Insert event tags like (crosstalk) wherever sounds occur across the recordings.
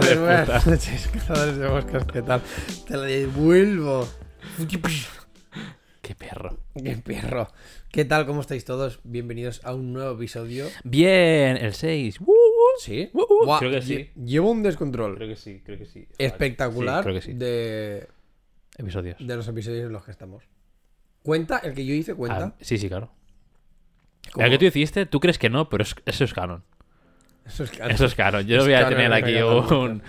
tardes, de buenas noches, cazadores de moscas, ¿qué tal? Te la devuelvo. Qué perro. ¡Qué perro! ¿Qué tal? ¿Cómo estáis todos? Bienvenidos a un nuevo episodio. Bien, el 6. ¿Sí? Uh, uh, Buah, creo que lle- sí. Llevo un descontrol Creo que sí, creo que sí. espectacular Sí, creo que sí. de, Episodios. de los episodios en los que estamos. ¿Cuenta? ¿El que yo hice cuenta? Ah, sí, sí, claro. El que tú hiciste, tú crees que no, pero es- eso es canon. Eso es canon. Eso es canon. Yo Es voy a tener en aquí un-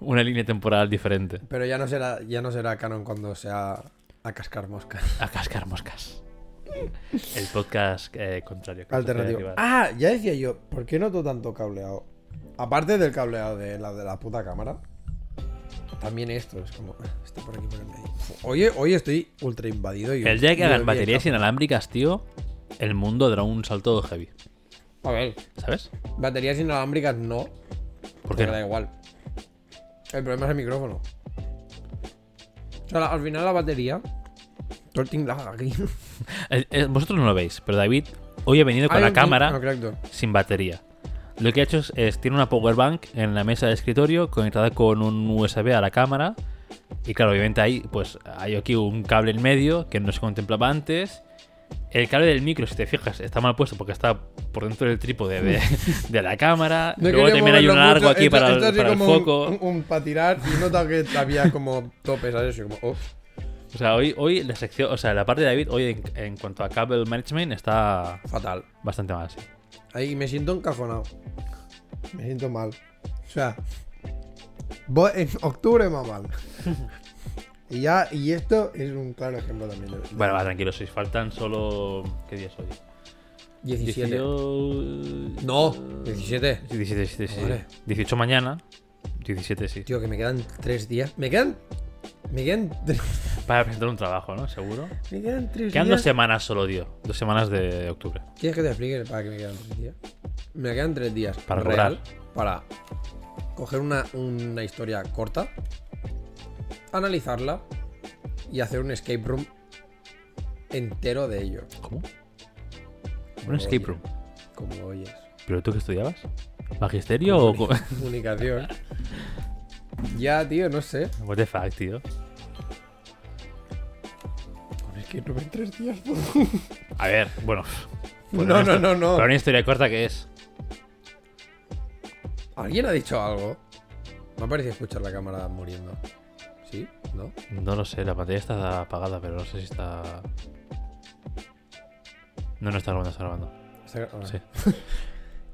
una línea temporal diferente. Pero ya no será, ya no será canon cuando sea a cascar moscas. A cascar moscas. El podcast eh, contrario. Alternativo. Ah, ya decía yo, ¿por qué noto tanto cableado? Aparte del cableado de la de la puta cámara, también esto es como. (laughs) Está por aquí por el medio. Hoy, hoy estoy ultra invadido. Y El día que hagan baterías inalámbricas, tío, el mundo dará un salto heavy. A ver, ¿Sabes? baterías inalámbricas no. ¿Por Porque qué? da no? igual. El problema es el micrófono. O sea, al final la batería. Todo el aquí. (laughs) Vosotros no lo veis, pero David hoy ha venido con Hay la cámara No, sin batería. Lo que ha hecho es, es- tiene una power bank en la mesa de escritorio conectada con un USB a la cámara. Y claro, obviamente ahí pues hay aquí un cable en medio que no se contemplaba antes. El cable del micro, si te fijas, está mal puesto porque está por dentro del trípode de, (laughs) de la cámara. No Luego también hay un largo mucho, aquí esto- para, el- esto así para el como un- foco. Un, un para tirar y nota que había como topes, ¿sabes? Y como, oh. O sea, hoy, hoy la sección, o sea, la parte de David, hoy en, en cuanto a cable management está Fatal. bastante mal, sí. Ahí me siento encajonado. Me siento mal. O sea, voy- en octubre va mal. (laughs) y ya, y esto es un claro ejemplo también. de- de- Bueno, va, tranquilo, si faltan solo. ¿Qué día es hoy? 17. 18... No, 17. 17, 17, sí. Vale. 18 mañana. 17, sí. Tío, que me quedan 3 días. Me quedan. Me quedan. Para presentar un trabajo, ¿no? Seguro. Me quedan 3 Quedan dos días. semanas solo, tío. Dos semanas de octubre. ¿Quieres que te explique para qué me quedan 3 días? Me quedan 3 días. Para real. cobrar. Para coger una, una historia corta, analizarla y hacer un escape room entero de ello. ¿Cómo? Como Un escape oyes, room. Como oyes. ¿Pero tú qué estudiabas? ¿Magisterio o.? co- (laughs) Comunicación. ya, tío, no sé. What the fuck, tío? Un escape room en 3 días. A ver, bueno. pues (laughs) no, no, no, no. Pero una historia corta que es. ¿Alguien ha dicho algo? Me ha parecido escuchar la cámara muriendo. ¿Sí? ¿No? No lo sé, la pantalla está apagada, pero no sé si está. No, no está grabando, está grabando. Está-. Sí. (laughs)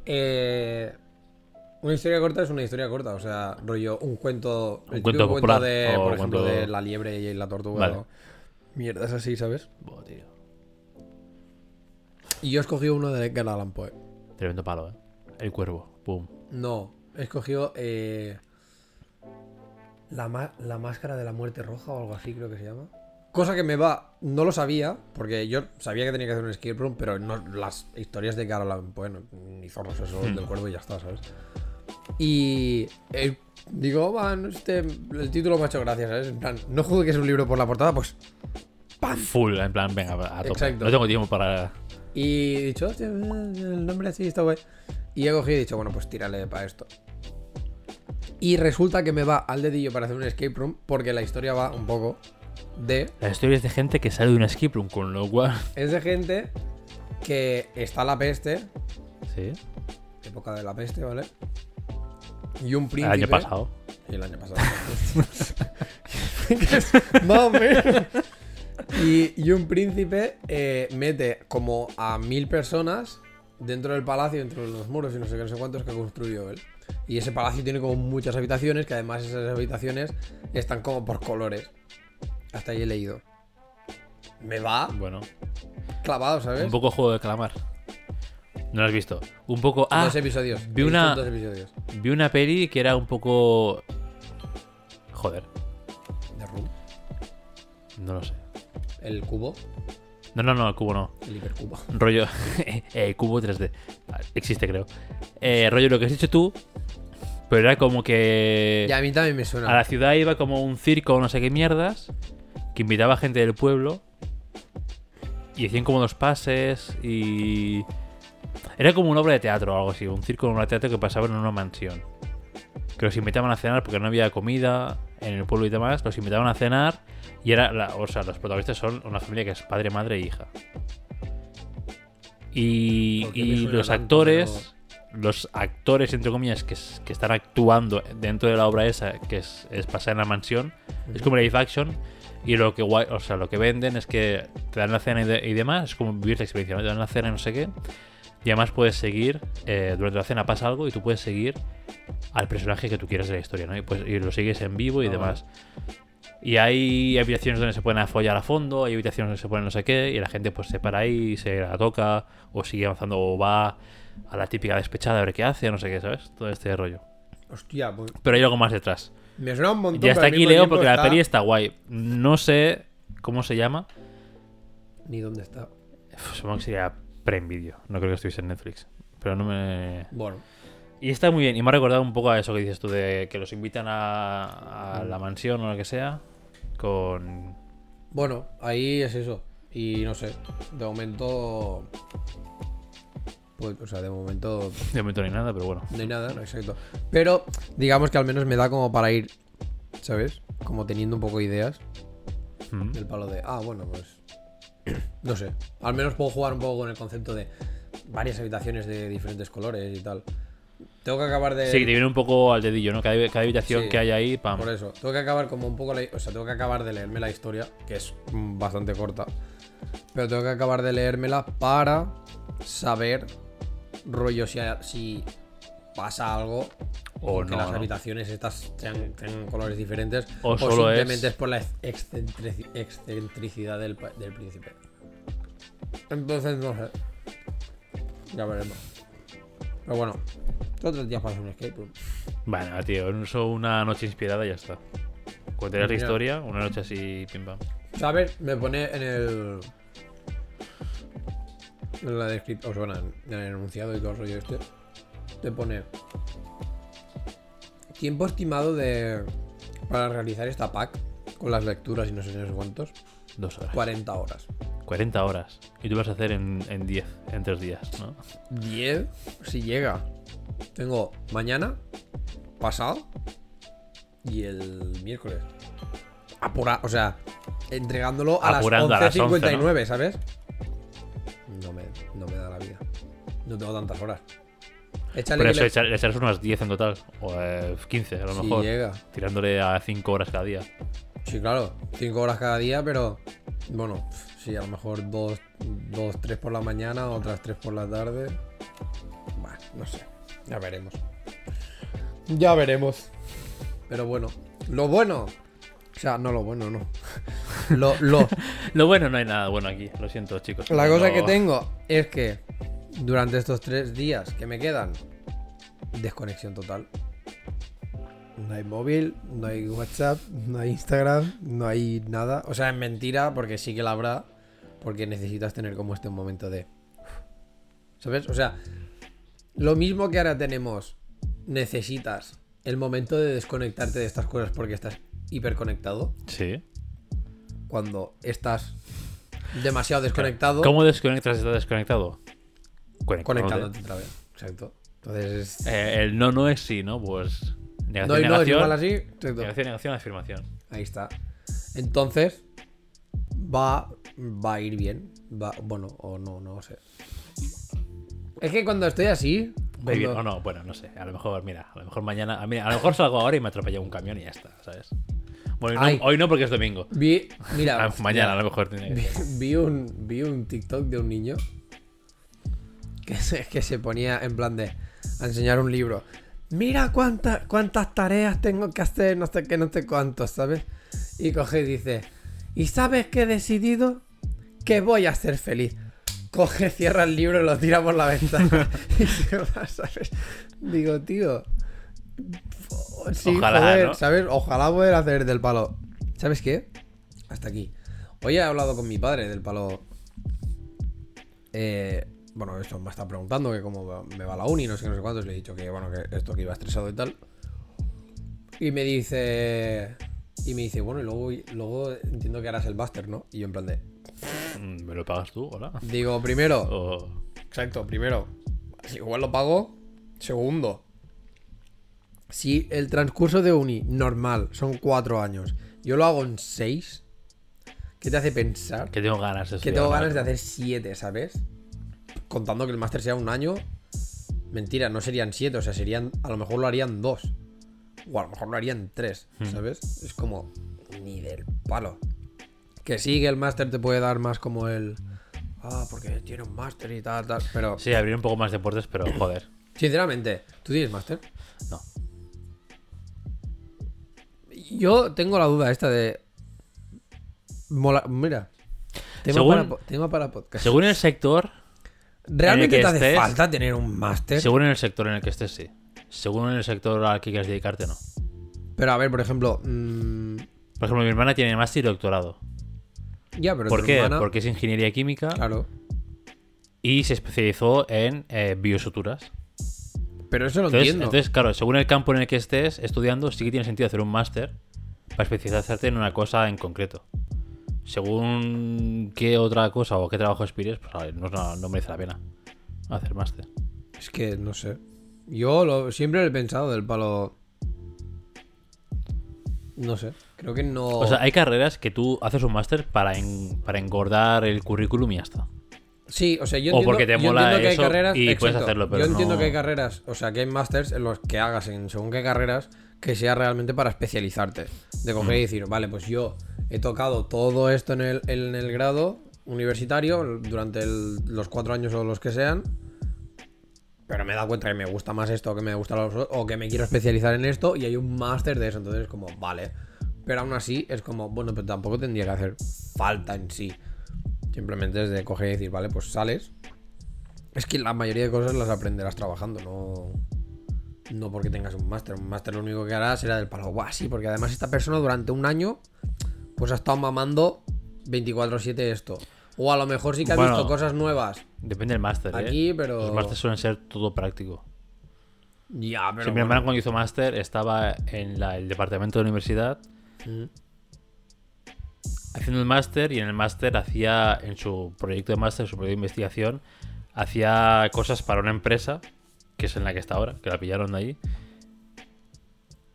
Eh, una historia corta es una historia corta, o sea, rollo, un cuento. Un cuento popular, de, o por ejemplo, cuento- de la liebre y la tortuga. Vale. o Mierdas así, ¿sabes? Buah, tío. Y yo he escogido uno de Edgar Allan Poe. Tremendo palo, eh. El cuervo. Pum. No, he escogido eh, la, la máscara de la muerte roja o algo así, creo que se llama. Cosa que me va, no lo sabía, porque yo sabía que tenía que hacer un escape room, pero no, las historias de Edgar Allan Poe, no, ni zorros, eso Hmm. del cuervo y ya está, ¿sabes? Y eh, digo, va, no, este, el título me ha hecho gracia, ¿sabes? En plan, no juzgues un libro por la portada, pues ¡pam! Full, en plan, venga, a tope. Exacto. No tengo tiempo para. Y he dicho, hostia, el nombre así está guay. Y he cogido y he dicho, bueno, pues tírale para esto. Y resulta que me va al dedillo para hacer un escape room, porque la historia va un poco de. Las historias de gente que sale de un escape room, con lo cual. (laughs) Es de gente que está la peste, Sí. época de la peste, ¿vale? Y un El príncipe. año pasado. Y el año pasado. Es (laughs) Más o menos. Y, y un príncipe eh, mete como a mil personas dentro del palacio, dentro de los muros y no sé qué, no sé cuántos que construyó él. Y ese palacio tiene como muchas habitaciones, que además esas habitaciones están como por colores. Hasta ahí he leído. Me va Bueno. clavado, ¿sabes? Un poco juego de calamar. No lo has visto. Un poco. Ah, dos episodios. vi una- Dos episodios. vi una peli que era un poco. Joder, The Room. no lo sé. El cubo. No, no, no, el cubo no. El hipercubo. Rollo. (laughs) eh, cubo 3D. Ah, Existe, creo. Eh, rollo lo que has dicho tú. Pero era como que. Y a mí también me suena. A la ciudad iba como un circo no sé qué mierdas. Que invitaba a gente del pueblo. Y hacían como unos pases. Y. Era como una obra de teatro o algo así. Un circo una obra de teatro que pasaba en una mansión. que los invitaban a cenar porque no había comida en el pueblo y demás. Los invitaban a cenar y era, la- o sea, los protagonistas son una familia que es padre, madre e hija. Y, y los actores, los actores, entre comillas, que, que están actuando dentro de la obra esa, que es, es pasar en la mansión, es como live action. Y lo que o sea, lo que venden es que te dan la cena y, de- y demás, es como vivir la experiencia, ¿no? Te dan la cena y no sé qué. Y además puedes seguir, eh, durante la cena pasa algo y tú puedes seguir al personaje que tú quieras de la historia, ¿no? Y, pues, y lo sigues en vivo y Ah, demás. Y hay habitaciones donde se pueden afollar a fondo, hay habitaciones donde se ponen no sé qué, y la gente pues se para ahí, y se la toca, o sigue avanzando, o va a la típica despechada a ver qué hace, no sé qué, ¿sabes? Todo este rollo. Hostia, pues Pero hay algo más detrás. me suena un montón. Ya está aquí Leo porque la peli está guay. No sé cómo se llama. Ni dónde está. Supongo que sería Prime Video. No creo que estuviese en Netflix. Pero no me. Bueno, Y está muy bien. Y me ha recordado un poco a eso que dices tú, de que los invitan a, a la mansión o lo que sea. Con. bueno, ahí es eso. Y no sé, de momento. Pues, o sea, de momento De momento no hay nada, pero bueno. no hay nada, no exacto. Pero digamos que al menos me da como para ir, ¿sabes? Como teniendo un poco ideas Mm. del palo de, ah, bueno, pues. No sé. Al menos puedo jugar un poco con el concepto de varias habitaciones de diferentes colores y tal. Tengo que acabar de. Sí, que te viene un poco al dedillo, ¿no? Cada, cada habitación Sí, que hay ahí, pam. Por eso, tengo que acabar como un poco la, o sea, tengo que acabar de leerme la historia, que es bastante corta. Pero tengo que acabar de leérmela para saber rollo si, hay- si pasa algo O que no, las ¿no? habitaciones estas sean, tengan colores diferentes O solo simplemente es- es... por la excentrici- excentricidad del, del príncipe. Entonces no sé. Ya veremos. Pero bueno, otros días para hacer un escape room. Bueno, tío, eso una noche inspirada y ya está. Contarías la historia, una noche así, pim pam. ¿Sabes? Me pone en el. En la descripción, o sea, bueno, en el enunciado y todo el rollo este. Te pone. Tiempo estimado de. Para realizar esta pack. Con las lecturas y no sé si no sé cuántos. Dos horas. 40 horas. 40 horas. Y tú vas a hacer en, en 10, en 3 días, ¿no? 10, si llega. Tengo mañana, pasado y el miércoles. Apura, o sea, entregándolo a Apurando las las 11, 11.59, ¿sabes? No me, no me da la vida. No tengo tantas horas. Échale Por eso le- echar- unas 10 en total. O eh, 15 a lo si mejor. llega. Tirándole a 5 horas cada día. Sí, claro. 5 horas cada día, pero bueno, sí, a lo mejor 2, 3 por la mañana, otras 3 por la tarde. Bueno, no sé. Ya veremos. Ya veremos. Pero bueno. Lo bueno. O sea, no lo bueno, no. (laughs) Lo, lo, Lo bueno, no hay nada bueno aquí. Lo siento, chicos. la cosa No- que tengo es que durante estos tres días que me quedan, desconexión total. No hay móvil, no hay WhatsApp, no hay Instagram, no hay nada. O sea, es mentira porque sí que la habrá. Porque necesitas tener como este momento de... ¿Sabes? O sea, lo mismo que ahora tenemos, necesitas el momento de desconectarte de estas cosas porque estás hiperconectado. Sí. Cuando estás demasiado desconectado. ¿Cómo desconectas si estás desconectado? Conectándote. Conectándote otra vez. Exacto. Entonces. es- Eh, el no, no es sí, ¿no? Pues. Negación, no, y no, es negación. igual así. Exacto. Negación, negación, afirmación. Ahí está. Entonces. Va. Va a ir bien. Va, bueno, o no, no sé. Es que cuando estoy así. Bien, o no, bueno, no sé. A lo mejor, mira, a lo mejor mañana. A, lo mejor salgo ahora y me atropella un camión y ya está, ¿sabes? Bueno, hoy no, hoy no porque es domingo. Vi. Mira. (laughs) Ah, mañana a lo mejor tiene vi un, vi un TikTok de un niño que se, que se ponía en plan de a enseñar un libro. Mira cuántas cuántas tareas tengo que hacer, no sé qué, no sé cuántos, ¿sabes? Y coge y dice, ¿y sabes qué he decidido? Que voy a ser feliz. Coge, cierra el libro y lo tira por la ventana. (laughs) y se va, ¿sabes? Digo, tío. Sí, Ojalá, ¿no? ¿sabes? Ojalá poder hacer del palo. ¿Sabes qué? Hasta aquí. Hoy he hablado con mi padre del palo. Eh, bueno, esto me está preguntando que cómo me va la uni, no sé qué, no sé cuántos. Le he dicho que, bueno, que esto que iba estresado y tal. Y me dice. Y me dice, bueno, y luego, luego entiendo que harás el Buster, ¿no? Y yo en plan de. Mm, ¿Me lo pagas tú? Hola. Digo, primero. (laughs) Exacto, primero. Igual lo pago. Segundo. Si el transcurso de uni normal son cuatro años, yo lo hago en seis, ¿qué te hace pensar Que tengo ganas de que tengo ganas de hacer siete, ¿sabes? Contando que el máster sea un año, mentira, no serían siete, o sea, serían, a lo mejor lo harían dos. O a lo mejor lo harían tres, Hmm. ¿sabes? Es como, ni del palo. Que sí, que el máster te puede dar más como el... Ah, porque tiene un máster y tal, tal. Pero, Sí, abrir un poco más deportes, pero (clears throat) joder. sinceramente, ¿tú tienes máster? No. Yo tengo la duda esta de... Mola... Mira. Tema, Según- para, tema para podcast. Según el sector, ¿Realmente te hace estés- falta tener un máster? según en el sector en el que estés, sí. Según en el sector al que quieras dedicarte, no. Pero a ver, por ejemplo... mm, Por ejemplo, mi hermana tiene máster y doctorado. ya, pero ¿Por qué? hermana- Porque es ingeniería química Claro. y se especializó en eh, biosuturas. Pero eso lo Entonces, entiendo. entonces, claro, según el campo en el que estés estudiando, sí que tiene sentido hacer un máster para especializarte en una cosa en concreto. Según qué otra cosa o qué trabajo aspires, pues a ver, no, no- merece la pena hacer máster. Es que no sé. Yo lo, siempre lo he pensado del palo... No sé. Creo que no... O sea, hay carreras que tú haces un máster para, en- para engordar el currículum y ya está. Sí, o sea, yo O entiendo, porque te yo entiendo que hay carreras... y puedes hacerlo, pero Yo entiendo no- que hay carreras, o sea, que hay másters en los que hagas en según qué carreras que sea realmente para especializarte. De coger y decir, vale, pues yo he tocado todo esto en el, en el grado universitario durante los cuatro años o los que sean. Pero me he dado cuenta que me gusta más esto, que me gusta lo otro, o que me quiero especializar en esto y hay un máster de eso. Entonces es como, vale. Pero aún así es como, bueno, pero tampoco tendría que hacer falta en sí. Simplemente es de coger y decir, vale, pues sales. Es que la mayoría de cosas las aprenderás trabajando, no. No porque tengas un máster. Un máster lo único que harás será del palo. Buah, sí, porque además esta persona durante un año, pues ha estado mamando 24-7 esto. O a lo mejor sí que ha Bueno, visto cosas nuevas. Depende del máster, ¿eh? Aquí, pero- Los másteres suelen ser todo práctico. Ya, pero. Sí, mi bueno. hermana cuando hizo máster estaba en la- el departamento de la universidad Mm. haciendo el máster y en el máster hacía, en su proyecto de máster, su proyecto de investigación, hacía cosas para una empresa, que es en la que está ahora, que la pillaron de ahí.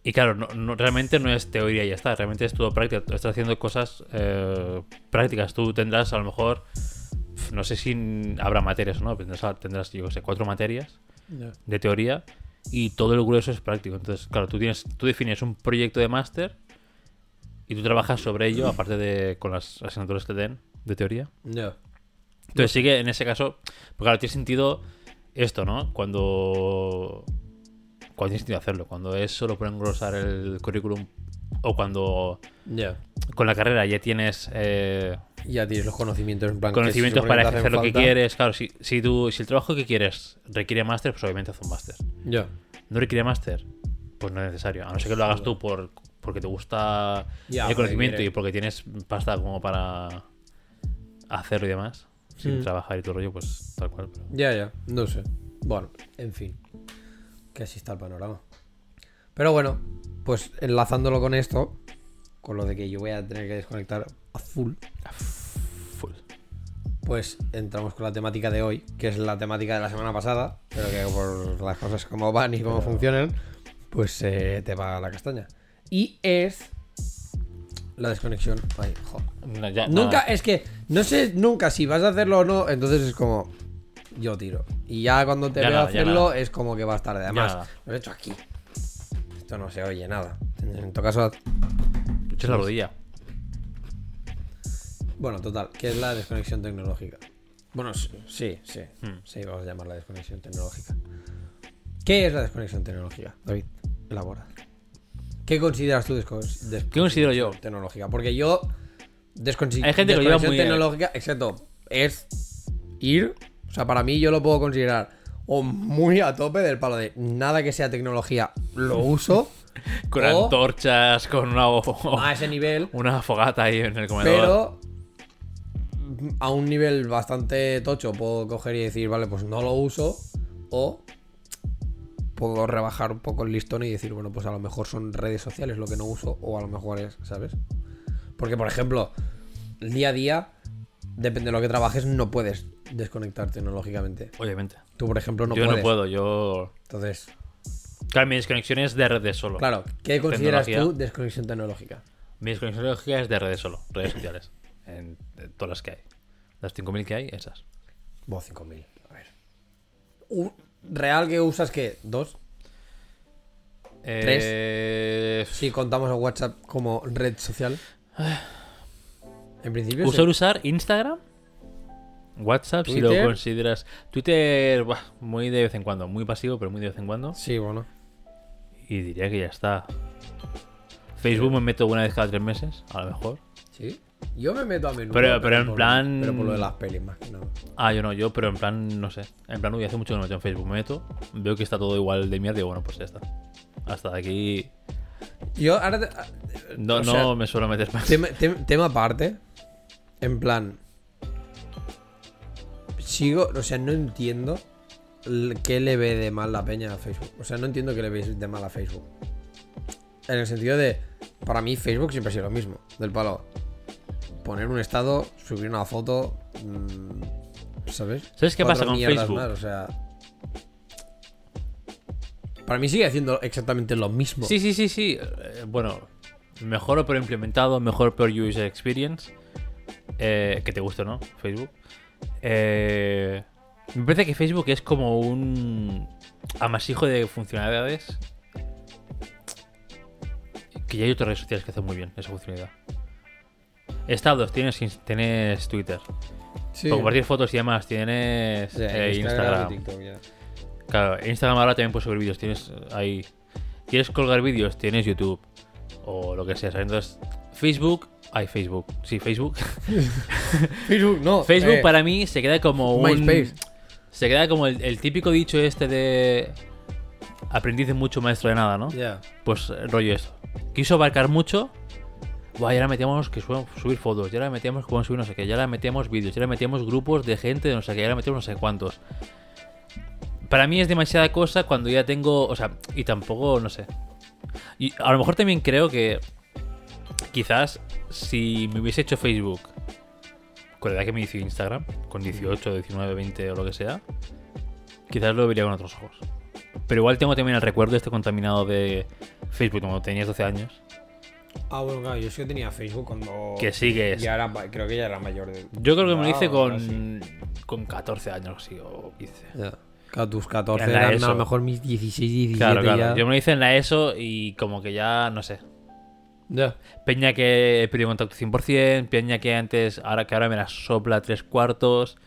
Y claro, no, no- realmente no es teoría y ya está, realmente es todo práctica. Tú Estás haciendo cosas eh, prácticas. Tú tendrás a lo mejor, no sé si habrá materias o no, tendrás, tendrás yo qué sé, cuatro materias de teoría y todo el grueso es práctico. Entonces, claro, tú tienes, tú defines un proyecto de máster y tú trabajas sobre ello, aparte de con las asignaturas que te den de teoría. Ya. Entonces sí que en ese caso, porque claro, tiene sentido esto, ¿no? Cuando cuando tiene sentido hacerlo, cuando es solo por engrosar el currículum o cuando Ya. con la carrera ya tienes eh, Ya tienes los conocimientos en plan. que conocimientos para que hacer lo que quieres. Claro, si, si, tú, si el trabajo que quieres requiere máster, pues obviamente haz un máster. Ya. ¿No requiere máster? Pues no es necesario. A no ser que lo hagas tú por, porque te gusta el conocimiento y porque tienes pasta como para hacerlo y demás. Sin Mm. trabajar y todo el rollo, pues tal cual. pero- Ya, ya. No sé. Bueno, en fin. Que así está el panorama. Pero bueno, pues enlazándolo con esto, con lo de que yo voy a tener que desconectar a full, Full. pues entramos con la temática de hoy, que es la temática de la semana pasada, pero que por las cosas como van y cómo funcionan, pues eh, te va la castaña. Y es la desconexión. Ay. No, ya, Nunca, nada. es que no sé nunca si vas a hacerlo o no, entonces es como yo tiro. Y ya cuando te Ya veo nada, hacerlo es como que vas tarde. Además, lo he hecho aquí. Esto no se oye nada. En todo caso, Echas la rodilla. bueno, total, ¿qué es la desconexión tecnológica? Bueno, sí, sí, sí, Hmm. sí, vamos a llamarla desconexión tecnológica. ¿Qué es la desconexión tecnológica? David, elabora. ¿Qué consideras tú desco- desconexión ¿Qué considero yo? tecnológica? Porque yo Hay gente que lo lleva muy- tecnológica, exacto, es ir, o sea, para mí yo lo puedo considerar o muy a tope del palo de nada que sea tecnología lo uso (laughs) Con o antorchas, con una, a ese nivel, (laughs) una fogata ahí en el comedor. pero a un nivel bastante tocho puedo coger y decir, vale, pues no lo uso o puedo rebajar un poco el listón y decir, bueno, pues a lo mejor son redes sociales lo que no uso o a lo mejor es, ¿sabes? Porque, por ejemplo, el día a día, depende de lo que trabajes, no puedes desconectar tecnológicamente. Obviamente. Tú, por ejemplo, no yo puedes. no puedo, yo. Entonces, Claro, mi desconexión es de redes solo. Claro, ¿qué consideras tú desconexión tecnológica? Mi desconexión tecnológica es de redes solo, redes sociales. En, en todas las que hay. Las 5.000 que hay, esas. Vos 5000. A ver. U- ¿Real que usas qué? ¿Dos? Eh, Si contamos a WhatsApp como red social. (sighs) En principio. ¿Usar sí. usar Instagram? WhatsApp, si lo consideras. Twitter, muy de vez en cuando. Muy pasivo, pero muy de vez en cuando. Sí, bueno. Y diría que ya está. Facebook me meto una vez cada tres meses, a lo mejor. Sí. Yo me meto a menudo. Pero- pero en por- plan- Pero por lo de las pelis más que nada. Ah, yo no, yo, pero en plan, no sé. En plan, uy, hace mucho que no me meto en Facebook. Me meto, veo que está todo igual de mierda y bueno, pues ya está. Hasta aquí. Yo ahora. te- No, O no sea, me suelo meter más. Tema, tem- tema aparte. En plan. Sigo. O sea, no entiendo qué le ve de mal la peña a Facebook. O sea, no entiendo qué le ve de mal a Facebook. En el sentido de. Para mí, Facebook siempre ha sido lo mismo. Del palo. Poner un estado, subir una foto. mm, ¿Sabes? ¿Sabes qué Cuatro pasa con Facebook? más, o sea. Para mí sigue haciendo exactamente lo mismo. Sí, sí, sí, sí. Eh, bueno, mejor o peor implementado, mejor o peor user experience. Eh, que te guste, ¿no? Facebook. Eh, me parece que Facebook es como un amasijo de funcionalidades. Que ya hay otras redes sociales que hacen muy bien esa funcionalidad. Estados, tienes, tienes Twitter. Sí. Para compartir fotos y demás, tienes eh, y Instagram. TikTok, ya. Claro, Instagram ahora también puedes subir vídeos. Tienes ahí. ¿Quieres colgar vídeos? Tienes YouTube. O lo que sea. ¿sabes? Entonces, Facebook. Ay, Facebook. Sí, Facebook. (laughs) Facebook, no. Facebook eh, para mí se queda como un. MySpace. Se queda como el, el típico dicho este de. Aprendiz de mucho, maestro de nada, ¿no? Ya. Pues eh, rollo esto. Quiso abarcar mucho. Buah, y ahora metíamos que subir fotos, y ahora metíamos que podemos subir no sé qué, y ahora metíamos vídeos, y ahora metíamos grupos de gente de no sé qué, y ahora metemos no sé cuántos. Para mí es demasiada cosa cuando ya tengo, o sea, y tampoco, no sé. Y a lo mejor también creo que quizás si me hubiese hecho Facebook con la edad que me hizo Instagram, con 18, 19, 20 o lo que sea, quizás lo vería con otros ojos. Pero igual tengo también el recuerdo este contaminado de Facebook cuando tenías 12 años. Ah, bueno, claro, yo es que tenía Facebook cuando. Que sigues. Ya era, creo que ya era mayor de. Yo creo que me lo hice Ah, con, con 14 años así, o 15. Ya. Claro, tus 14 En la eran a lo mejor mis 16, 17 Claro, claro. ya. Yo me lo hice en la ESO y como que ya, no sé. Ya. Peña que he perdido contacto 100%, Peña que antes, ahora que ahora me la sopla tres cuartos.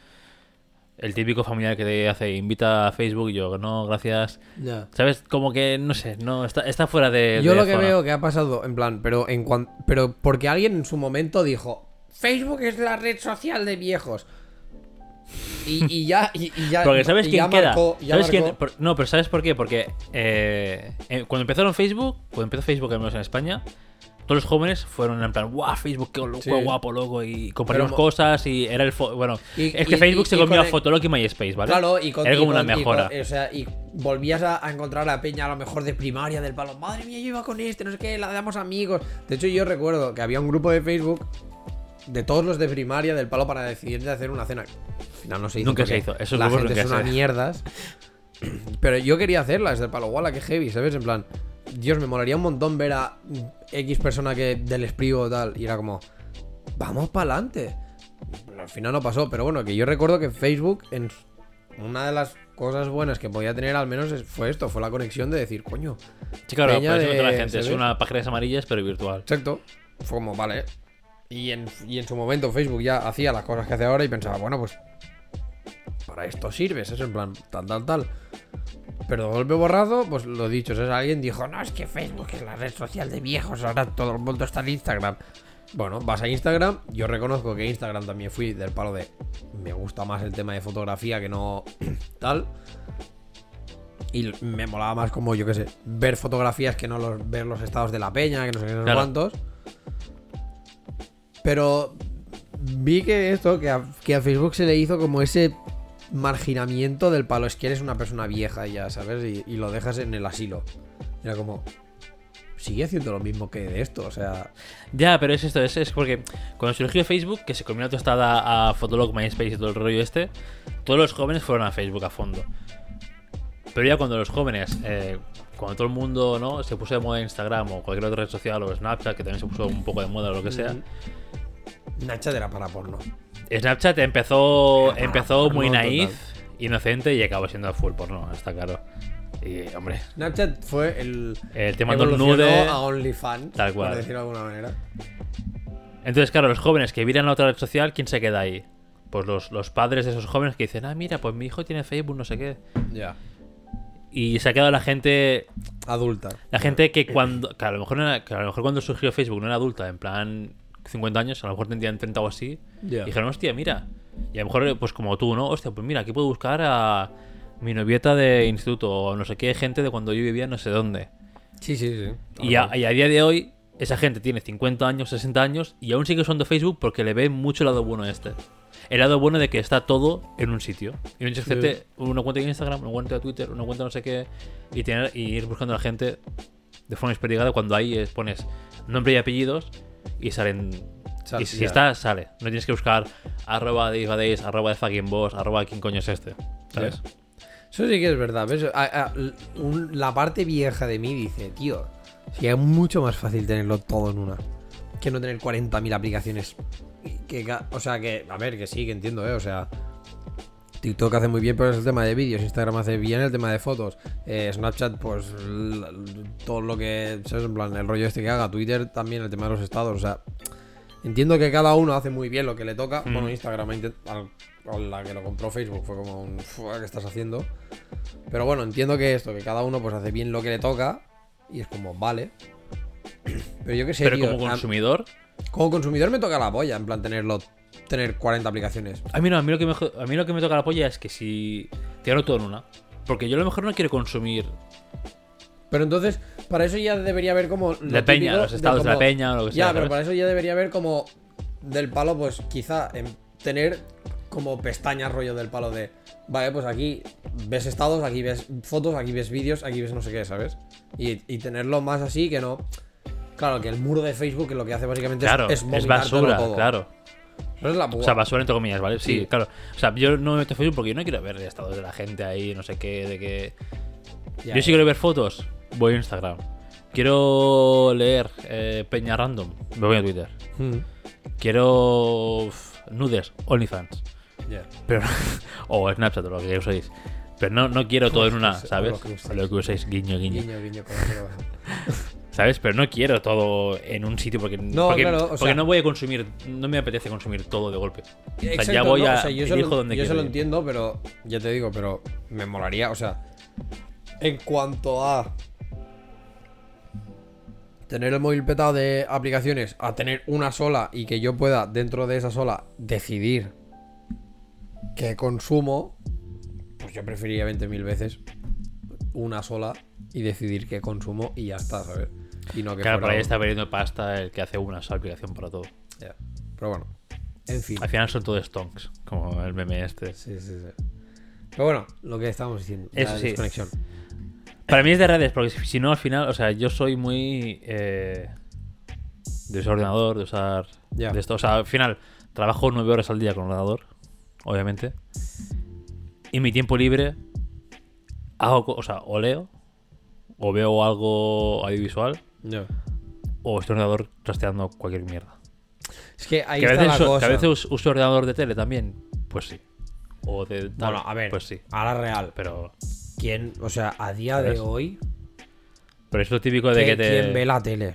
El típico familiar que te hace, invita a Facebook y yo, no, gracias. Ya. ¿Sabes? Como que, no sé, no está, está fuera de. Yo de lo que zona. veo que ha pasado, en plan, pero en cuan- pero porque alguien en su momento dijo, Facebook es la red social de viejos. Y, y ya, y, y ya. Porque ¿sabes quién queda? marcó- ¿Sabes quién? no, pero ¿sabes por qué? Porque eh, eh, cuando empezaron Facebook, cuando empezó Facebook, al menos en España, todos los jóvenes fueron en plan, ¡guau, Facebook, qué, lo- Sí. qué guapo, loco! Y compartimos Pero cosas y era el... bueno, Y- es que y- Facebook y- se comió a Fotolog y MySpace, ¿vale? Claro, y con, Era como una con- mejora. con- o sea, y volvías a, a encontrar a la peña a lo mejor de primaria del palo. Madre mía, yo iba con este, no sé qué, la damos amigos. De hecho, yo recuerdo que había un grupo de Facebook de todos los de primaria del palo para decidir de hacer una cena. Al final no se hizo. Nunca se hizo, esos la gente es una mierdas. Pero yo quería hacerla desde el palo. Guala, que heavy, ¿sabes? En plan, Dios, me molaría un montón ver a X persona que del esprigo o tal. Y era como, vamos para adelante. Al final no pasó, pero bueno, que yo recuerdo que Facebook, en una de las cosas buenas que podía tener al menos fue esto, fue la conexión de decir, coño, Sí, claro, eso de- la gente. Es una páginas amarillas, pero virtual. exacto. Fue como, vale. Y en, y en su momento Facebook ya hacía las cosas que hace ahora y pensaba, bueno, pues para esto sirves, es en plan, tal, tal, tal. Pero de golpe borrado, pues lo dicho, ¿sabes? Alguien dijo, no, es que Facebook es la red social de viejos, ahora todo el mundo está en Instagram. Bueno, vas a Instagram, yo reconozco que Instagram también fui del palo de, me gusta más el tema de fotografía que no (clears throat) tal. Y me molaba más como, yo qué sé, ver fotografías que no los, ver los estados de la peña, que no sé qué, no Claro. cuántos. Pero vi que esto, que a, que a Facebook se le hizo como ese marginamiento del palo. Es que eres una persona vieja ya, ¿sabes? Y, y lo dejas en el asilo. Era como. Sigue haciendo lo mismo que de esto, o sea. Ya, pero es esto, es, es porque cuando surgió Facebook, que se combinó tostada a Fotolog, MySpace y todo el rollo este, todos los jóvenes fueron a Facebook a fondo. Pero ya cuando los jóvenes, eh, cuando todo el mundo no se puso de moda Instagram o cualquier otra red social o Snapchat, que también se puso un poco de moda o lo que sea, Snapchat era para porno. Snapchat empezó, empezó muy naif, inocente y acabó siendo full porno, está claro. Y, hombre, Snapchat fue el. el tema del nude. a OnlyFans. Tal cual. Por decirlo de alguna manera. Entonces, claro, los jóvenes que miran la otra red social, ¿quién se queda ahí? Pues los, los padres de esos jóvenes que dicen, ah, mira, pues mi hijo tiene Facebook, no sé qué. Ya. Y se ha quedado la gente Adulta. La gente que cuando. Que a, lo mejor no era- que a lo mejor cuando surgió Facebook no era adulta, en plan 50 años, a lo mejor tendrían 30 o así. Y dijeron, hostia, mira. Y a lo mejor, pues como tú, ¿no? Hostia, pues mira, aquí puedo buscar a mi novieta de instituto o no sé qué gente de cuando yo vivía no sé dónde. Sí, sí, sí. Y a, y a día de hoy, esa gente tiene 50 años, 60 años y aún sigue usando Facebook porque le ve mucho el lado bueno a este. El lado bueno de que está todo en un sitio. Y no gente una cuenta de Instagram, una cuenta de Twitter, una cuenta no sé qué, y, tener, y ir buscando a la gente de forma desperdigada cuando ahí es- pones nombre y apellidos y salen. Sal- y si ya. está, sale. No tienes que buscar arroba de arroba de fucking boss, arroba quién coño es este. ¿Sabes? Eso sí que es verdad. ¿ves? A- a- un- la parte vieja de mí dice, tío, si es mucho más fácil tenerlo todo en una que no tener 40.000 aplicaciones. Que, o sea, que, a ver, que sí, que entiendo, ¿eh? O sea, TikTok hace muy bien, pero es el tema de vídeos. Instagram hace bien el tema de fotos. eh, Snapchat, pues todo lo que, ¿sabes? En plan, el rollo este que haga. Twitter también, el tema de los estados. O sea, entiendo que cada uno hace muy bien lo que le toca. Mm. Bueno, Instagram, al- a la que lo compró Facebook, fue como un, "Fua, ¿qué estás haciendo? Pero bueno, entiendo que esto, que cada uno pues hace bien lo que le toca. Y es como, vale. (clears throat) Pero yo qué sé, Pero tío, como a- consumidor, como consumidor me toca la polla, en plan tenerlo, tener 40 aplicaciones. A mí no, a mí lo que me, a mí lo que me toca la polla es que si te hablo todo en una. Porque yo a lo mejor no quiero consumir Pero entonces, para eso ya debería haber como. lo La peña, los estados de la peña o lo que sea, Ya, pero ¿sabes? para eso ya debería haber como. Del palo, pues quizá en tener como pestañas rollo del palo de. Vale, pues aquí ves estados, aquí ves fotos, aquí ves vídeos, aquí ves no sé qué, ¿sabes? Y, y tenerlo más así que no. Claro, que el muro de Facebook lo que hace básicamente Claro, es, es, es basura, todo. claro. Eso es la O sea, basura entre comillas, ¿vale? Sí, Sí. claro. O sea, yo no me meto en Facebook porque yo no quiero ver estados de la gente ahí, no sé qué, de. Ya, yo sí quiero ver fotos, voy a Instagram. Quiero leer eh, Peña Random, me voy a Twitter. Mm, Quiero uf, nudes, OnlyFans. Pero, (laughs) o Snapchat o lo que uséis. Pero no, no quiero todo en una, ¿sabes? lo que uséis. Guiño, guiño. Guiño, guiño. (laughs) ¿Sabes? Pero no quiero todo en un sitio porque, No, porque, claro, porque sea- no voy a consumir, no me apetece consumir todo de golpe. O sea, ya voy ¿no? a O sea, yo, solo, donde yo ir. entiendo, pero ya te digo, pero me molaría, o sea, en cuanto a tener el móvil petado de aplicaciones, a tener una sola y que yo pueda dentro de esa sola decidir qué consumo, pues yo preferiría 20.000 veces una sola y decidir qué consumo y ya está, ¿sabes? Y no que Claro, por ahí está perdiendo pasta el que hace una sola aplicación para todo. Ya. Pero bueno, en fin. Al final son todos stonks, como el meme este. Sí, sí, sí. Pero bueno, lo que estábamos diciendo. Eso la sí. desconexión. Para mí es de redes, porque si no, al final, o sea, yo soy muy. eh, de usar ordenador, de usar. De esto. O sea, al final, trabajo nueve horas al día con ordenador, obviamente. Y mi tiempo libre. Hago. O sea, o leo. O veo algo audiovisual. Ya. O estoy en ordenador trasteando cualquier mierda. Es que ahí Que a, está veces, la uso- cosa. que a veces us- uso ordenador de tele también. Pues sí. O de. tal, Bueno, a ver. Pues sí. Ahora real. Pero. ¿Quién, o sea, a día de hoy, Pero es lo típico de ¿qué- que te. ¿quién ve la tele?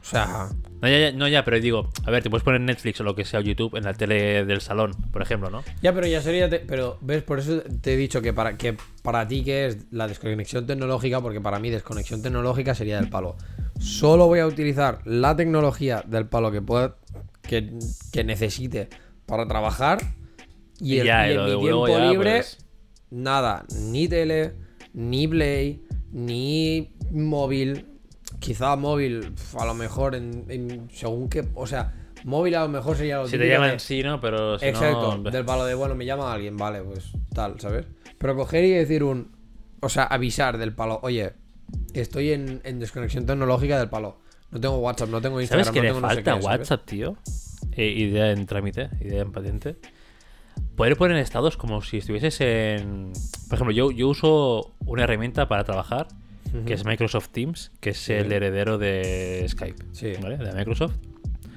O sea, No ya, ya- no, ya, pero digo, a ver, te puedes poner Netflix o lo que sea, o YouTube en la tele del salón, por ejemplo, ¿no? ya, pero ya sería. te- pero, ¿ves? Por eso te he dicho que para, que para ti, que es la desconexión tecnológica? Porque para mí, desconexión tecnológica sería del palo. Solo voy a utilizar la tecnología del palo que pueda. que, que necesite para trabajar. Y, el- ya, y en mi tiempo ya, libre. pues, nada, ni tele, ni play, ni móvil. Quizá móvil, a lo mejor, en, en- según qué. O sea, móvil a lo mejor sería lo si te llaman sí, ¿no? Pero si Exacto, no... del palo de bueno, me llama alguien, vale, pues tal, ¿sabes? Pero coger y decir un. O sea, avisar del palo, oye, estoy en, en desconexión tecnológica del palo. No tengo WhatsApp, no tengo Instagram, ¿Sabes que no le tengo no sé falta qué, ¿sabes? WhatsApp, tío? Eh, idea en trámite, idea en patente. poder poner estados como si estuvieses en. Por ejemplo, yo, yo uso una herramienta para trabajar que es Microsoft Teams, que es el heredero de Skype, Sí. ¿vale? De Microsoft.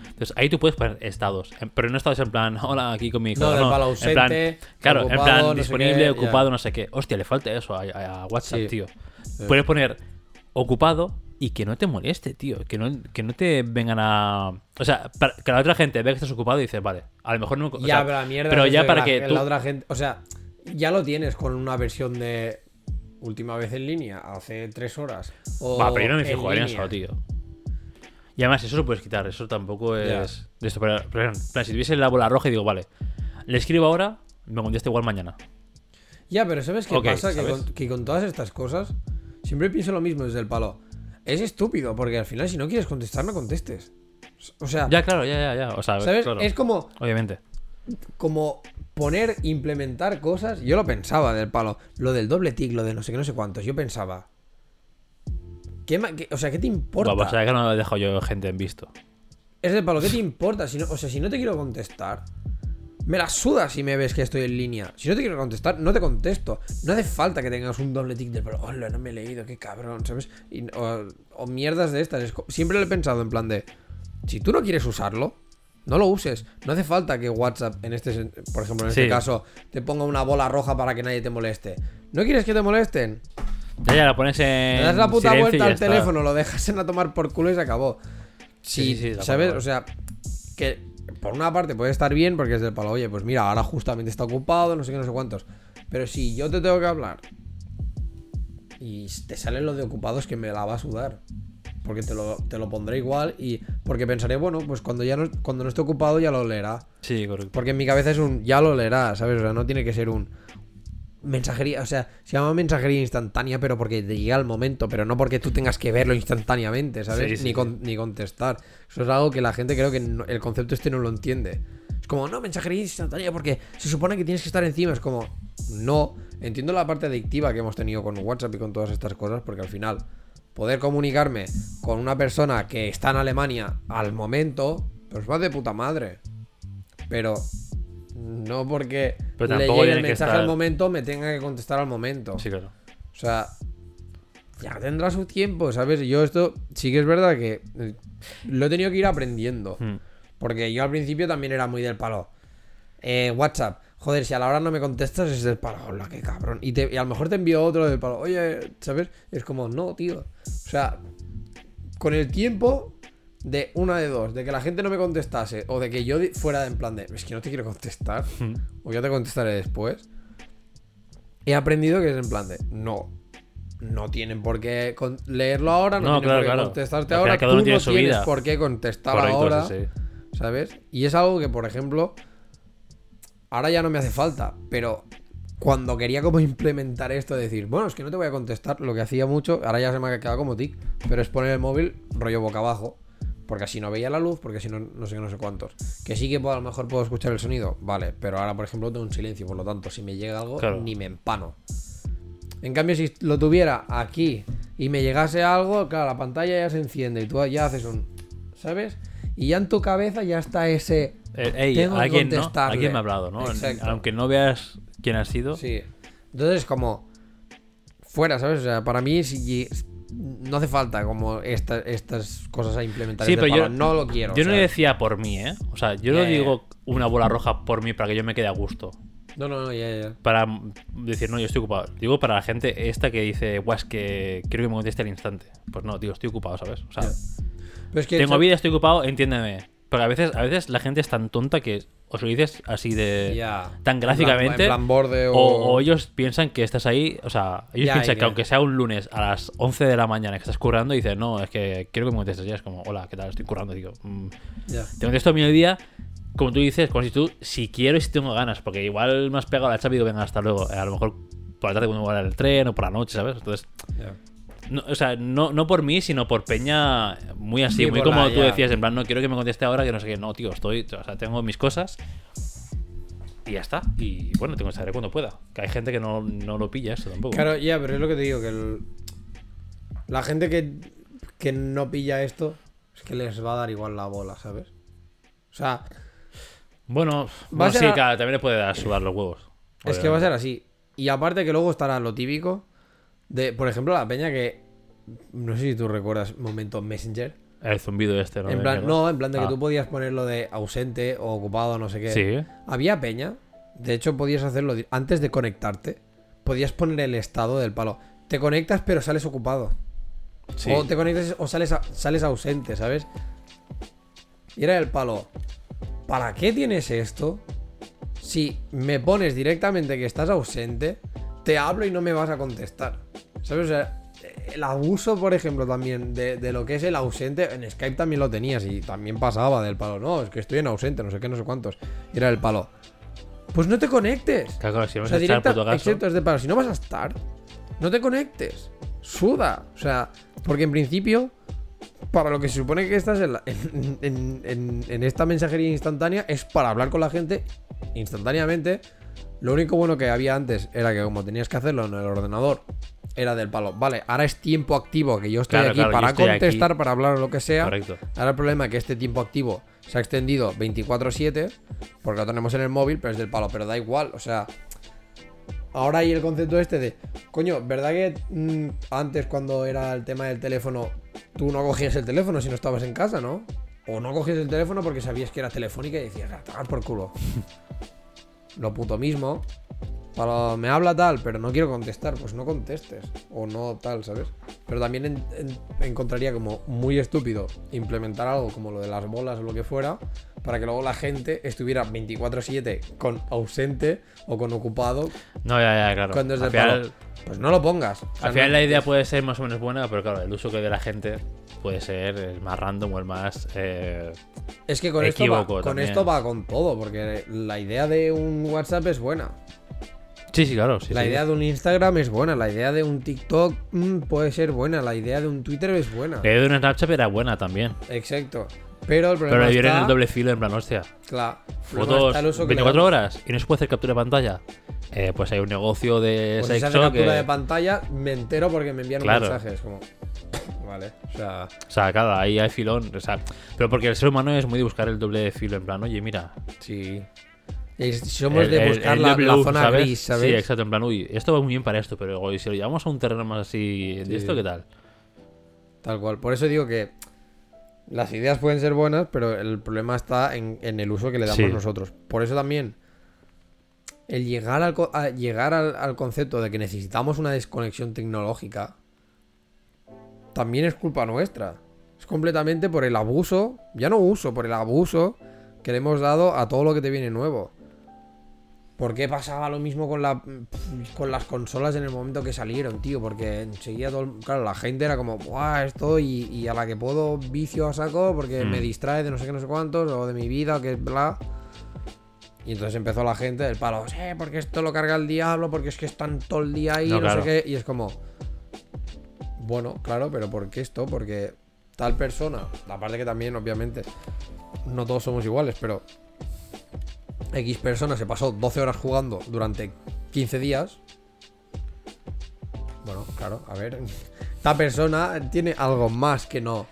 Entonces ahí tú puedes poner estados, en- pero no estados en plan, (laughs) hola, aquí con mi No, del palo en plan, ausente, claro, ocupado, en plan no sé disponible, qué, ocupado, no sé qué. Hostia, le falta eso a, a- a WhatsApp, Sí. tío. Puedes poner ocupado y que no te moleste, tío. Que no, que no te vengan a. O sea, para que la otra gente vea que estás ocupado y dice, vale, a lo mejor no. o ya, sea, pero la mierda Pero ya para la, que tú. la otra gente. O sea, ya lo tienes con una versión de última vez en línea, hace tres horas. O Va, pero yo no me fijo en eso, tío. Y además, eso lo puedes quitar, eso tampoco es. De esto, pero, si tuviese la bola roja y digo, vale, le escribo ahora, me contesta igual mañana. Ya, pero ¿sabes qué pasa? Que ¿sabes? con, que con todas estas cosas, siempre pienso lo mismo desde el palo. Es estúpido, porque al final, si no quieres contestar, no contestes. O sea, Ya, claro, ya, ya, ya. O sea, ¿sabes? claro, Es como, obviamente. como poner, implementar cosas. Yo lo pensaba del palo. Lo del doble tic, lo de no sé qué, no sé cuántos. Yo pensaba. ¿qué o sea, ¿qué te importa? Va, o sea, que no he dejado yo gente en visto. Es de palo, ¿qué te importa? Si no, o sea, si no te quiero contestar, me la suda si me ves que estoy en línea. Si no te quiero contestar, no te contesto. No hace falta que tengas un doble tic palo. Hola, no me he leído, qué cabrón, ¿sabes? Y- o, o mierdas de estas. Siempre lo he pensado en plan de. Si tú no quieres usarlo, no lo uses. No hace falta que WhatsApp, en este, por ejemplo, en este caso, te ponga una bola roja para que nadie te moleste. ¿No quieres que te molesten? Ya, ya, la pones en. Le das la puta vuelta al teléfono, lo dejas en a tomar por culo y se acabó. Sí, Sí, sí, de ¿sabes? O sea, que por una parte puede estar bien porque es del palo, oye, pues mira, ahora justamente está ocupado, no sé qué, no sé cuántos. Pero si yo te tengo que hablar y te sale lo de ocupado, es que me la va a sudar. Porque te lo, te lo pondré igual y porque pensaré, bueno, pues cuando ya no, cuando no esté ocupado ya lo leerá. Sí, correcto. Porque en mi cabeza es un ya lo leerá, ¿sabes? O sea, no tiene que ser un mensajería, o sea, se llama mensajería instantánea, pero porque te llega al momento, pero no porque tú tengas que verlo instantáneamente, ¿sabes? Sí, sí, ni, con- ni contestar. Eso es algo que la gente creo que no- el concepto este no lo entiende. Es como, no, mensajería instantánea porque se supone que tienes que estar encima. Es como, no. Entiendo la parte adictiva que hemos tenido con WhatsApp y con todas estas cosas, porque al final poder comunicarme con una persona que está en Alemania al momento, pues va de puta madre. Pero no porque Pero le llegue el mensaje estar- al momento me tenga que contestar al momento. Sí, claro. O sea, ya tendrá su tiempo, ¿sabes? Yo esto sí que es verdad que eh, lo he tenido que ir aprendiendo. Hmm. Porque yo al principio también era muy del palo. Eh, WhatsApp, joder, si a la hora no me contestas es del palo, hola, qué cabrón. Y, te- y a lo mejor te envío otro del palo, oye, ¿sabes? Es como, no, tío. O sea, con el tiempo de una de dos, de que la gente no me contestase o de que yo fuera en plan de, es que no te quiero contestar, o ya te contestaré después, he aprendido que es en plan de, no. No tienen por qué leerlo ahora, no, No, tienen claro, por qué claro. contestarte ahora. Tú no tienes vida. por qué contestar Correcto, ahora. sí, sí. ¿Sabes? Y es algo que, por ejemplo, ahora ya no me hace falta, pero cuando quería como implementar esto, de decir, bueno, es que no te voy a contestar, lo que hacía mucho, ahora ya se me ha quedado como tic, pero es poner el móvil rollo boca abajo, porque así no veía la luz, porque si no, no sé qué, no sé cuántos. Que sí que puedo- a lo mejor puedo escuchar el sonido, vale, pero ahora, por ejemplo, tengo un silencio, por lo tanto, si me llega algo, Claro. ni me empano. En cambio, si lo tuviera aquí y me llegase algo, claro, la pantalla ya se enciende y tú ya haces un. ¿Sabes? Y ya en tu cabeza ya está ese. Eh, Tengo que alguien, ¿no? contestarle. Alguien me ha hablado, ¿no? Exacto. Aunque no veas quién ha sido. Sí. Entonces, como. Fuera, ¿sabes? O sea, para mí si- no hace falta como esta- estas cosas a implementar. Sí, pero yo- no lo quiero. Yo no ¿sabes? decía por mí, ¿eh? O sea, yo no digo una bola roja por mí para que yo me quede a gusto. No, no, no, ya, ya. Para decir, no, yo estoy ocupado. Digo para la gente esta que dice, guau, es que quiero que me conteste al instante. Pues no, tío, estoy ocupado, ¿sabes? O sea, Pero es que. tengo vida, estoy ocupado, entiéndeme. Porque a veces, a veces la gente es tan tonta que os lo dices así de. Ya. tan En plan- gráficamente. En plan borde o. O, o ellos piensan que estás ahí, o sea, ellos Ya, piensan que que- aunque sea un lunes a las 11 de la mañana que estás currando, dicen, no, es que quiero que me contestes. Ya es como, hola, ¿qué tal? Estoy currando. Digo, "Mm, Ya. te contesto a mediodía, como tú dices, como si tú, si quiero y si tengo ganas, porque igual me has pegado la chapa y digo, venga, hasta luego. A lo mejor por la tarde cuando voy el tren o por la noche, ¿sabes? Entonces. No, o sea, no, no por mí, sino por Peña, muy así, Sí, muy como la- tú ya. decías, en plan, no quiero que me conteste ahora, que no sé qué. No, tío, estoy, o sea, tengo mis cosas. Y ya está. Y bueno, te contestaré cuando pueda. Que hay gente que no, no lo pilla esto tampoco. Claro, ya, pero es lo que te digo, que el- la gente que, que no pilla esto es que les va a dar igual la bola, ¿sabes? O sea, Bueno, Va a bueno, ser sí, a- claro, también le puede dar sudar los huevos. Es que va a ser así. Y aparte que luego estará lo típico de, por ejemplo, la peña que... No sé si tú recuerdas momento Messenger. El zumbido este, ¿no? en plan, no, en plan de que Ah. tú podías ponerlo de ausente o ocupado, no sé qué. Sí. Había peña. De hecho, podías hacerlo antes de conectarte. Podías poner el estado del palo. Te conectas pero sales ocupado. Sí. O te conectas o sales, a- sales ausente, ¿sabes? Y era el palo. ¿Para qué tienes esto? Si me pones directamente que estás ausente, te hablo y no me vas a contestar. ¿Sabes? O sea, el abuso, por ejemplo, también de, de lo que es el ausente, en Skype también lo tenías y también pasaba del palo. No, es que estoy en ausente, no sé qué, no sé cuántos. Y era el palo. Pues no te conectes. Claro, si O sea, a directa, gaso. excepto es de palo. Si no vas a estar, no te conectes. Suda. O sea, porque en principio, para lo que se supone que estás en, la- en- en- en- en esta mensajería instantánea es para hablar con la gente instantáneamente. Lo único bueno que había antes era que como tenías que hacerlo en el ordenador, era del palo. Vale, ahora es tiempo activo que yo estoy Claro, aquí claro, para estoy aquí. contestar, para hablar o lo que sea. Correcto. Ahora el problema es que este tiempo activo se ha extendido 24/7 porque lo tenemos en el móvil, pero es del palo, pero da igual, o sea, ahora hay el concepto este de, coño, ¿verdad que mm, antes cuando era el tema del teléfono tú no cogías el teléfono si no estabas en casa, ¿no? O no cogías el teléfono porque sabías que era telefónica y decías, a tomar por culo. (laughs) lo puto mismo. Para, me habla tal, pero no quiero contestar, pues no contestes. O no tal, ¿sabes? Pero también en- en- encontraría como muy estúpido implementar algo como lo de las bolas o lo que fuera, para que luego la gente estuviera 24/7 con ausente o con ocupado No, ya, ya, claro. cuando es final, palo. Pues no lo pongas. O sea, al final no- la idea puede ser más o menos buena, pero claro, el uso que dé la gente puede ser el más random o el más. eh, Es que con, esto va, con también. esto va con todo, porque la idea de un WhatsApp es buena. Sí, sí, claro. Sí, la sí. idea de un Instagram es buena, la idea de un TikTok mm, puede ser buena, la idea de un Twitter es buena. La idea de una Snapchat era buena también. Exacto. Pero el Pero problema le dieron está... el doble filo en plan, hostia. Claro. Fotos está el uso que le 24 damos. horas y no se puede hacer captura de pantalla. Eh, pues hay un negocio de Pues si se hace sexo captura que. de pantalla, me entero porque me envían Claro. un mensaje. Es como... (laughs) Vale, o sea... O sea, claro, ahí hay filón. O sea, pero porque el ser humano es muy de buscar el doble filo. En plan, oye, mira. Sí. Somos el- de buscar el la, zona gris, ¿sabes? Sí, exacto. En plan, uy, esto va muy bien para esto, pero si lo llevamos a un terreno más así. ¿De esto qué tal? Tal cual. Por eso digo que las ideas pueden ser buenas, pero el problema está en, en el uso que le damos Sí. nosotros. Por eso también el llegar al, a llegar al, al concepto de que necesitamos una desconexión tecnológica también es culpa nuestra. Es completamente por el abuso, ya no uso, por el abuso que le hemos dado a todo lo que te viene nuevo. ¿Por qué pasaba lo mismo con, la, con las consolas en el momento que salieron, tío? Porque enseguida, todo, claro, la gente era como, ¡buah, esto! Y, y a la que puedo vicio a saco porque Mm. me distrae de no sé qué, no sé cuántos, o de mi vida, o que bla. Y entonces empezó la gente del palo, sí, porque esto lo carga el diablo, porque es que están todo el día ahí, No, no, claro. sé qué. Y es como, bueno, claro, pero ¿por qué esto? Porque tal persona, aparte que también, obviamente, no todos somos iguales, pero X persona se pasó 12 horas jugando durante 15 días. Bueno, claro, a ver. (laughs) Esta persona tiene algo más que no.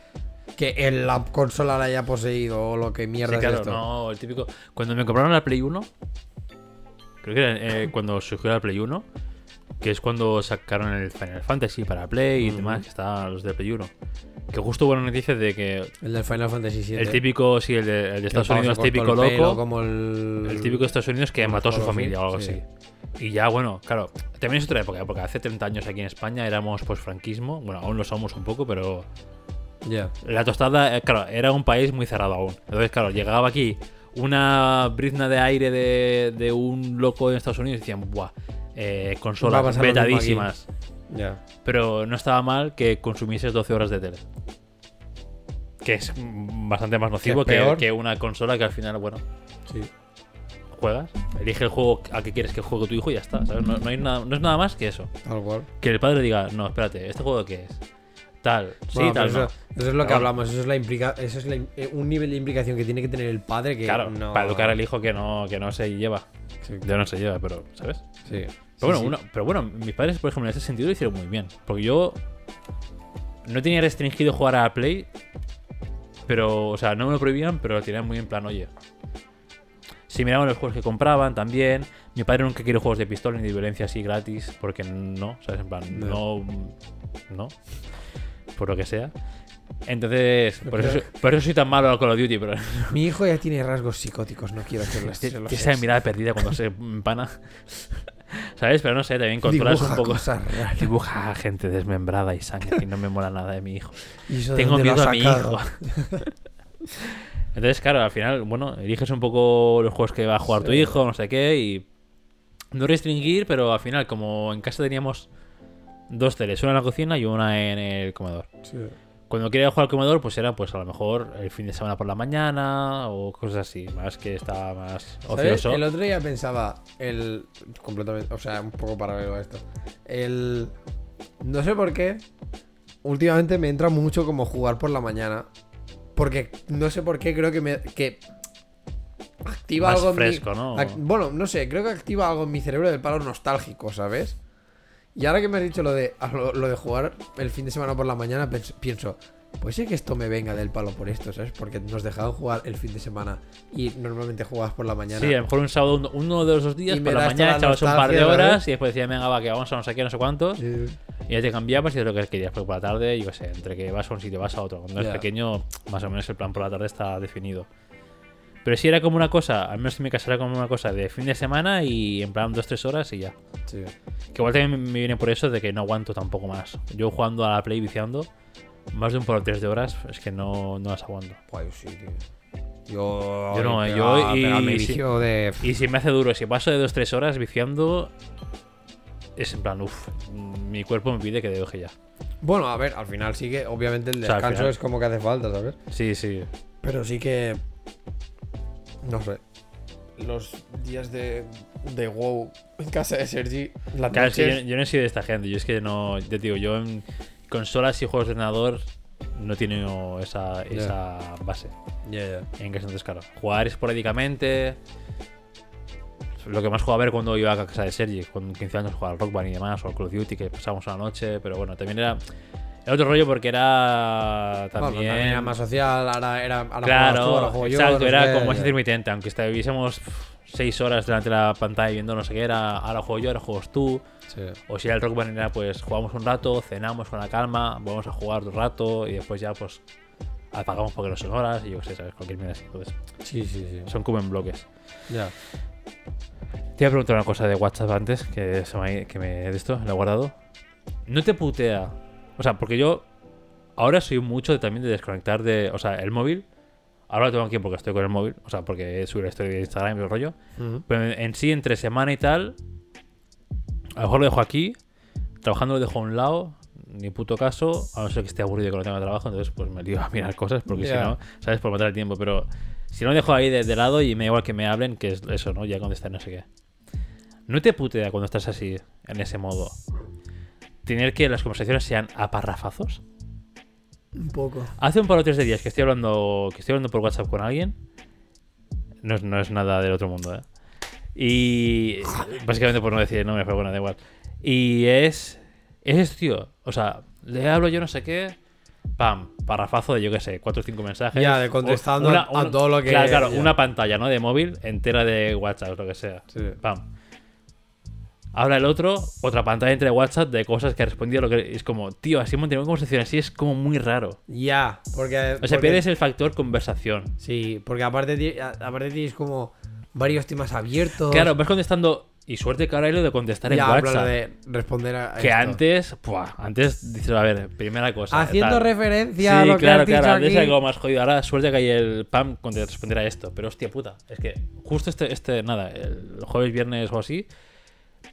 Que en la consola la haya poseído o lo que mierda Sí, es claro, esto. no, el típico. Cuando me compraron la Play 1, creo que era eh, cuando surgió la Play 1, que es cuando sacaron el Final Fantasy para Play y demás, que estaban los de Play 1. Que justo hubo una noticia de que El del Final Fantasy VII. el típico, sí, el de, el de Que Estados Unidos típico el pelo, loco, Como el... el típico de Estados Unidos que mató a su familia o algo así. Y ya, bueno, claro, también es otra época, porque hace 30 años aquí en España éramos pues franquismo, bueno, aún lo somos un poco, pero Ya. la tostada, eh, claro, era un país muy cerrado aún. Entonces, claro, llegaba aquí una brizna de aire de, de un loco en Estados Unidos y decían, buah, eh, consolas vetadísimas. Ya. Pero no estaba mal que consumieses 12 horas de tele. Que es bastante más nocivo Que una consola que al final, bueno, Sí. juegas, elige el juego a que quieres que juegue tu hijo y ya está. ¿sabes? No, no hay nada, no es nada más que eso. Tal cual. Que el padre diga, no, espérate, ¿este juego qué es? Tal, sí, tal, no. eso, es lo que hablamos. Eso es, la implica eso es la eh, un nivel de implicación que tiene que tener el padre que Claro, no... para educar al hijo que no, que no se lleva. Sí. Ya no se lleva, pero, ¿sabes? Sí. Pero, Sí, bueno, sí. uno- pero bueno, mis padres, por ejemplo, en ese sentido lo hicieron muy bien. Porque yo no tenía restringido jugar a Play, pero, o sea, no me lo prohibían, pero lo tenían muy en plan, oye. Si miraban los juegos que compraban también. Mi padre nunca quiere juegos de pistola ni de violencia así gratis, porque no, ¿sabes? En plan, no. No. Por lo que sea. Entonces, por eso, por eso soy tan malo al Call of Duty, pero. (laughs) Mi hijo ya tiene rasgos psicóticos, no quiero hacerlo así. Tiene esa mirada perdida cuando se empana. ¿Sabes? Pero no sé, también controlas un poco. Cosas raras. Dibuja gente desmembrada y sangre y no me mola nada de mi hijo. ¿Y eso de Tengo miedo a mi hijo. (laughs) Entonces, claro, al final, bueno, eliges un poco los juegos que va a jugar tu hijo, no sé qué, y no restringir, pero al final, como en casa teníamos dos teles, una en la cocina y una en el comedor. Sí. Cuando quería jugar al comedor, pues era pues a lo mejor el fin de semana por la mañana o cosas así, más que estaba más ¿Sabes? ocioso. El otro día pensaba, el. completamente. O sea, un poco paralelo a esto. El. No sé por qué. Últimamente me entra mucho como jugar por la mañana. Porque no sé por qué creo que me. que activa Más algo en mi- fresco, ¿no? ac- bueno, no sé, creo que activa algo en mi cerebro del palo nostálgico, ¿sabes? Y ahora que me has dicho lo de, lo, lo de jugar el fin de semana por la mañana, pienso, puede ser que esto me venga del palo por esto, ¿sabes? Porque nos dejaban jugar el fin de semana y normalmente jugabas por la mañana. Sí, a lo mejor un sábado, uno- uno de los dos días, Y por la mañana echabas un par de horas y después decías, venga, va, que vamos a no sé qué, no sé cuántos. Sí. Y ya te cambiabas y es lo que querías. Porque por la tarde, yo qué sé, entre que vas a un sitio vas a otro. Cuando Ya. es pequeño, más o menos el plan por la tarde está definido. Pero si era como una cosa, al menos en mi casa era como una cosa de fin de semana y en plan dos, tres horas y ya. Sí. Que igual también me viene por eso de que no aguanto tampoco más. Yo jugando a la Play viciando, más de un por o tres de horas, es que no, no las aguanto. Guay, sí, tío. Yo, Yo no, pega- yo y- sí. vicio de. Y si me hace duro, si paso de dos, tres horas viciando, es en plan, uff, mi cuerpo me pide que deje ya. Bueno, a ver, al final sí que, obviamente, el O sea, al descanso es como que hace falta, ¿sabes? Sí, sí. Pero sí que. No sé. Los días de, de WoW en casa de Sergi, las Claro, es que yo, yo no soy de esta gente. Yo es que no. Te digo, yo en consolas y juegos de ordenador no tiene esa, esa base. Ya, ya. En que entonces, claro, jugar esporádicamente. Lo que más jugaba a ver cuando iba a casa de Sergi, con 15 años jugaba al Rock Band y demás, o al Call of Duty, que pasábamos una noche, pero bueno, también era. Era otro rollo porque era Bueno, también. era más social, ahora era. Ahora claro, tú, ahora juego yo, exacto, no era como más intermitente, aunque estuviésemos 6 horas delante de la pantalla viendo no sé qué era, ahora juego yo, ahora juegas tú. Sí. O si era el Rock Band era pues jugamos un rato, cenamos con la calma, vamos a jugar otro rato y después ya pues apagamos porque no son horas y yo qué sé, ¿sabes? Cualquier mierda así. Entonces, Sí, sí, sí. son como en bloques. Ya. Te iba a preguntar una cosa de WhatsApp antes, que, se me, que me de esto, lo he guardado. ¿No te putea? O sea, porque yo ahora soy mucho de- también de desconectar de... O sea, el móvil, ahora lo tengo aquí porque estoy con el móvil, o sea, porque subí la historia de Instagram y el rollo. Ujú. Pero en, en sí, entre semana y tal, a lo mejor lo dejo aquí, trabajando lo dejo a un lado, ni puto caso, a no ser que esté aburrido y que no tenga trabajo, entonces pues me lío a mirar cosas, porque si Ya. no, ¿sabes? Por matar el tiempo, pero si no lo dejo ahí de, de lado y me da igual que me hablen, que es eso, ¿no? Ya contestar no sé qué. ¿No te putea cuando estás así, en ese modo? Tener que las conversaciones sean a parrafazos. Un poco. Hace un par o tres de días que estoy hablando, que estoy hablando por WhatsApp con alguien. No es, no es nada del otro mundo, ¿eh? Y básicamente por no decir no me pero bueno, da igual. Y es. Es esto, tío. O sea, le hablo yo no sé qué. Pam, parrafazo de yo qué sé, cuatro o cinco mensajes. Ya, de contestando a todo lo que- Claro, claro, ya. una pantalla, ¿no? De móvil entera de WhatsApp, lo que sea. Sí. Pam. Habla el otro, otra pantalla entre WhatsApp de cosas que ha respondido lo que es como, tío, así mantener una conversación así es como muy raro. Ya, porque. O sea, porque- pierdes el factor conversación. Sí, porque aparte, aparte tienes como varios temas abiertos. Claro, vas contestando. Y suerte que ahora hay lo de contestar en ya, lo WhatsApp. de responder a. Que esto. antes, puah, antes dices, a ver, primera cosa. Haciendo tal. referencia a lo que claro, has dicho claro. Antes aquí. era como más jodido. Ahora suerte que hay el PAM con de responder a esto. Pero hostia puta. Es que justo este, este nada, el jueves, viernes o así,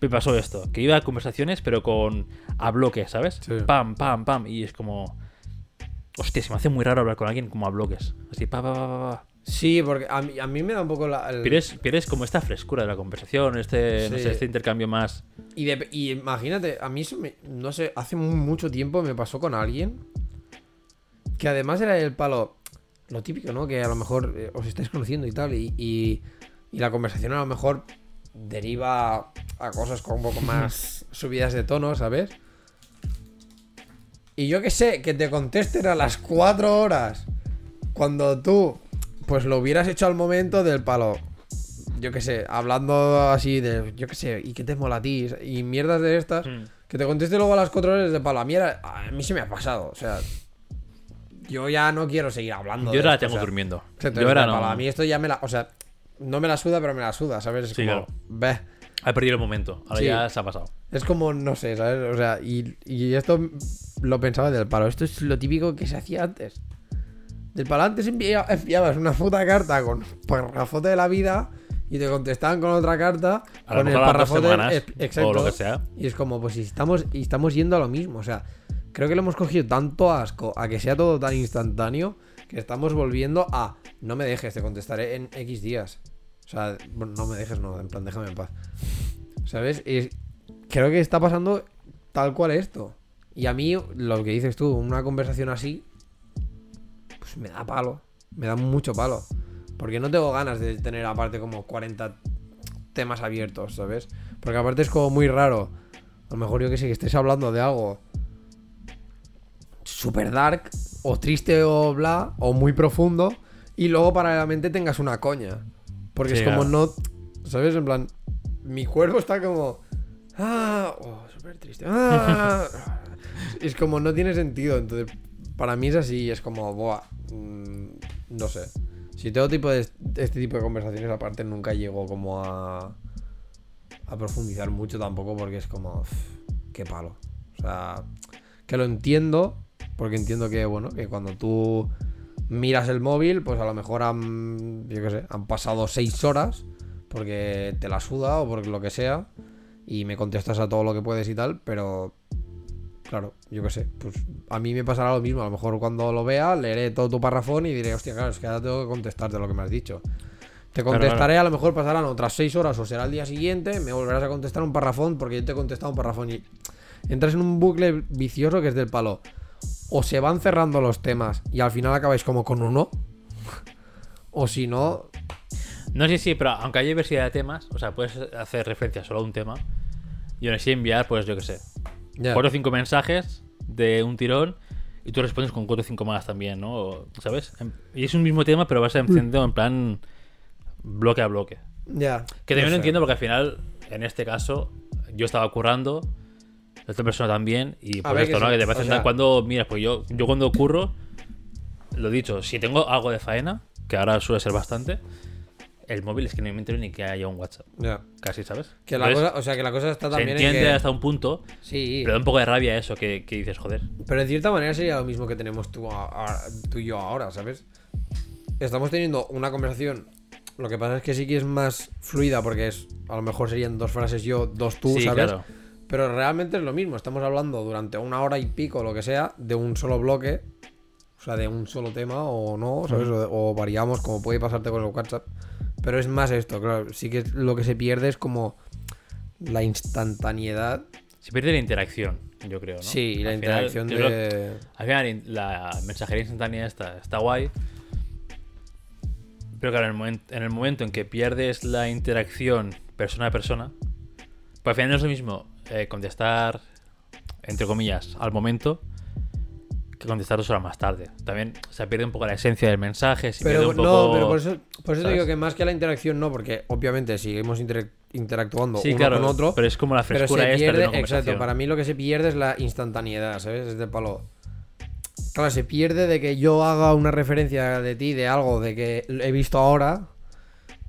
me pasó esto. Que iba a conversaciones, pero con. a bloques, ¿sabes? Sí. Pam, pam, pam. Y es como. Hostia, se me hace muy raro hablar con alguien como a bloques. Así, pa, pa, pa, pa, pa. Sí, porque a mí, a mí me da un poco la. el- pierdes como esta frescura de la conversación, este, no sé, este intercambio más. Y, de- y imagínate, a mí eso me- no sé, hace mu- mucho tiempo me pasó con alguien que además era el palo, lo típico, ¿no? Que a lo mejor eh, os estáis conociendo y tal, y, y- y la conversación a lo mejor deriva a cosas con un poco más (laughs) subidas de tono, ¿sabes? Y yo que sé, que te contesten a las 4 horas cuando tú, pues lo hubieras hecho al momento del palo. yo qué sé, hablando así de, yo qué sé, ¿y qué te mola a ti? Y mierdas de estas, Mm. que te conteste luego a las 4 horas de palo. A mí, era- a mí se me ha pasado, o sea, yo ya no quiero seguir hablando. Yo ahora la tengo o sea, durmiendo. Yo ahora no. A mí esto ya me la, o sea, no me la suda, pero me la suda, ¿sabes? Es Sí, como, claro. perdido el momento. Ahora Sí. ya se ha pasado. Es como, no sé, ¿sabes? O sea, y, y esto lo pensaba del palo. Esto es lo típico que se hacía antes. Del palo antes envia- enviabas una puta carta con parrafote de la vida y te contestaban con otra carta A con el parrafote. exacto. o lo que sea. Y es como, pues si estamos, y estamos yendo a lo mismo. O sea, creo que le hemos cogido tanto asco a que sea todo tan instantáneo que estamos volviendo a no me dejes, te contestaré en X días. O sea, no me dejes, no, en plan, déjame en paz. ¿Sabes? Y creo que está pasando tal cual esto. Y a mí, lo que dices tú, una conversación así, pues me da palo. Me da mucho palo. Porque no tengo ganas de tener aparte como 40 temas abiertos, ¿sabes? Porque aparte es como muy raro. A lo mejor yo que sé, que estés hablando de algo super dark, o triste o bla, o muy profundo, y luego paralelamente tengas una coña. Porque Sí, es como claro. no. ¿Sabes? En plan, mi cuerpo está como. Ah, oh, súper triste. Ah. (laughs) es como no tiene sentido. Entonces, para mí es así. Es como, boa. mm, no sé. Si tengo tipo de este tipo de conversaciones, aparte nunca llego como a. a profundizar mucho tampoco, porque es como. qué palo. O sea, que lo entiendo. Porque entiendo que, bueno, que cuando tú miras el móvil, pues a lo mejor han, yo qué sé, han pasado seis horas porque te la suda o porque lo que sea y me contestas a todo lo que puedes y tal, pero claro, yo qué sé, pues a mí me pasará lo mismo, a lo mejor cuando lo vea leeré todo tu parrafón y diré, hostia, claro, es que ahora tengo que contestarte lo que me has dicho. Te Claro, contestaré, a lo mejor pasarán otras seis horas o será el día siguiente, me volverás a contestar un parrafón porque yo te he contestado un parrafón y entras en un bucle vicioso que es del palo. O se van cerrando los temas y al final acabáis como con uno. O si no, No sé si, pero aunque haya diversidad de temas, o sea, puedes hacer referencia solo a un tema. Y aún así enviar, pues yo qué sé, ya. cuatro o cinco mensajes de un tirón y tú respondes con cuatro o cinco más también, ¿no? O, ¿Sabes? Y es un mismo tema, pero vas a en plan bloque a bloque. Ya. Que también no lo entiendo porque al final, en este caso, yo estaba currando, la otra persona también, y por esto, ¿no? Que te o parece sea- cuando, miras, pues yo, yo cuando curro, lo dicho, si tengo algo de faena, que ahora suele ser bastante, el móvil es que no me entero ni que haya un WhatsApp, Ya. casi, ¿sabes? Que la Entonces, cosa, o sea, que la cosa está se también en entiende que- hasta un punto, Sí, pero da un poco de rabia eso que, que dices, joder. pero en cierta manera sería lo mismo que tenemos tú, a- a- tú y yo ahora, ¿sabes? Estamos teniendo una conversación. Lo que pasa es que sí que es más fluida porque es a lo mejor serían dos frases yo, dos tú, sí, ¿sabes? claro. Pero realmente es lo mismo. Estamos hablando durante una hora y pico, lo que sea, de un solo bloque. O sea, de un solo tema o no, ¿sabes? O, o variamos, como puede pasarte con el WhatsApp. Pero es más esto, claro. Sí que lo que se pierde es como la instantaneidad. Se pierde la interacción, yo creo, ¿no? Sí, la Al final, interacción de. Al final, la mensajería instantánea está, está guay. Pero claro, en el, momen- en el momento en que pierdes la interacción persona a persona, pues al final no es lo mismo eh, contestar, entre comillas, al momento, que contestar dos horas más tarde. También se pierde un poco la esencia del mensaje, se Pero un no, poco... pero por eso, por eso digo que más que la interacción no, porque obviamente seguimos interac- interactuando Sí, uno claro, con otro. pero es como la Pero frescura esta de una exacto, para mí lo que se pierde es la instantaneidad, ¿sabes? Es de palo. Claro, se pierde de que yo haga una referencia de ti, de algo, de que he visto ahora,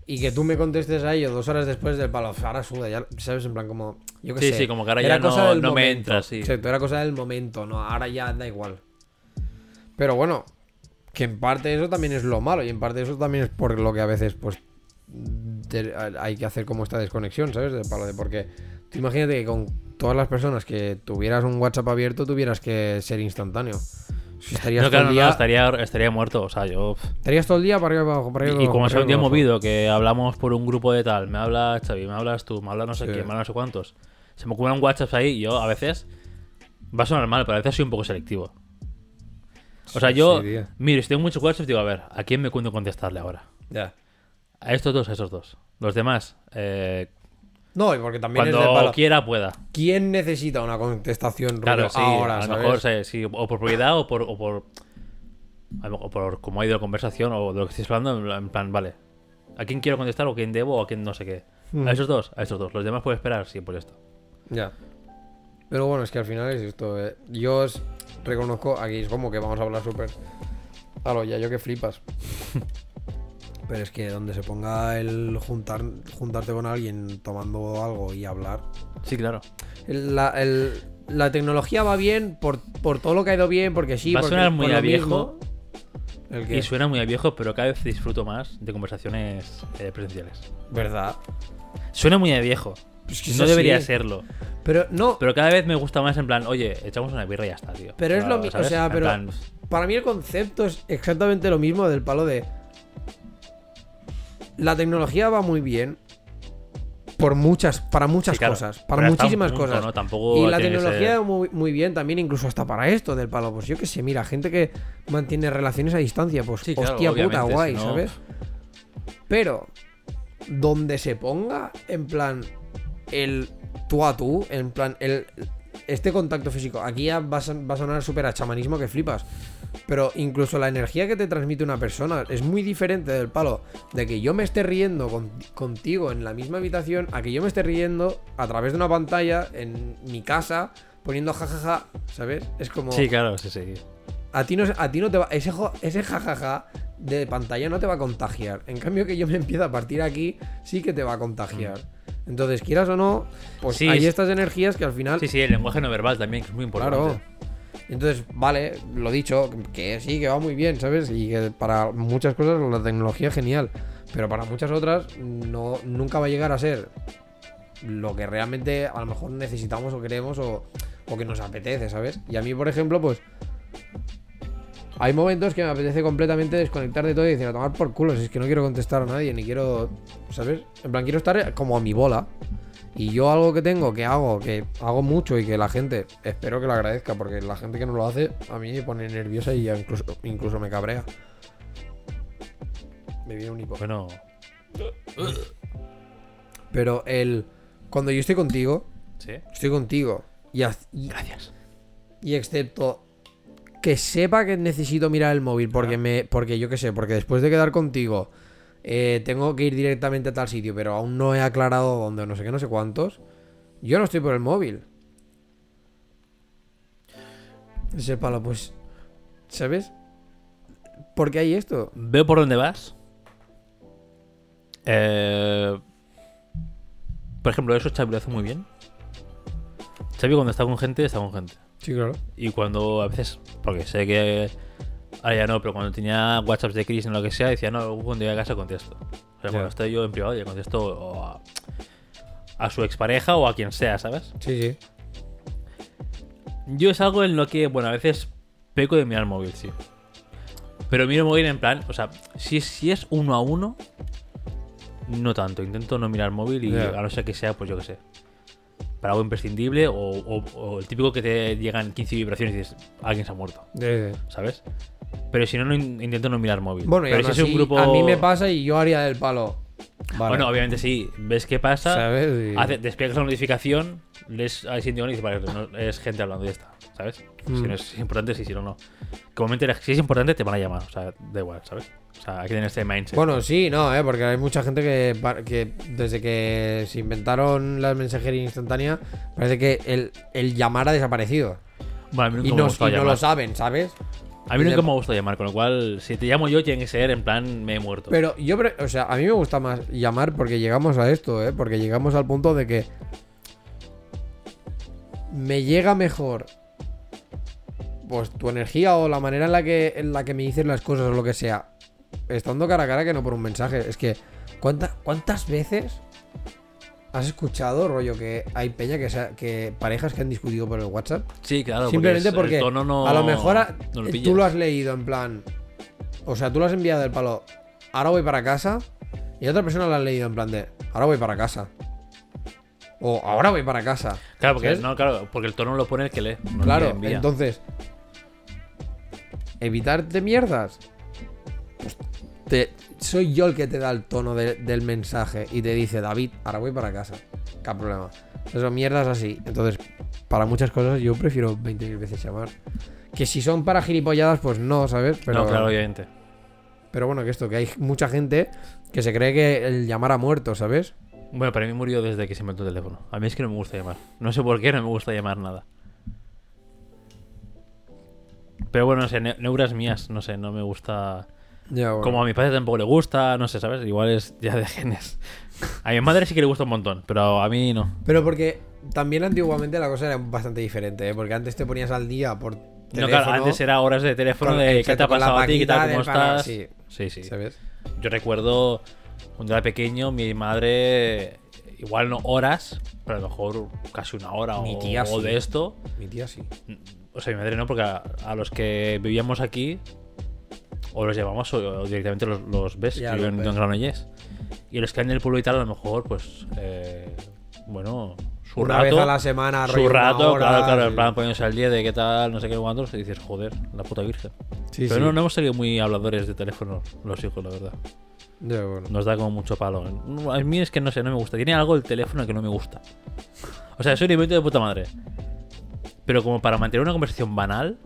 y que tú me contestes a ello dos horas después del palo. Ahora suda, ya, ¿sabes? En plan, como. Yo Sí, sé. sí, como que ahora Era ya cosa no- del no me entra, sí. Exacto, era cosa del momento, no, ahora ya da igual. Pero bueno, que en parte eso también es lo malo, y en parte eso también es por lo que a veces, pues. te- hay que hacer como esta desconexión, ¿sabes? Del palo de porque. Tú imagínate que con todas las personas que tuvieras un WhatsApp abierto tuvieras que ser instantáneo. Estarías No, todo claro, no, día. estaría, estaría muerto. O sea, yo... Estarías todo el día para arriba abajo, para arriba Y, como para un día movido, que hablamos por un grupo de tal, me habla Xavi, me hablas tú, me habla no sé Sí. quién, me habla no sé cuántos. Se me ocurren WhatsApps ahí y yo a veces. Va a sonar mal, pero a veces soy un poco selectivo. O sea, yo. sí, miro, si tengo muchos WhatsApps, digo, a ver, ¿a quién me cuento contestarle ahora? Ya. A estos dos, a esos dos. Los demás, eh, No, y porque también es de cuando palo. quiera pueda. ¿Quién necesita una contestación Claro, sí, ahora, a lo mejor sí, sí, o por prioridad o por. O por, o por cómo ha ido la conversación o de lo que estés hablando, en plan- vale. ¿A quién quiero contestar o a quién debo o a quién no sé qué? Mm. A esos dos, a esos dos. Los demás puedo esperar, sí, por esto. Ya. Pero bueno, es que al final es esto. eh. Yo os reconozco, aquí es como que vamos a hablar súper. A lo ya yo que flipas. (laughs) Pero es que donde se ponga el juntar, juntarte con alguien tomando algo y hablar. Sí, claro. La, el- la tecnología va bien por, por todo lo que ha ido bien, porque sí. Va a sonar muy a viejo. mismo. Y suena muy a viejo, pero cada vez disfruto más de conversaciones eh, presenciales. ¿Verdad? Suena muy a viejo. Es que no debería serlo. Pero no, Pero cada vez me gusta más en plan, oye, echamos una birra y ya está, tío. Pero es lo mi- o sea, pero- plan, Para mí el concepto es exactamente lo mismo del palo de... La tecnología va muy bien por muchas, para muchas sí, claro, cosas, para muchísimas punto, cosas. ¿no? Tampoco Y la que tecnología ser- va muy, muy bien también, incluso hasta para esto del palo. Pues yo qué sé, mira, gente que mantiene relaciones a distancia, pues Sí, claro, hostia puta, guay, si no- ¿sabes? Pero, donde se ponga, en plan, el tú a tú, en plan, el este contacto físico, aquí ya va a, va a sonar súper a chamanismo que flipas. Pero incluso la energía que te transmite una persona es muy diferente del palo de que yo me esté riendo con- contigo en la misma habitación a que yo me esté riendo a través de una pantalla en mi casa poniendo jajaja, ¿sabes? Es como Sí, claro, sí, sí. a ti no a ti no te va ese jo- ese jajaja de pantalla no te va a contagiar. En cambio que yo me empiezo a partir aquí sí que te va a contagiar. Entonces, quieras o no, pues Sí, hay sí. estas energías que al final Sí, sí, el lenguaje no verbal también, que es muy importante. Claro. Entonces, vale, lo dicho, que sí, que va muy bien, ¿sabes? Y que para muchas cosas la tecnología es genial. Pero para muchas otras no, nunca va a llegar a ser lo que realmente a lo mejor necesitamos o queremos o, o que nos apetece, ¿sabes? Y a mí, por ejemplo, pues. Hay momentos que me apetece completamente desconectar de todo y decir a tomar por culo. Si es que no quiero contestar a nadie, ni quiero. ¿Sabes? En plan, quiero estar como a mi bola. Y yo algo que tengo, que hago, que hago mucho y que la gente, espero que lo agradezca, porque la gente que no lo hace, a mí me pone nerviosa y ya incluso, incluso me cabrea. Me viene un hipo. Bueno, Pero el. Cuando yo estoy contigo, sí. estoy contigo. Y, y, Gracias. y excepto que sepa que necesito mirar el móvil, porque me. Porque yo qué sé, porque después de quedar contigo. Eh, tengo que ir directamente a tal sitio, pero aún no he aclarado dónde, no sé qué, no sé cuántos. Yo no estoy por el móvil. Ese palo, pues. ¿Sabes? ¿Por qué hay esto? Veo por dónde vas. Eh, por ejemplo, eso Xavi lo hace muy bien. Xavi cuando está con gente, está con gente. Sí, claro. Y cuando a veces, porque sé que ahora ya no, pero cuando tenía WhatsApps de Chris en lo que sea, decía, no, cuando llegue a casa contesto. O sea, cuando estoy yo en privado, ya contesto o a, a su expareja o a quien sea, ¿sabes? Sí, sí. Yo es algo en lo que, bueno, a veces peco de mirar el móvil, sí. Pero miro el móvil en plan, o sea, si, si es uno a uno, no tanto. Intento no mirar el móvil y a no ser que sea, pues yo qué sé. Para algo imprescindible o, o- o el típico que te llegan 15 vibraciones y dices, alguien se ha muerto, sí. ¿sabes? Pero si no, no in- intento no mirar móvil. Bueno, y Pero aún si es un grupo... a mí me pasa y yo haría del palo. Vale. Bueno, obviamente sí. Ves qué pasa, ¿Sabes? Y- hace- despliegas la notificación, lees al siguiente y dices, vale, no, es gente hablando y ya está, ¿sabes? Si Mm. no es importante, sí, si no, no. Que momento si es importante, te van a llamar, o sea, da igual, ¿sabes? O sea, hay que tener este mindset. Bueno, sí, no, ¿eh? porque hay mucha gente que, desde que se inventaron la mensajería instantánea, parece que el, el llamar ha desaparecido. Bueno, a mí nunca Y, me no, y no lo saben, ¿sabes? a mí nunca me ha gustado llamar, con lo cual, si te llamo yo, tiene que ser en plan, me he muerto. Pero yo, o sea, a mí me gusta más llamar porque llegamos a esto, ¿eh? Porque llegamos al punto de que me llega mejor pues tu energía o la manera en la que en la que me dices las cosas o lo que sea, estando cara a cara que no por un mensaje. Es que ¿cuánta- ¿cuántas veces has escuchado rollo que hay peña que sea, que parejas que han discutido por el WhatsApp? sí, claro, Simplemente es- porque el tono no, a lo mejor a- no lo tú lo has leído en plan. O sea, tú lo has enviado del palo. Ahora voy para casa. Y otra persona lo ha leído en plan de. Ahora voy para casa. O ahora voy para casa. Claro, porque, ¿sabes? no, claro, porque el tono lo pone el que lee. no claro, entonces. Evitarte mierdas. Pues te, soy yo el que te da el tono de- del mensaje y te dice, David, ahora voy para casa. ¿Qué problema? Eso, mierdas así. Entonces, para muchas cosas yo prefiero 20.000 veces llamar. Que si son para gilipolladas, pues no, ¿sabes? Pero, No, claro, obviamente. Pero bueno, que esto, que hay mucha gente que se cree que el llamar a muerto, ¿sabes? Bueno, para mí murió desde que se inventó el teléfono. A mí es que no me gusta llamar. No sé por qué no me gusta llamar nada. Pero bueno, no sé, ne- neuras mías, no sé, no me gusta. Ya, bueno. Como a mi padre tampoco le gusta, no sé, ¿sabes? Igual es ya de genes. A mi madre sí que le gusta un montón, pero a mí no. Pero porque también antiguamente la cosa era bastante diferente, ¿eh? Porque antes te ponías al día por teléfono. No, claro, antes era horas de teléfono con- de qué te ha pasado a ti, qué tal, cómo estás. sí. sí, sí. ¿Sabes? Yo recuerdo cuando era pequeño, mi madre, igual no horas, pero a lo mejor casi una hora Mi o, tía o sí. de esto. Mi tía sí. O sea, mi madre no, porque a, a los que vivíamos aquí, o los llevamos o, o directamente los, los ves, Ya, que viven en. Granollers. Y los que hay en el pueblo y tal, a lo mejor, pues, eh, bueno, su Una rato. vez a la semana, su rato, hora, claro, claro, en plan poniéndose al día de qué tal, no sé qué cuántos, y dices, joder, la puta virgen. Sí, Pero sí. No, no hemos salido muy habladores de teléfono los hijos, la verdad. Ya, bueno. Nos da como mucho palo. A mí es que no sé, no me gusta. Tiene algo el teléfono que no me gusta. O sea, soy un invento de puta madre. Pero como para mantener una conversación banal,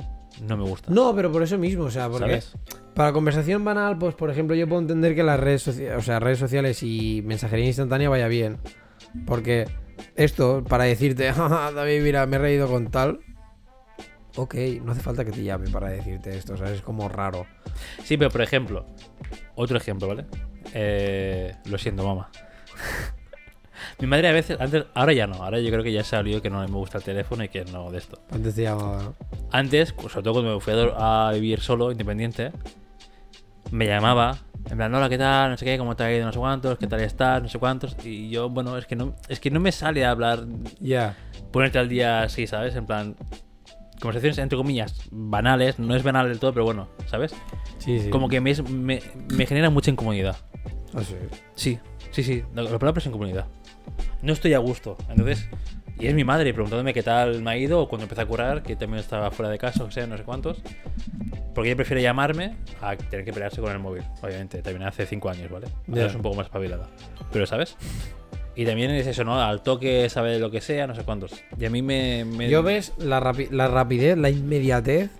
no me gusta. No, pero por eso mismo, o sea, porque ¿Sabes? para conversación banal, pues por ejemplo, yo puedo entender que las redes sociales, o sea, redes sociales y mensajería instantánea vaya bien. Porque esto, para decirte, (laughs) "Ah, David, mira, me he reído con tal. Ok, no hace falta que te llame para decirte esto, ¿sabes? Es como raro. Sí, pero por ejemplo, otro ejemplo, ¿vale? Eh, lo siento, mamá. (laughs) Mi madre a veces, antes, ahora ya no, ahora yo creo que ya salió que no me gusta el teléfono y que no de esto. Antes te llamaba. Antes, sobre todo cuando me fui a, vivir solo, independiente, me llamaba, en plan, hola, ¿qué tal? No sé qué, cómo te ha ido, no sé cuántos, qué tal estás, no sé cuántos. Y yo, bueno, es que no, es que no me sale a hablar, Ya. ponerte al día así, ¿sabes? En plan, conversaciones entre comillas banales, no es banal del todo, pero bueno, ¿sabes? Sí, sí. Como que me, es- me, me genera mucha incomodidad. Ah, sí. Sí, sí, sí, la, la palabra es incomodidad. No estoy a gusto, entonces. Y es mi madre preguntándome qué tal me ha ido o cuando empecé a curar, que también estaba fuera de casa, o sea, no sé cuántos. Porque ella prefiere llamarme a tener que pelearse con el móvil, obviamente. También hace cinco años, ¿vale? Ahora Ya. es un poco más espabilada. Pero, ¿sabes? Y también es eso, ¿no? Al toque sabe lo que sea, no sé cuántos. Y a mí me. me- Yo ves la, rapi- la rapidez, la inmediatez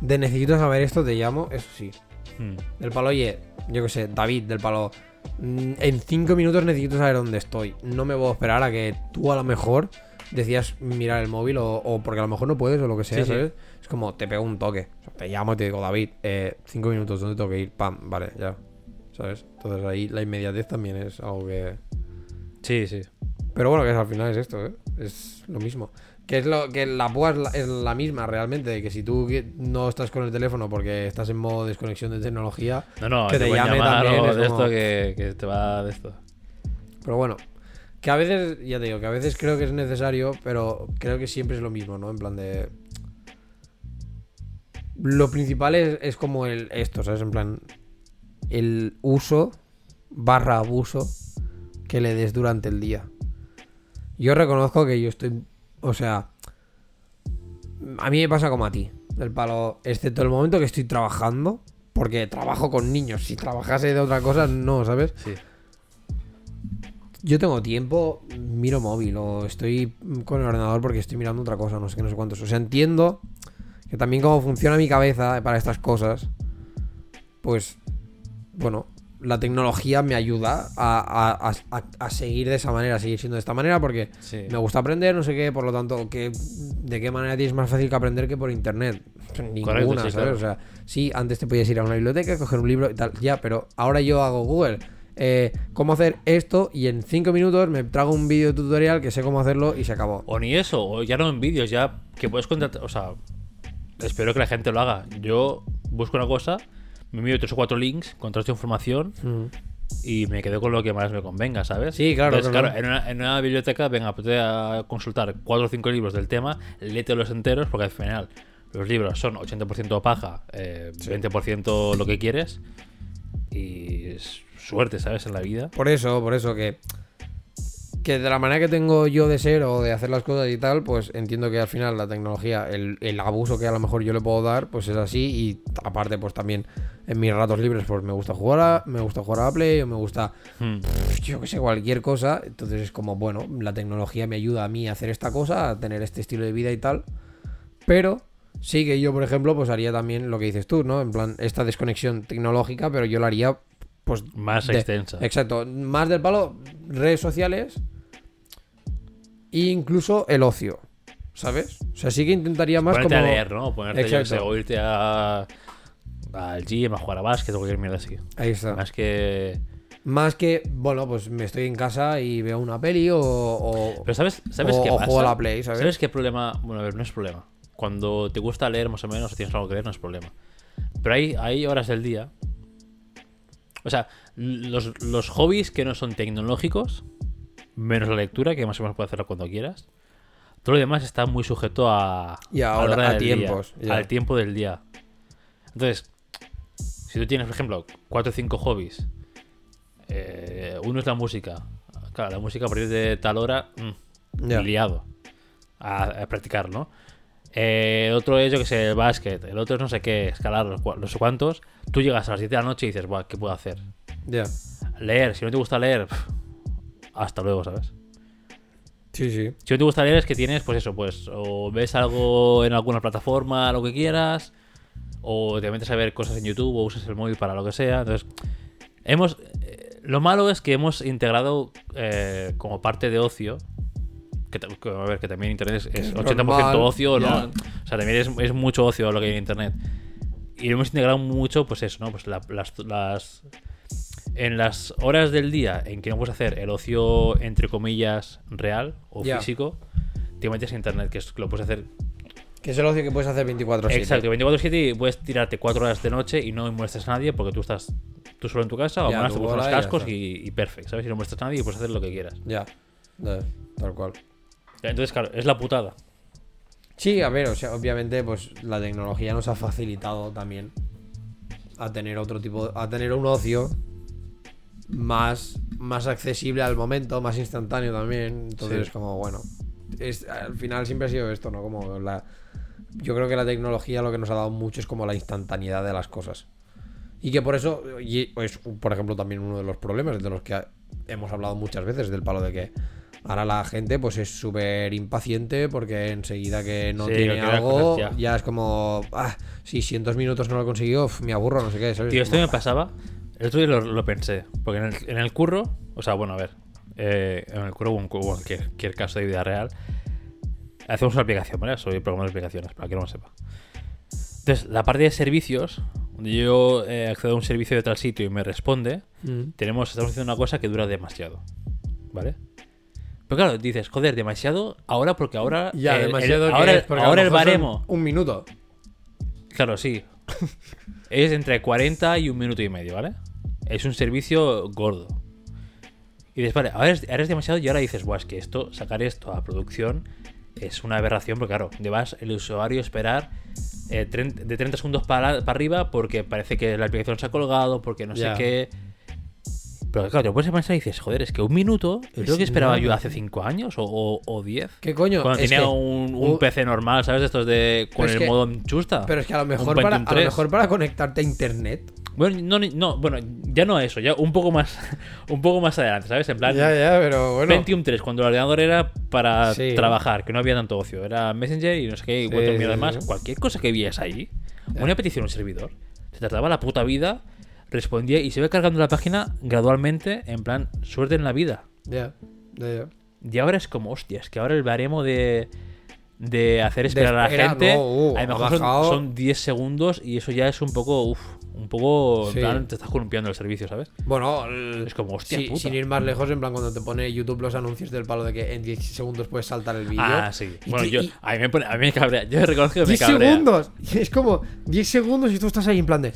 de necesito saber esto, te llamo, eso sí. Hmm. Del palo, oye, yo qué sé, David, del palo. Mm, En cinco minutos necesito saber dónde estoy. No me puedo esperar a que tú a lo mejor decías mirar el móvil o, o porque a lo mejor no puedes o lo que sea, Sí, sí. ¿sabes? Es como te pego un toque. O sea, te llamo y te digo, David, eh, cinco minutos, ¿dónde tengo que ir? Pam, vale, ya. ¿Sabes? Entonces ahí la inmediatez también es algo que. Sí, sí. Pero bueno, que al final es esto, ¿eh? Es lo mismo. Que es lo que la púa es la, es la misma realmente. Que si tú no estás con el teléfono porque estás en modo desconexión de tecnología. No, no, Que te pueden llame también, es de como- esto que, que te va de esto. Pero bueno, que a veces, ya te digo, que a veces creo que es necesario, pero creo que siempre es lo mismo, ¿no? En plan de. Lo principal es, es como el esto, ¿sabes? En plan. El uso barra abuso que le des durante el día. Yo reconozco que yo estoy. O sea. A mí me pasa como a ti. Del palo. Excepto el momento que estoy trabajando. Porque trabajo con niños. Si trabajase de otra cosa, no, ¿sabes? Sí. Yo tengo tiempo, miro móvil o estoy con el ordenador porque estoy mirando otra cosa, no sé qué, no sé cuántos. O sea, entiendo que también cómo funciona mi cabeza para estas cosas, pues, bueno, la tecnología me ayuda a, a- a- a- seguir de esa manera, a seguir siendo de esta manera porque Sí. me gusta aprender, no sé qué, por lo tanto, que, ¿de qué manera tienes más fácil que aprender que por internet? Ninguna, Correcto, sí, ¿sabes? claro. O sea, sí, antes te podías ir a una biblioteca, coger un libro y tal, ya, pero ahora yo hago Google. eh, cómo hacer esto y en 5 minutos me trago un vídeo tutorial que sé cómo hacerlo y se acabó. O ni eso, o ya no en vídeos, ya que puedes contratar. O sea, espero que la gente lo haga. Yo busco una cosa, me envío tres o cuatro links, contrasto información Ujú. y me quedo con lo que más me convenga, ¿sabes? Sí, claro, Entonces, claro. en, una, en una biblioteca, venga, pues a consultar cuatro o cinco libros del tema, léetelos enteros, porque al final los libros son 80% paja, eh, 20% lo que quieres y es suerte, ¿sabes? En la vida. Por eso, por eso que que de la manera que tengo yo de ser o de hacer las cosas y tal, pues entiendo que al final la tecnología, el, el abuso que a lo mejor yo le puedo dar, pues es así y aparte pues también en mis ratos libres pues me gusta jugar a, me gusta jugar a la Play o me gusta Hmm. yo que sé, cualquier cosa. Entonces es como, bueno, la tecnología me ayuda a mí a hacer esta cosa, a tener este estilo de vida y tal. Pero Sí, que yo, por ejemplo, pues haría también lo que dices tú, ¿no? En plan, esta desconexión tecnológica, pero yo la haría, pues. Más de- extensa. Exacto. Más del palo, redes sociales. E incluso el ocio. ¿Sabes? O sea, sí que intentaría más Ponerte como. a leer, ¿no? Ponerte, yo Exacto. o irte a, al gym, a jugar a básquet o cualquier mierda así. Ahí está. Más que... Más que, bueno, pues me estoy en casa y veo una peli o. o- Pero ¿sabes, sabes o- qué o pasa? juego a la Play, ¿sabes? qué problema? Bueno, a ver, no es problema. Cuando te gusta leer más o menos o tienes algo que leer, no es problema. Pero hay, hay horas del día. O sea, los, los hobbies que no son tecnológicos, menos la lectura, que más o menos puedes hacerlo cuando quieras. Todo lo demás está muy sujeto a, Y a la hora- a día, tiempos, ya. al tiempo del día. Entonces, si tú tienes, por ejemplo, cuatro o cinco hobbies, eh, uno es la música. Claro, la música a partir de tal hora, mm, liado a, a practicar, ¿no? Eh, otro es, yo que sé, el básquet. El otro es no sé qué, escalar, los no sé cuántos. Tú llegas a las 7 de la noche y dices, Buah, ¿qué puedo hacer? Ya. Leer, si no te gusta leer, hasta luego, ¿sabes? Sí, sí. Si no te gusta leer es que tienes, pues eso, pues o ves algo en alguna plataforma, lo que quieras, o te metes a ver cosas en YouTube o usas el móvil para lo que sea. Entonces, hemos... eh, lo malo es que hemos integrado eh, como parte de ocio, que, a ver, que también Internet es, es es 80% normal, ocio, ¿no? ya. O sea, también es, es mucho ocio lo que hay en Internet. Y hemos integrado mucho, pues eso, ¿no? Pues la- las, las... En las horas del día en que no puedes hacer el ocio, entre comillas, real o Ya. físico, te metes a internet, que es lo puedes hacer. Que es el ocio que puedes hacer 24 Exacto, 24-7 y puedes tirarte 4 horas de noche y no molestas a nadie porque tú estás tú solo en tu casa o te pones ya cascos y, y perfecto, ¿sabes? Y no molestas a nadie y puedes hacer lo que quieras. Ya. Ya, Tal cual. Entonces, claro, es la putada. Sí, a ver, o sea, obviamente, pues la tecnología nos ha facilitado también a tener otro tipo, a tener un ocio más, más accesible al momento, más instantáneo también. Entonces, Sí. como bueno, es, al final siempre ha sido esto, ¿no? Como la, yo creo que la tecnología lo que nos ha dado mucho es como la instantaneidad de las cosas. Y que por eso, y es por ejemplo también uno de los problemas de los que hemos hablado muchas veces, del palo de que ahora la gente pues es súper impaciente porque enseguida que no Sí, tiene algo, ya. es como, ah, si en dos minutos no lo he conseguido, me aburro, no sé qué, ¿sabes? Tío, esto Como, me pasaba. El otro día lo, lo pensé. Porque en el, en el curro, o sea, bueno, a ver. eh, en el curro o en cualquier, cualquier caso de vida real, hacemos una aplicación, ¿vale? Soy programador de aplicaciones, para que no lo sepa. Entonces, la parte de servicios, donde yo eh, accedo a un servicio de tal sitio y me responde, mm, tenemos, estamos haciendo una cosa que dura demasiado. ¿Vale? Pero claro, dices, joder, demasiado ahora porque ahora. Ya, el- demasiado ahora, porque ahora el baremo. Un minuto. Claro, sí. (laughs) es entre 40 y un minuto y medio, ¿vale? Es un servicio gordo. Y dices, vale, ahora es, ahora es demasiado y ahora dices, Buah, es que esto, sacar esto a producción es una aberración, porque claro, debas el usuario esperar eh, de 30 segundos para, para arriba porque parece que la aplicación se ha colgado, porque no sé qué. Pero claro, te puedes pensar y dices, joder, es que un minuto es lo que esperaba yo hace tío. 5 años o- o o 10. ¿Qué coño? Cuando Es tenía que- un, PC normal, ¿sabes? Estos de con el que- modo chusta. Pero es que a lo mejor para, a lo 3. mejor para conectarte a internet. Bueno, no, no, bueno, ya no eso, ya un poco más (laughs) un poco más adelante, ¿sabes? En plan Ya, ya, pero bueno. Pentium 3, cuando el ordenador era para Sí. trabajar, que no había tanto ocio, era Messenger y no sé qué, y Sí, cuatro sí, más, cualquier cosa que vieras ahí, una petición a un servidor, te trataba la puta vida, respondía y se iba cargando la página gradualmente, en plan, suerte en la vida. Ya, ya, ya. Y ahora es como, hostia, es que ahora el baremo de, de hacer esperar a la gente, no, uh, a lo mejor son- son, 10 segundos y eso ya es un poco, uff, un poco, en Sí. plan, te estás columpiando el servicio, ¿sabes? Bueno, el- Es como, hostia sí, puta. sin ir más lejos, en plan, cuando te pone YouTube los anuncios del palo de que en 10 segundos puedes saltar el vídeo. Ah, sí. Bueno, yo, y- a mí me pone, a mí me cabrea, yo reconozco que me 10 cabrea. segundos. Es como 10 segundos y tú estás ahí en plan de.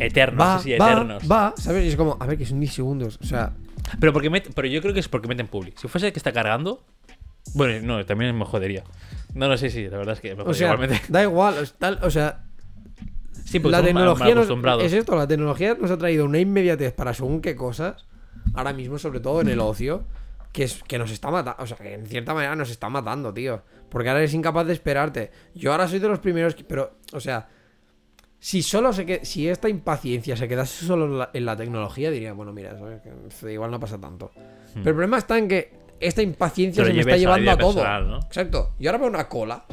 Eternos, Va, sí, va, eternos. va, ¿sabes? Y es como, a ver, que son 10 segundos. O sea, Pero, porque met- pero yo creo que es porque meten public. Si fuese que está cargando, bueno, no, también me jodería. No, no, sí, sí, la verdad es que me o jodería sea igualmente. da igual. o sea, Sí, porque la tecnología nos, es esto, la tecnología nos ha traído una inmediatez para según qué cosas, ahora mismo, sobre todo en el ocio, que es que nos está matando, o sea, que en cierta manera nos está matando, tío. Porque ahora eres incapaz de esperarte. Yo ahora soy de los primeros, que- pero, o sea, si solo se que si esta impaciencia se quedase solo en la, en la tecnología, diría, bueno, mira, igual no pasa tanto. Pero el problema está en que esta impaciencia se me está llevando a todo. personal, ¿no? Exacto. Yo ahora veo una cola.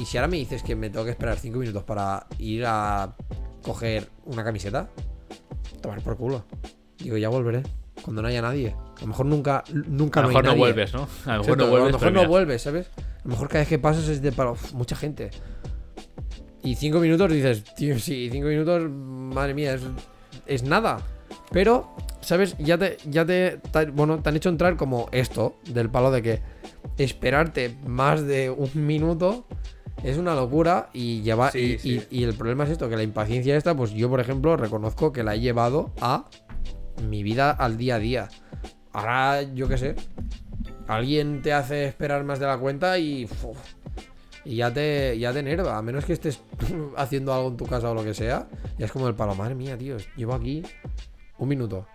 ¿Y si ahora me dices que me tengo que esperar 5 minutos para ir a coger una camiseta? Tomar por culo. Digo, ya volveré. Cuando no haya nadie. A lo mejor nunca, nunca A lo no hay mejor no nadie. vuelves, ¿no? A lo mejor no vuelves. a lo mejor no vuelves, ¿sabes? A lo mejor cada vez que pasas es de para uf, mucha gente. Y cinco minutos dices, tío, sí, cinco minutos, madre mía, es, es nada. Pero, ¿sabes? Ya te, ya te, te- bueno, te han hecho entrar como esto, del palo de que esperarte más de un minuto es una locura y lleva. Sí, y, sí. y- y el problema es esto, que la impaciencia esta, pues yo, por ejemplo, reconozco que la he llevado a mi vida al día a día. Ahora, yo qué sé, alguien te hace esperar más de la cuenta y. uf, y ya te, ya te enerva. A menos que estés (laughs) haciendo algo en tu casa o lo que sea. Ya es como el palo, madre mía, tío. Llevo aquí un minuto.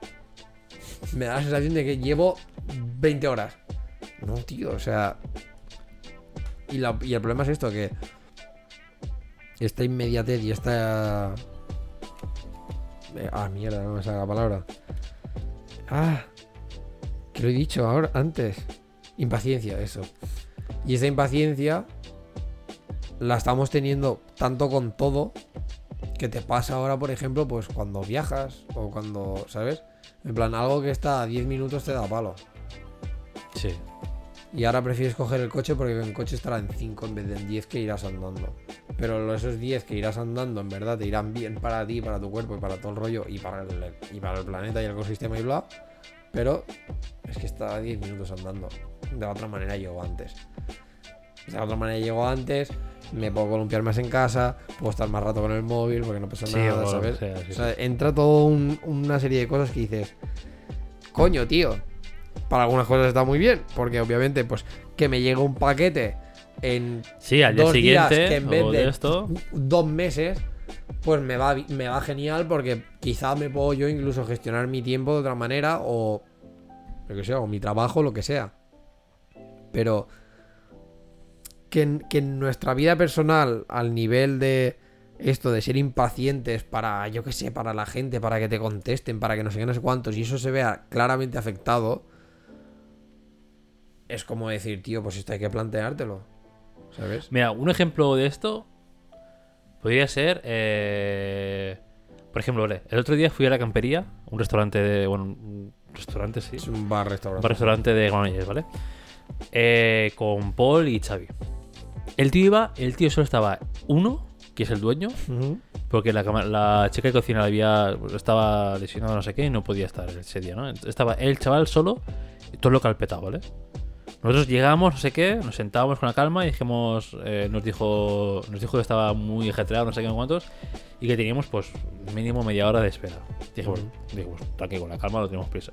Me da la sensación de que llevo 20 horas. No, tío, o sea. Y, el problema es esto, que. Esta inmediatez y esta. eh, Ah, mierda, no me sale la palabra. Ah, que lo he dicho ahora, antes. Impaciencia, eso. Y esa impaciencia la estamos teniendo tanto con todo que te pasa ahora, por ejemplo, pues cuando viajas o cuando, ¿sabes? En plan, algo que está a 10 minutos te da palo. Sí. Y ahora prefieres coger el coche porque el coche estará en 5 en vez de en 10 que irás andando. Pero esos 10 que irás andando en verdad te irán bien para ti, para tu cuerpo y para todo el rollo y para el, y para el planeta y el ecosistema y bla. Pero es que está a 10 minutos andando. De la otra manera llego antes. De la otra manera llego antes, me puedo columpiar más en casa, puedo estar más rato con el móvil porque no pasa Sí, nada, ¿sabes? sí, o sea, entra todo un- una serie de cosas que dices, coño, tío. Para algunas cosas está muy bien, porque obviamente, pues, que me llegue un paquete en Sí, al día dos días siguiente que en vez de, de esto. dos meses, pues me va, me va genial porque quizá me puedo yo incluso gestionar mi tiempo de otra manera o, lo que sea, o mi trabajo, lo que sea. Pero que en, que en nuestra vida personal, al nivel de esto de ser impacientes para, yo que sé, para la gente, para que te contesten, para que no sé qué, no sé cuántos, y eso se vea claramente afectado, es como decir, tío, pues esto hay que planteártelo. ¿Sabes? Mira, un ejemplo de esto podría ser. eh, por ejemplo, vale, el otro día fui a la campería, un restaurante de. Bueno, un restaurante, sí. Es un bar Un restaurante. restaurante de Granollers, ¿vale? Eh, con Paul y Xavi. El tío iba, el tío solo estaba uno, que es el dueño, porque la, la chica de cocina había, estaba lesionada, no sé qué, y no podía estar ese día, ¿no? Estaba el chaval solo, todo lo calpetado, ¿vale? Nosotros llegamos, no sé qué, nos sentábamos con la calma y dijimos, eh, nos dijo nos dijo que estaba muy ajetreado, no sé qué, no cuántos, y que teníamos, pues, mínimo media hora de espera. Dijimos, dijimos tranqui, con la calma, no tenemos prisa.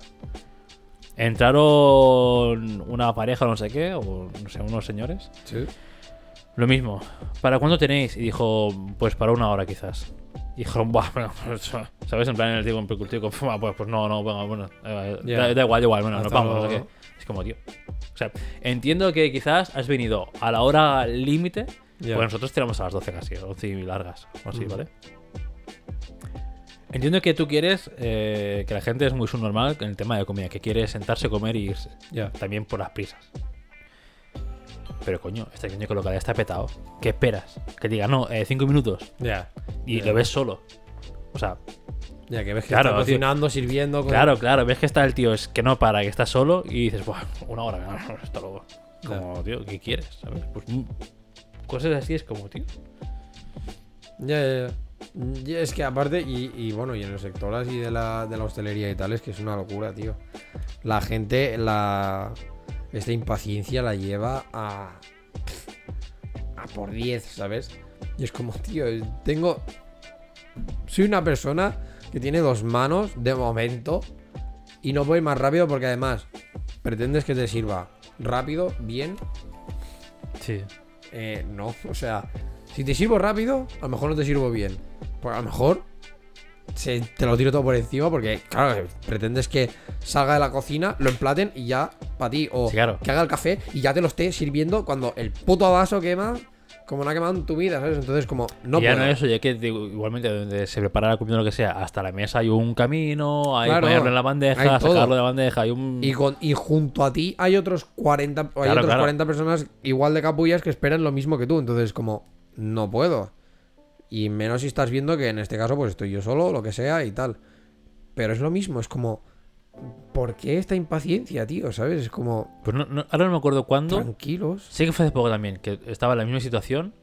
Entraron una pareja, no sé qué, o no sé, unos señores. Sí. Lo mismo. ¿Para cuándo tenéis? Y dijo, pues para una hora quizás. Y dijeron, buah, (laughs) bueno, pues, ¿sabes? En plan, el como, "Fua, pues, pues no, no, venga, bueno, eh, Ya. da, da igual, da igual, bueno, nos vamos, no sé qué. Es como, tío. O sea, entiendo que quizás has venido a la hora límite, Ya. porque nosotros tiramos a las 12 casi, 11 y largas, o así, Mm. ¿vale? Entiendo que tú quieres eh, que la gente es muy subnormal en el tema de comida, que quiere sentarse, comer y irse. También por las prisas. Pero coño, este coño que local está petado. ¿Qué esperas? Que diga, no, eh, cinco minutos. Ya. Y lo ves solo. O sea, Ya que ves que Claro, está tío. cocinando, sirviendo. con- claro, claro, ves que está el tío, es que no para, que está solo y dices, Buah, una hora, (laughs) hasta luego. Como, tío, ¿qué quieres? ¿Sabes? Pues mm, cosas así es como, tío. Ya, ya, ya. Y es que aparte, y, y bueno, y en el sector así de la, de la hostelería y tal, es que es una locura, tío. La gente, la. Esta impaciencia la lleva a. a por 10, ¿sabes? Y es como, tío, tengo. Soy una persona que tiene dos manos de momento y no voy más rápido porque además pretendes que te sirva rápido, bien, Sí. eh, no, (laughs) o sea, si te sirvo rápido, a lo mejor no te sirvo bien. Pues a lo mejor se- te lo tiro todo por encima porque, claro, pretendes que salga de la cocina, lo emplaten y ya para ti. O Sí, claro. que haga el café y ya te lo esté sirviendo cuando el puto vaso quema como no ha quemado en tu vida, ¿sabes? Entonces, como, no y ya puedo. no eso, ya que digo, igualmente donde se prepara la comida o lo que sea, hasta la mesa hay un camino, hay Claro, ponerlo en la hay bandeja, todo. sacarlo de la bandeja, hay un... Y, con, y junto a ti hay otros 40, hay Claro, otros claro. 40 personas igual de capullas que esperan lo mismo que tú. Entonces, como, no puedo. Y menos si estás viendo que en este caso, pues estoy yo solo, lo que sea y tal. Pero es lo mismo, es como, ¿por qué esta impaciencia, tío? ¿Sabes? Es como, Pues no- no- ahora no me acuerdo cuándo. tranquilos. Sé que fue hace poco también, que estaba en la misma situación.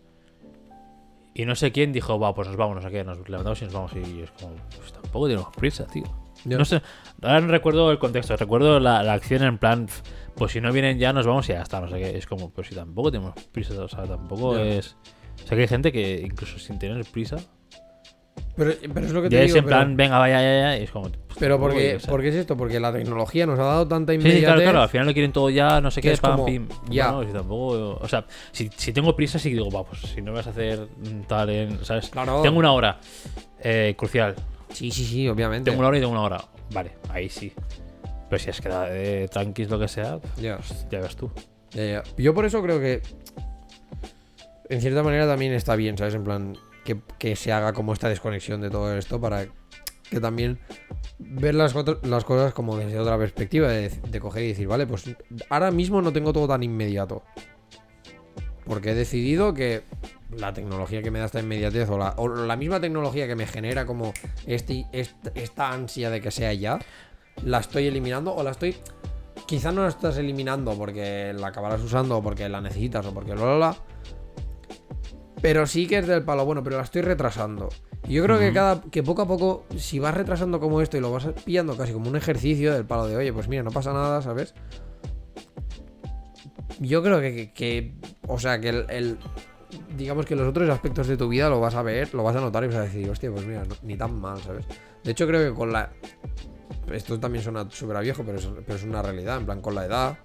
Y no sé quién dijo, va, pues nos vamos, no sé qué, nos levantamos y nos vamos. Y es como, pues tampoco tenemos prisa, tío. No sé, ahora no recuerdo el contexto, recuerdo la, la acción en plan, "Pf, pues si no vienen ya nos vamos y ya está, no sé qué. Es como, pues si tampoco tenemos prisa, o sea, tampoco es. O sea, que hay gente que incluso sin tener prisa, Pero, pero es lo que te ya digo. es en pero- plan, venga, vaya, ya, ya, es como. pues, Pero porque, o sea. ¿por qué es esto? Porque la tecnología nos ha dado tanta Sí, sí, inmediatez. claro, claro, al final lo quieren todo ya, no sé qué, es pam, como, pim. ya. Bueno, si tampoco. O sea, si, si tengo prisa, sí que digo, va, pues si no vas a hacer tal en. ¿Sabes? Claro. Tengo una hora. eh, crucial. Sí, sí, sí, obviamente. Tengo una hora y tengo una hora. Vale, ahí sí. Pero si es que de tranquis lo que sea, Ya. pues, ya ves tú. Ya, ya. Yo por eso creo que en cierta manera también está bien, ¿sabes? En plan, que, se haga como esta desconexión de todo esto para que también ver las, cosas como desde otra perspectiva, de, coger y decir, vale, pues ahora mismo no tengo todo tan inmediato. Porque he decidido que la tecnología que me da esta inmediatez o la, misma tecnología que me genera como este, est- esta ansia de que sea ya, la estoy eliminando o la estoy quizá no la estás eliminando porque la acabarás usando o porque la necesitas o porque lo la, pero sí que es del palo bueno, pero la estoy retrasando. Yo creo que cada que poco a poco si vas retrasando como esto y lo vas pillando casi como un ejercicio del palo de, oye, pues mira, no pasa nada, ¿sabes? Yo creo que, que- que- o sea, que el, el- digamos que los otros aspectos de tu vida lo vas a ver, lo vas a notar y vas a decir, hostia, pues mira, no- ni tan mal, ¿sabes? De hecho, creo que con la esto también suena súper a viejo, pero es, pero es una realidad. En plan, con la edad,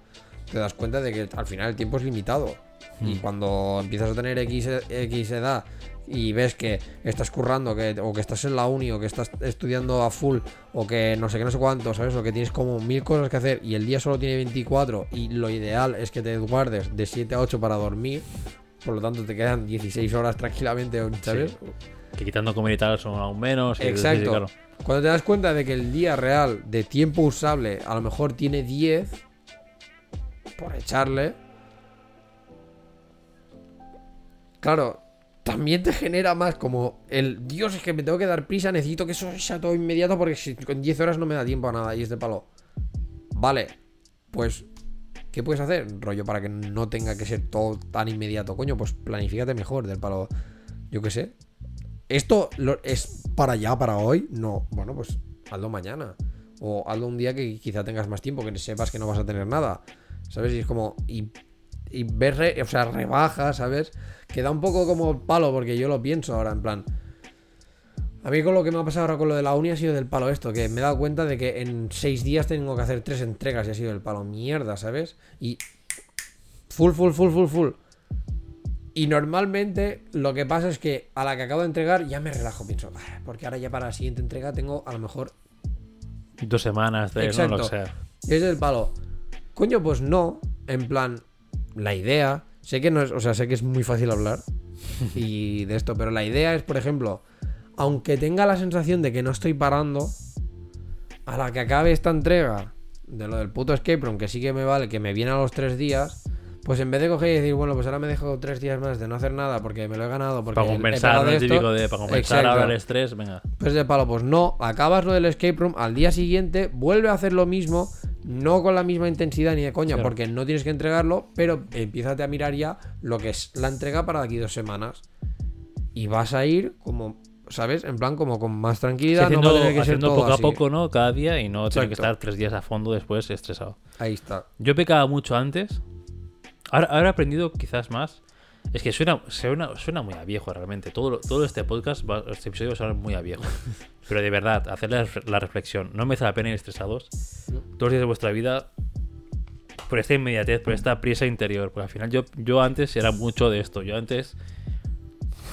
te das cuenta de que al final el tiempo es limitado. Y cuando empiezas a tener X, X edad y ves que estás currando, que, o que estás en la uni, o que estás estudiando a full, o que no sé qué, no sé cuánto, ¿sabes? O que tienes como mil cosas que hacer y el día solo tiene 24 y lo ideal es que te guardes de 7 a 8 para dormir. Por lo tanto, te quedan 16 horas tranquilamente, ¿sabes? Que quitando comer y tal son aún menos. Exacto. claro. Cuando te das cuenta de que el día real de tiempo usable a lo mejor tiene 10, por echarle, claro, también te genera más como el Dios, es que me tengo que dar prisa, necesito que eso sea todo inmediato porque si con 10 horas no me da tiempo a nada y es de palo. Vale, pues, ¿qué puedes hacer? Rollo para que no tenga que ser todo tan inmediato, coño, pues planifícate mejor del palo. Yo qué sé, ¿Esto lo- es para allá, para hoy? No. Bueno, pues hazlo mañana. O hazlo un día que quizá tengas más tiempo, que sepas que no vas a tener nada. ¿Sabes? Y es como. Y, y ver, re- o sea, rebaja, ¿sabes? Que da un poco como palo, porque yo lo pienso ahora, en plan. A mí con lo que me ha pasado ahora con lo de la uni ha sido del palo esto, que me he dado cuenta de que en seis días tengo que hacer tres entregas y ha sido del palo mierda, ¿sabes? Y full, full, full, full, full. Y normalmente lo que pasa es que a la que acabo de entregar ya me relajo, pienso, "Ah, porque ahora ya para la siguiente entrega tengo a lo mejor Dos semanas, tres, ¿no? Lo que Exacto. sea. es el palo. Coño, pues no. En plan, la idea. Sé que no es. O sea, sé que es muy fácil hablar. (laughs) y de esto. Pero la idea es, por ejemplo. Aunque tenga la sensación de que no estoy parando. A la que acabe esta entrega. De lo del puto escape room. Que sí que me vale. Que me viene a los tres días. Pues en vez de coger y decir, bueno, pues ahora me dejo tres días más de no hacer nada porque me lo he ganado. Porque Para compensar, esto". típico de para compensar Exacto. ahora el estrés, venga. Pues de palo, pues no, acabas lo del escape room, al día siguiente vuelve a hacer lo mismo, no con la misma intensidad ni de coña, Claro. porque no tienes que entregarlo, pero empiezas a mirar ya lo que es la entrega para de aquí dos semanas. Y vas a ir como, ¿sabes? En plan, como con más Sí, tranquilidad, haciendo no va a tener que ser todo poco así. a poco, ¿no? Cada día y no tener que estar tres días a fondo después estresado. Ahí está. Yo pecaba mucho antes. Ahora, ahora he aprendido quizás más. Es que suena, suena, suena muy a viejo realmente. Todo, todo este podcast, va- este episodio va a sonar muy a viejo. (laughs) Pero de verdad, hacer la, la reflexión. No merece la pena ir estresados todos los días de vuestra vida por esta inmediatez, por esta prisa interior. Porque al final yo, yo antes era mucho de esto. Yo antes...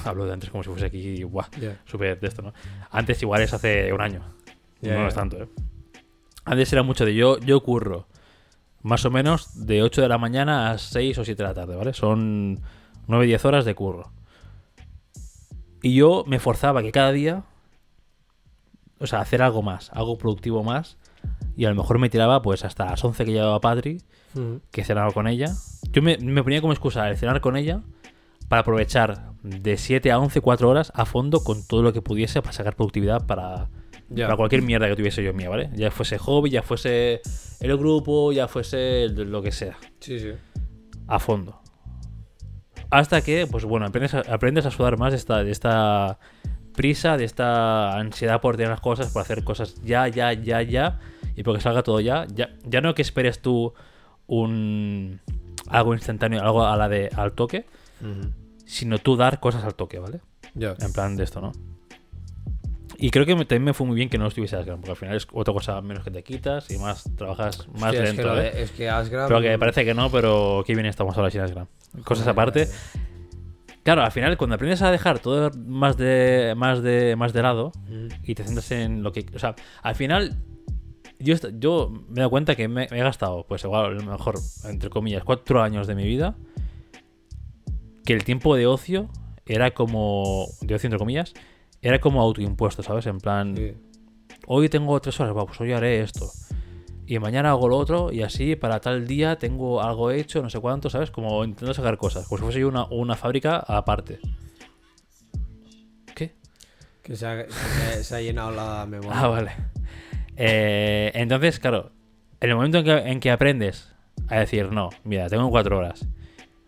Hablo de antes como si fuese aquí, guau, Ya. súper de esto, ¿no? Antes igual es hace un año. Ya, no ya. es tanto, ¿eh? Antes era mucho de yo, yo curro. Más o menos de 8 de la mañana a 6 o 7 de la tarde, ¿vale? Son 9-10 horas de curro. Y yo me forzaba que cada día, o sea, hacer algo más, algo productivo más. Y a lo mejor me tiraba pues hasta las 11 que llevaba Patri, que cenaba con ella. Yo me, me ponía como excusa el cenar con ella para aprovechar de 7 a 11, 4 horas a fondo con todo lo que pudiese para sacar productividad para, para cualquier mierda que tuviese yo mía, ¿vale? Ya fuese hobby, ya fuese el grupo, ya fuese lo que sea Sí, sí. a fondo. Hasta que, pues bueno, aprendes a, aprendes a sudar más de esta, de esta prisa, de esta ansiedad por tener las cosas, por hacer cosas ya, ya, ya, ya, y porque salga todo ya. Ya, ya no que esperes tú un algo instantáneo, algo a la de al toque, sino tú dar cosas al toque, ¿vale? Ya. En plan de esto, ¿no? Y creo que me- también me fue muy bien que no estuviese Asgram, porque al final es otra cosa menos que te quitas y más trabajas más Hostia, es que, lento. lo ¿eh? es que Asgram. Pero que parece que no, pero qué bien estamos ahora sin Asgram. Cosas Joder, aparte. Claro, al final, cuando aprendes a dejar todo más de, más de, más de lado Mm. y te centras en lo que. O sea, al final, yo, yo me he dado cuenta que me, me he gastado, pues igual, a lo mejor, entre comillas, cuatro años de mi vida. Que el tiempo de ocio era como. De ocio, entre comillas, era como autoimpuesto, ¿sabes? En plan, Sí. hoy tengo tres horas, pues hoy haré esto. Y mañana hago lo otro, y así para tal día tengo algo hecho, no sé cuánto, ¿sabes? Como intento sacar cosas, como si fuese yo una, una fábrica aparte. ¿Qué? Que se ha, se, se ha llenado la memoria. Ah, vale. Eh, entonces, claro, en el momento en que, en que aprendes a decir, no, mira, tengo cuatro horas,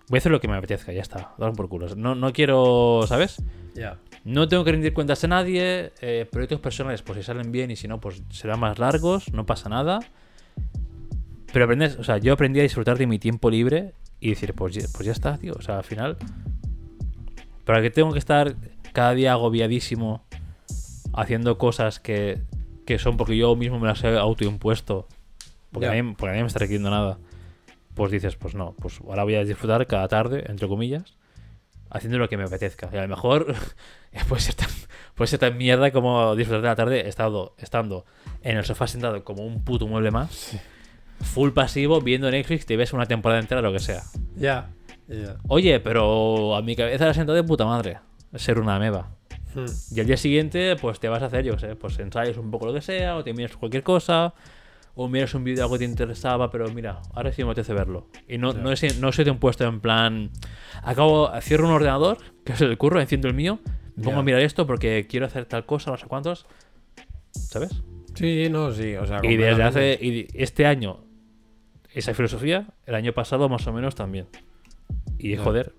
voy a hacer lo que me apetezca, ya está, dar por culos. No, no quiero, ¿sabes? Ya. No tengo que rendir cuentas a nadie. eh, proyectos personales, pues si salen bien y si no, pues serán más largos, no pasa nada. Pero aprendes, o sea, yo aprendí a disfrutar de mi tiempo libre y decir, pues, ya- pues ya está, tío. O sea, al final. ¿Para qué tengo que estar cada día agobiadísimo haciendo cosas que, que son porque yo mismo me las he autoimpuesto? Porque, Ya. nadie, porque nadie me está requiriendo nada. Pues dices, pues no, pues ahora voy a disfrutar cada tarde, entre comillas, haciendo lo que me apetezca. Y a lo mejor (laughs) puede ser tan, puede ser tan mierda como disfrutar de la tarde estando, estando en el sofá sentado como un puto mueble más, full pasivo, viendo Netflix, te ves una temporada entera, lo que sea. Ya. Ya. Oye, pero a mi cabeza la sentado de puta madre ser una ameba. Hmm. Y al día siguiente, pues te vas a hacer, yo sé, pues ensayos un poco lo que sea, o te miras cualquier cosa, o miras un vídeo de algo que te interesaba, pero mira, ahora sí me apetece verlo. Y no, no, es, no se te han puesto en plan, acabo, cierro un ordenador, que es el curro, enciendo el mío, me pongo Ya. a mirar esto porque quiero hacer tal cosa, no sé cuántos, ¿sabes? Sí, no, sí. O sea, Y desde hace, y este año, esa filosofía, el año pasado más o menos también. Y joder,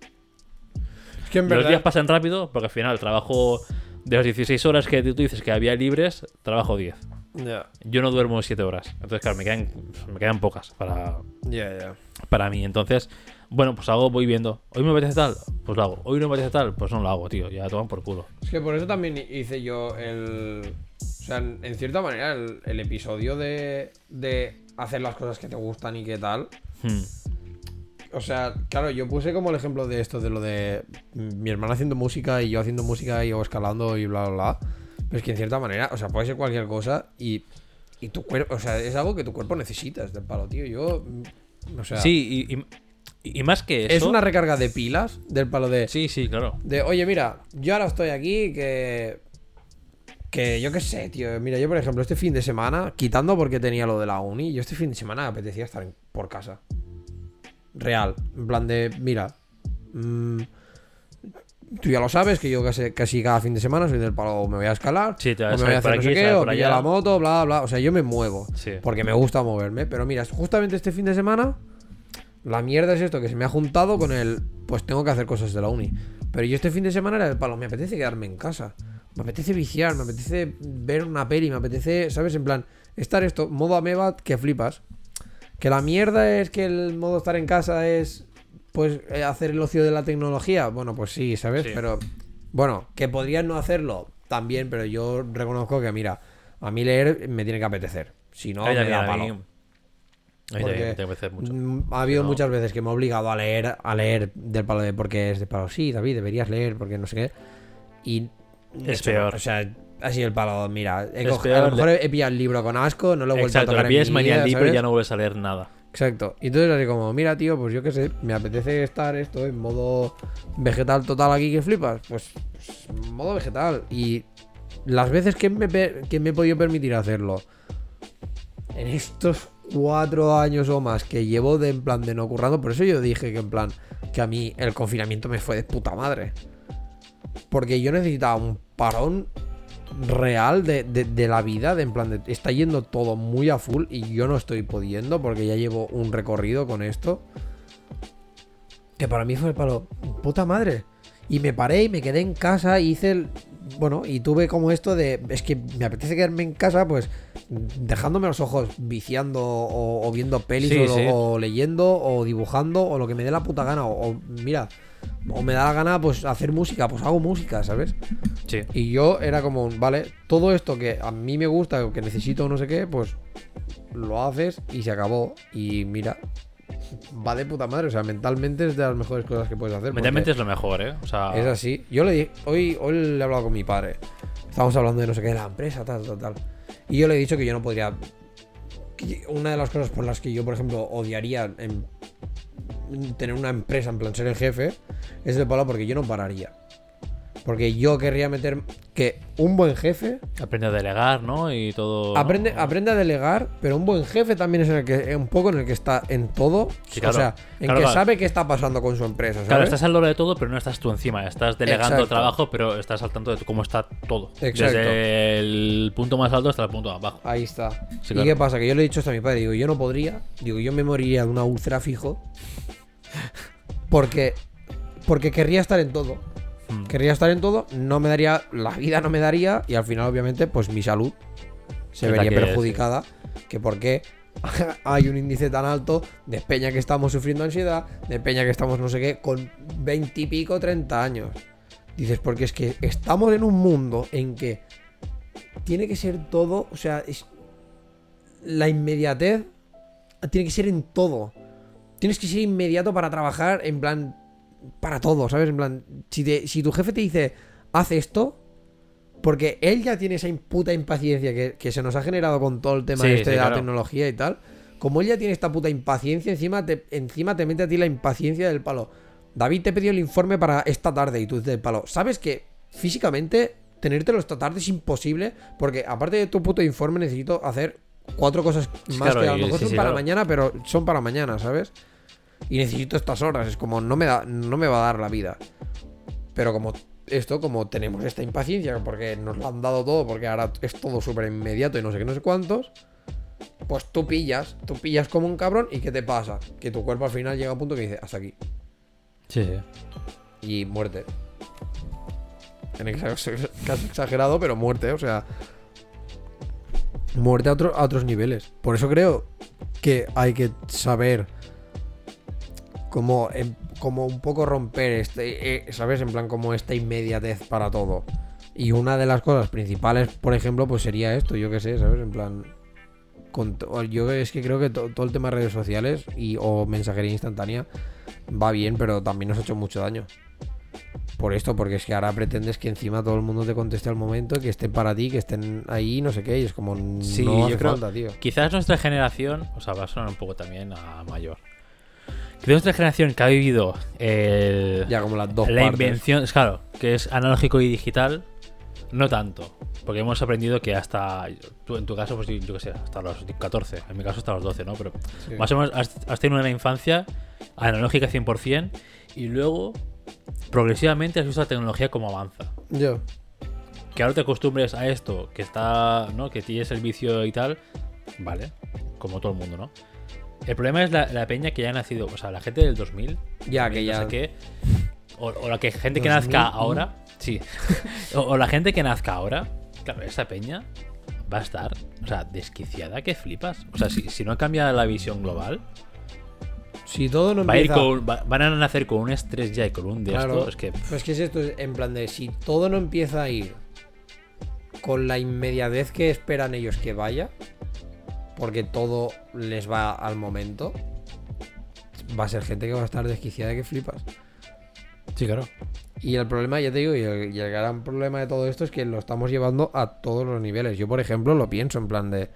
Es que en los días verdad. pasan rápido porque al final trabajo de las 16 horas que tú dices que había libres, trabajo 10. Yo no duermo 7 horas. Entonces, claro, me quedan, me quedan pocas para, para mí. Entonces, bueno, pues hago, voy viendo. Hoy me apetece tal, pues lo hago. Hoy no me apetece tal, pues no lo hago, tío. Ya toman por culo. Es que por eso también hice yo el. O sea, en, en cierta manera, el, el episodio de, de hacer las cosas que te gustan y qué tal. Hmm. O sea, claro, yo puse como el ejemplo de esto, de lo de mi hermana haciendo música y yo haciendo música y yo escalando y bla, bla, bla. Es que en cierta manera, o sea, puede ser cualquier cosa y, y tu cuerpo, o sea, es algo que tu cuerpo necesitas del palo, tío. Yo, mm, o sea, Sí, y, y- y más que eso. es una recarga de pilas del palo de, Sí, sí, claro. de, oye, mira, yo ahora estoy aquí que... Que yo qué sé, tío. Mira, yo por ejemplo, este fin de semana, quitando porque tenía lo de la uni, yo este fin de semana apetecía estar por casa. Real. En plan de, mira. mm, tú ya lo sabes, que yo casi, casi cada fin de semana soy del palo, me voy a escalar. Sí, te o me voy a por hacer no sé qué, o por pillar la moto, bla, bla. O sea, yo me muevo. Sí. Porque me gusta moverme. Pero mira, justamente este fin de semana, la mierda es esto, que se me ha juntado con el. Pues tengo que hacer cosas de la uni. Pero yo este fin de semana era el palo, me apetece quedarme en casa. Me apetece viciar, me apetece ver una peli, me apetece, ¿sabes? En plan, estar esto, modo ameba que flipas. Que la mierda es que el modo estar en casa es. Pues eh, hacer el ocio de la tecnología. Bueno, pues sí, ¿sabes? Sí. Pero. Bueno, que podrían no hacerlo también, pero yo reconozco que, mira, a mí leer me tiene que apetecer. Si no, Ahí me da palo. a mí Porque, también me tengo que hacer mucho. mm, Ha habido No. muchas veces que me he obligado a leer, a leer del palo de porque es de palo. Sí, David, deberías leer porque no sé qué. Y Es hecho, peor. O sea, ha sido el palo. Mira, he cogido- a lo mejor he pillado el libro con asco, no lo he vuelto Exacto, a tocar manía vida, al libro y ya no vuelves a leer nada. Exacto. Y entonces así como, mira, tío, pues yo qué sé, me apetece estar esto en modo vegetal total aquí que flipas. Pues, pues, modo vegetal. Y las veces que me, que me he podido permitir hacerlo, en estos cuatro años o más que llevo de en plan de no currando, por eso yo dije que en plan, que a mí el confinamiento me fue de puta madre. Porque yo necesitaba un parón real de, de- de la vida, de en plan de está yendo todo muy a full y yo no estoy pudiendo porque ya llevo un recorrido con esto. Que para mí fue el palo, puta madre. Y me paré y me quedé en casa y hice el. Bueno, y tuve como esto de. Es que me apetece quedarme en casa, pues. Dejándome los ojos viciando o, o viendo pelis Sí, o, sí. o leyendo o dibujando o lo que me dé la puta gana. O, o, mira, o me da la gana, pues hacer música, pues hago música, ¿sabes? Sí. Y yo era como, vale, todo esto que a mí me gusta que necesito no sé qué, pues lo haces y se acabó. Y mira, va de puta madre. O sea, mentalmente es de las mejores cosas que puedes hacer. Mentalmente es lo mejor, ¿eh? O sea, es así. Yo le dije, hoy, hoy le he hablado con mi padre. Estábamos hablando de no sé qué de la empresa, tal, tal, tal. Y yo le he dicho que yo no podría. Una de las cosas por las que yo, por ejemplo, odiaría en- en tener una empresa, en plan ser el jefe, es de palo porque yo no pararía. Porque yo querría meter que un buen jefe aprende a delegar, ¿no? Y todo. aprende, aprende a delegar, pero un buen jefe también es en el que un poco en el que está en todo. Sí, claro. O sea, en Claro, que claro. sabe qué está pasando con su empresa. ¿sabes? Claro, estás al loro de todo, pero no estás tú encima. Estás delegando el trabajo, pero estás al tanto de cómo está todo. Exacto. Desde el punto más alto hasta el punto más bajo. Ahí está. Sí, ¿Y qué pasa? Que yo le he dicho esto a mi padre. Digo, yo no podría. Digo, yo me moriría de una úlcera fijo. Porque. Porque querría estar en todo. Mm. Querría estar en todo. No me daría. La vida no me daría. Y al final, obviamente, pues mi salud se vería que es, perjudicada. Que porque (laughs) hay un índice tan alto de peña que estamos sufriendo ansiedad. De peña que estamos no sé qué. Con 20 y pico, 30 años. Dices, porque es que estamos en un mundo en que tiene que ser todo, o sea, es la inmediatez tiene que ser en todo. Tienes que ser inmediato para trabajar, en plan, para todo, ¿sabes? En plan, si, te- si tu jefe te dice, haz esto, porque él ya tiene esa puta impaciencia que, que se nos ha generado con todo el tema Sí, este sí, de la tecnología y tal, como él ya tiene esta puta impaciencia, encima te, encima te mete a ti la impaciencia del palo. David te pidió el informe para esta tarde y tú dices del palo. ¿Sabes que físicamente tenértelo esta tarde es imposible? Porque aparte de tu puto informe necesito hacer cuatro cosas más claro, que a lo mejor sí, son para claro. mañana, pero son para mañana, ¿sabes? Y necesito estas horas. Es como no me da, no me va a dar la vida. Pero como esto, como tenemos esta impaciencia, porque nos lo han dado todo, porque ahora es todo súper inmediato y no sé qué, no sé cuántos. Pues tú pillas, tú pillas como un cabrón y ¿qué te pasa? Que tu cuerpo al final llega a un punto que dice, hasta aquí. Sí, sí. Y muerte. En ex- caso exagerado, pero muerte, o sea. Muerte a, otro- a otros niveles. Por eso creo que hay que saber cómo, em- cómo un poco romper este, eh, ¿sabes? En plan, como esta inmediatez para todo. Y una de las cosas principales, por ejemplo, pues sería esto, yo qué sé, ¿sabes? En plan. yo es que creo que to- todo el tema de redes sociales y, o mensajería instantánea va bien, pero también nos ha hecho mucho daño. Por esto, porque es que ahora pretendes que encima todo el mundo te conteste al momento, que estén para ti, que estén ahí, no sé qué, y es como Sí, no yo creo- falta, tío. Quizás nuestra generación, o sea, va a sonar un poco también a mayor. Quizás nuestra generación que ha vivido el- Ya como las dos la partes. invención, es claro, que es analógico y digital, no tanto. Porque hemos aprendido que hasta, tú en tu caso, pues yo, qué sé, hasta los 14, en mi caso hasta los 12, ¿no? Pero Sí. más o menos has, has tenido una infancia analógica 100% y luego progresivamente has visto la tecnología como avanza. Yo. Que ahora te acostumbres a esto, que está, ¿no? Que tienes el vicio y tal, vale, como todo el mundo, ¿no? El problema es la, la peña que ya ha nacido, o sea, la gente del 2000, Ya, que 2000, ya. no sé qué, o, o la que gente que 2000, nazca ahora, sí, (laughs) o, o la gente que nazca ahora, claro, esa peña va a estar, o sea, desquiciada que flipas. O sea, si, si no cambia la visión global, Si todo no va a ir empieza. con, va- van a nacer con un estrés ya y con un de Claro. esto, es que Pues que es esto, es en plan de si todo no empieza a ir con la inmediatez que esperan ellos que vaya, porque todo les va al momento, va a ser gente que va a estar desquiciada que flipas. Sí, claro. Y el problema, ya te digo, y el, y el gran problema de todo esto es que lo estamos llevando a todos los niveles. Yo, por ejemplo, lo pienso en plan de.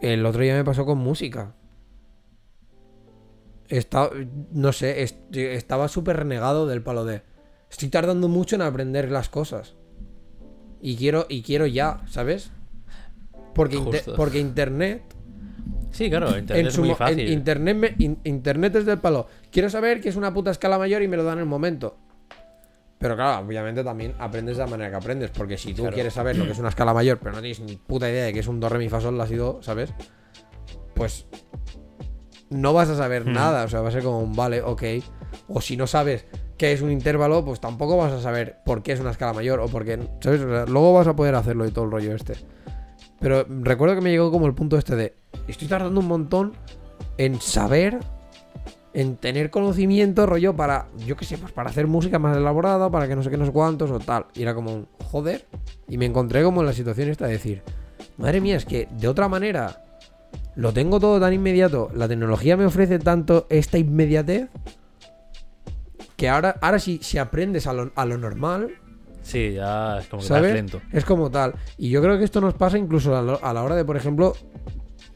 El otro día me pasó con música. Está, no sé, est- estaba súper renegado del palo de. Estoy tardando mucho en aprender las cosas. Y quiero, y quiero ya, ¿sabes? Porque, porque internet. Sí, claro, internet es muy fácil. internet, me- in- internet es del palo. Quiero saber que es una puta escala mayor y me lo dan en el momento. Pero claro, obviamente también aprendes de la manera que aprendes. Porque si tú Claro. quieres saber lo que es una escala mayor, pero no tienes ni puta idea de que es un do, re, mi, fa, sol, la, si, do, ¿sabes? Pues no vas a saber Hmm. nada. O sea, va a ser como un vale, ok. O si no sabes qué es un intervalo, pues tampoco vas a saber por qué es una escala mayor o por qué. ¿Sabes? O sea, luego vas a poder hacerlo y todo el rollo este. Pero recuerdo que me llegó como el punto este de. Estoy tardando un montón en saber. En tener conocimiento, rollo, para. Yo qué sé, pues para hacer música más elaborada, para que no sé qué, no sé cuántos o tal. Y era como un. Joder. Y me encontré como en la situación esta de decir. Madre mía, es que de otra manera. Lo tengo todo tan inmediato. La tecnología me ofrece tanto esta inmediatez. Que ahora, ahora si, si aprendes a lo, a lo normal, Sí, ya es como que lento. Es como tal. Y yo creo que esto nos pasa incluso a, lo- a la hora de, por ejemplo,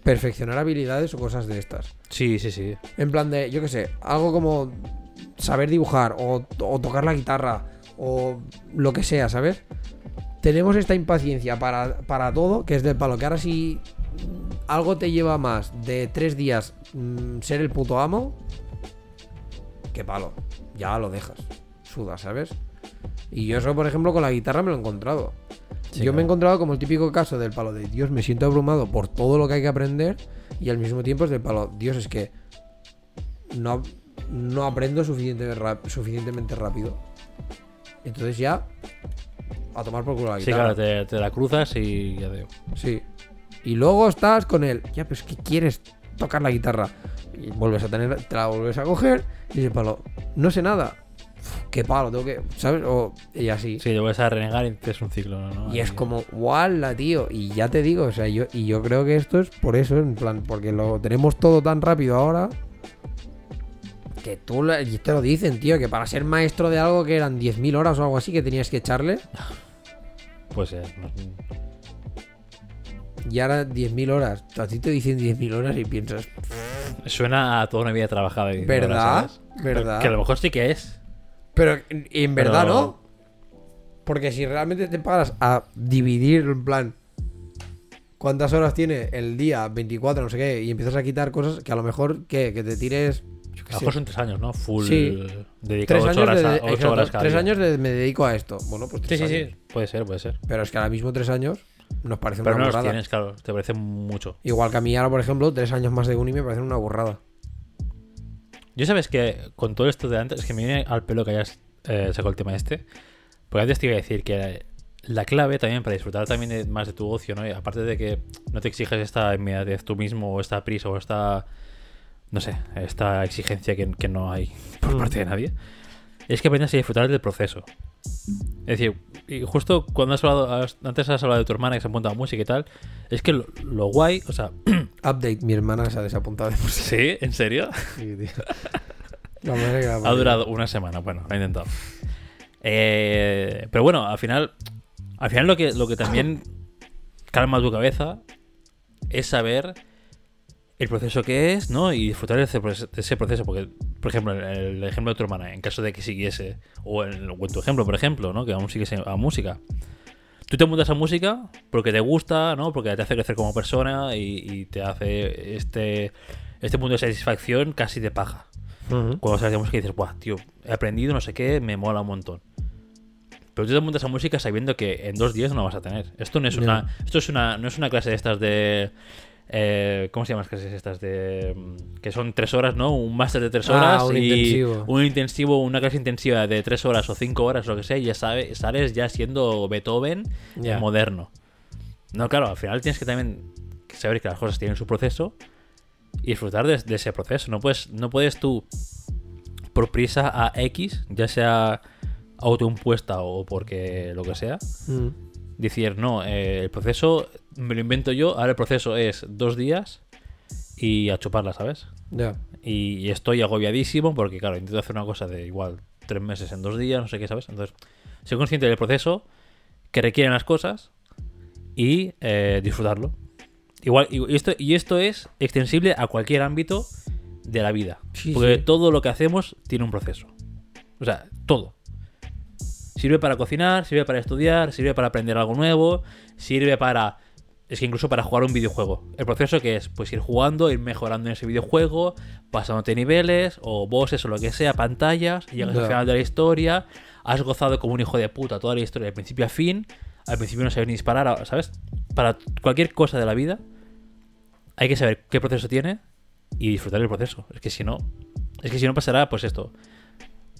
perfeccionar habilidades o cosas de estas. Sí, sí, sí. En plan de, yo qué sé, algo como saber dibujar o, o tocar la guitarra o lo que sea, ¿sabes? Tenemos esta impaciencia para, para todo, que es del palo, que ahora si algo te lleva más de tres días mm, ser el puto amo, qué palo, ya lo dejas, suda, ¿sabes? Y yo eso, por ejemplo, con la guitarra me lo he encontrado. Sí, yo me he claro. encontrado como el típico caso del palo de Dios, me siento abrumado por todo lo que hay que aprender y al mismo tiempo es del palo, Dios, es que no, no aprendo suficiente rap- suficientemente rápido. Entonces ya a tomar por culo la Sí, guitarra. claro, te, te la cruzas y ya veo. Sí. Y luego estás con él. Ya, pero es que quieres tocar la guitarra. Y vuelves a tener, te la vuelves a coger. Y dices, palo, no sé nada. Qué palo, tengo que. ¿Sabes? O, y así. Sí, te vuelves a renegar y es un ciclo, ¿no? Y es como, ¡wala, tío! Y ya te digo, o sea, yo, y yo creo que esto es por eso, en plan, porque lo tenemos todo tan rápido ahora. Que tú lo- y te lo dicen, tío, que para ser maestro de algo que eran 10.000 horas o algo así que tenías que echarle, (laughs) Pues no- y ahora 10.000 horas. A ti te dicen 10.000 horas y piensas, suena a toda una vida trabajada. y ¿verdad? ahora, ¿sabes? ¿Verdad? Que a lo mejor sí que es. Pero en en verdad Pero- no. Porque si realmente te paras a dividir, en plan, cuántas horas tiene el día, 24, no sé qué, y empiezas a quitar cosas que a lo mejor que, que te tires. yo qué A lo mejor son tres años, ¿no? Full. Sí. Dedicado tres ocho años, horas, de, a- ocho exacto, horas cada tres día. años de me dedico a esto. Bueno, pues Sí, tres sí, años. sí. Puede ser, puede ser. Pero es que ahora mismo tres años nos parece Pero una no los burrada. tienes, claro. Te parece mucho. Igual que a mí ahora, por ejemplo, tres años más de uni me parecen una burrada. Yo sabes que con todo esto de antes, es que me viene al pelo que hayas eh, sacado el tema este. Porque antes te iba a decir que la clave también para disfrutar también más de tu ocio, ¿no? Y aparte de que no te exiges esta inmediatez tú mismo, o esta prisa, o esta. No sé, esta exigencia que, que no hay por parte de nadie. Es que aprendas a disfrutar del proceso. Es decir, y justo cuando has hablado, has- antes has hablado de tu hermana que se apunta a música y tal, es que lo, lo guay, o sea, (clears throat) Update, mi hermana se ha desapuntado de música. ¿sí? ¿En serio? (laughs) Sí, tío. Ha durado una semana, bueno, lo he intentado. Eh, pero bueno, al final, al final lo que, lo que también calma tu cabeza es saber el proceso que es, ¿no? Y disfrutar de ese proceso. Porque, por ejemplo, el, ejemplo de tu hermana, en caso de que siguiese, o en, o en tu ejemplo, por ejemplo, ¿no? Que aún siguiese a música. Tú te montas a música porque te gusta, ¿no? Porque te hace crecer como persona y, y te hace este, este punto de satisfacción casi de paja cuando sabes de música y dices, Buah, tío, he aprendido no sé qué, me mola un montón. Pero tú te montas a música sabiendo que en dos días no vas a tener. Esto no es una. Esto es una. No es una clase de estas de. Eh, ¿Cómo se llaman las clases estas? De. mm, Que son tres horas, ¿no? Un máster de tres Ah, horas. un y intensivo. Un intensivo, una clase intensiva de tres horas o cinco horas, lo que sea, y ya sabes, sales ya siendo Beethoven moderno. No, claro, al final tienes que también saber que las cosas tienen su proceso y disfrutar de, de ese proceso. No puedes, no puedes tú, por prisa a X, ya sea autoimpuesta o porque lo que sea, Mm. Decir, no, eh, el proceso me lo invento yo, ahora el proceso es dos días y a chuparla, ¿sabes? Ya. Y, y estoy agobiadísimo porque, claro, intento hacer una cosa de igual tres meses en dos días, no sé qué, ¿sabes? Entonces, soy consciente del proceso que requieren las cosas y eh, disfrutarlo. Igual, y y esto, y esto es extensible a cualquier ámbito de la vida. Sí, Porque sí. todo lo que hacemos tiene un proceso. O sea, todo. Sirve para cocinar, sirve para estudiar, sirve para aprender algo nuevo, sirve para... Es que incluso para jugar un videojuego. El proceso que es, pues ir jugando, ir mejorando en ese videojuego, pasándote niveles, o bosses, o lo que sea, pantallas, y llegas al final de la historia, has gozado como un hijo de puta toda la historia de principio a fin, al principio no sabes ni disparar, ¿sabes? Para cualquier cosa de la vida, hay que saber qué proceso tiene y disfrutar del proceso. Es que si no, es que si no pasará, pues esto.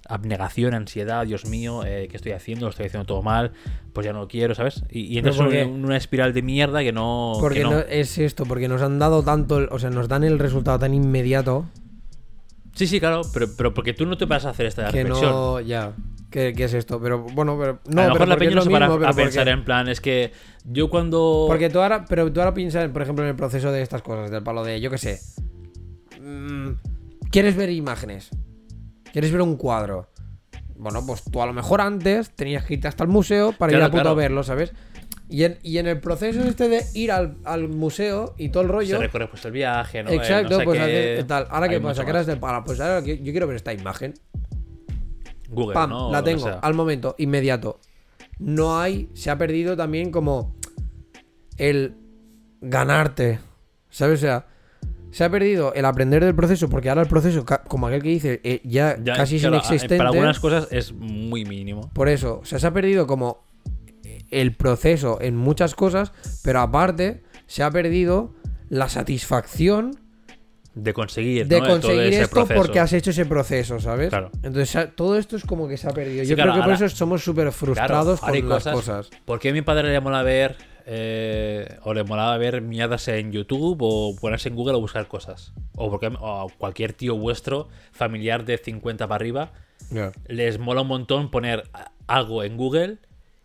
Abnegación, ansiedad, Dios mío, eh, ¿qué estoy haciendo? Lo estoy haciendo todo mal, pues ya no lo quiero, ¿sabes? Y, y entras en porque- una, una espiral de mierda que no. que Porque no. no- es esto, porque nos han dado tanto, el- o sea, nos dan el resultado tan inmediato Sí, sí, claro, pero, pero porque tú no te vas a hacer esta que reflexión. no, ya, ¿qué, qué es esto? Pero bueno, pero no, a lo pero la peña no se para mismo, a pensar porque- en plan, es que yo cuando. Porque tú ahora, pero tú ahora piensas, por ejemplo, en el proceso de estas cosas, del palo de, yo qué sé. mm, ¿Quieres ver imágenes? ¿Quieres ver un cuadro? Bueno, pues tú a lo mejor antes tenías que irte hasta el museo para ir a puto claro. verlo, ¿sabes? Y en, y en el proceso este de ir al, al museo y todo el se rollo. recorre pues el viaje, ¿no? Exacto, no pues qué- hacer tal. Ahora hay qué mucho pasa, que más. eras del palo. Pues ahora que- yo quiero ver esta imagen. Google, Pam, ¿no? La tengo, al momento, inmediato. No hay, se ha perdido también como el ganarte, ¿sabes? O sea, se ha perdido el aprender del proceso, porque ahora el proceso, como aquel que dice, eh, ya, Ya, casi es claro, inexistente. Para algunas cosas es muy mínimo. Por eso, o sea, se ha perdido como el proceso en muchas cosas, pero aparte se ha perdido la satisfacción De conseguir, de conseguir ese esto proceso. porque has hecho ese proceso, ¿sabes? Claro. Entonces todo esto es como que se ha perdido. Sí, Yo claro, creo que por eso somos súper frustrados con las cosas. ¿Por qué a mi padre le molaba ver eh, o le molaba ver mierdas en YouTube o ponerse en Google o buscar cosas? O porque o a cualquier tío vuestro familiar de 50 para arriba les mola un montón poner a- algo en Google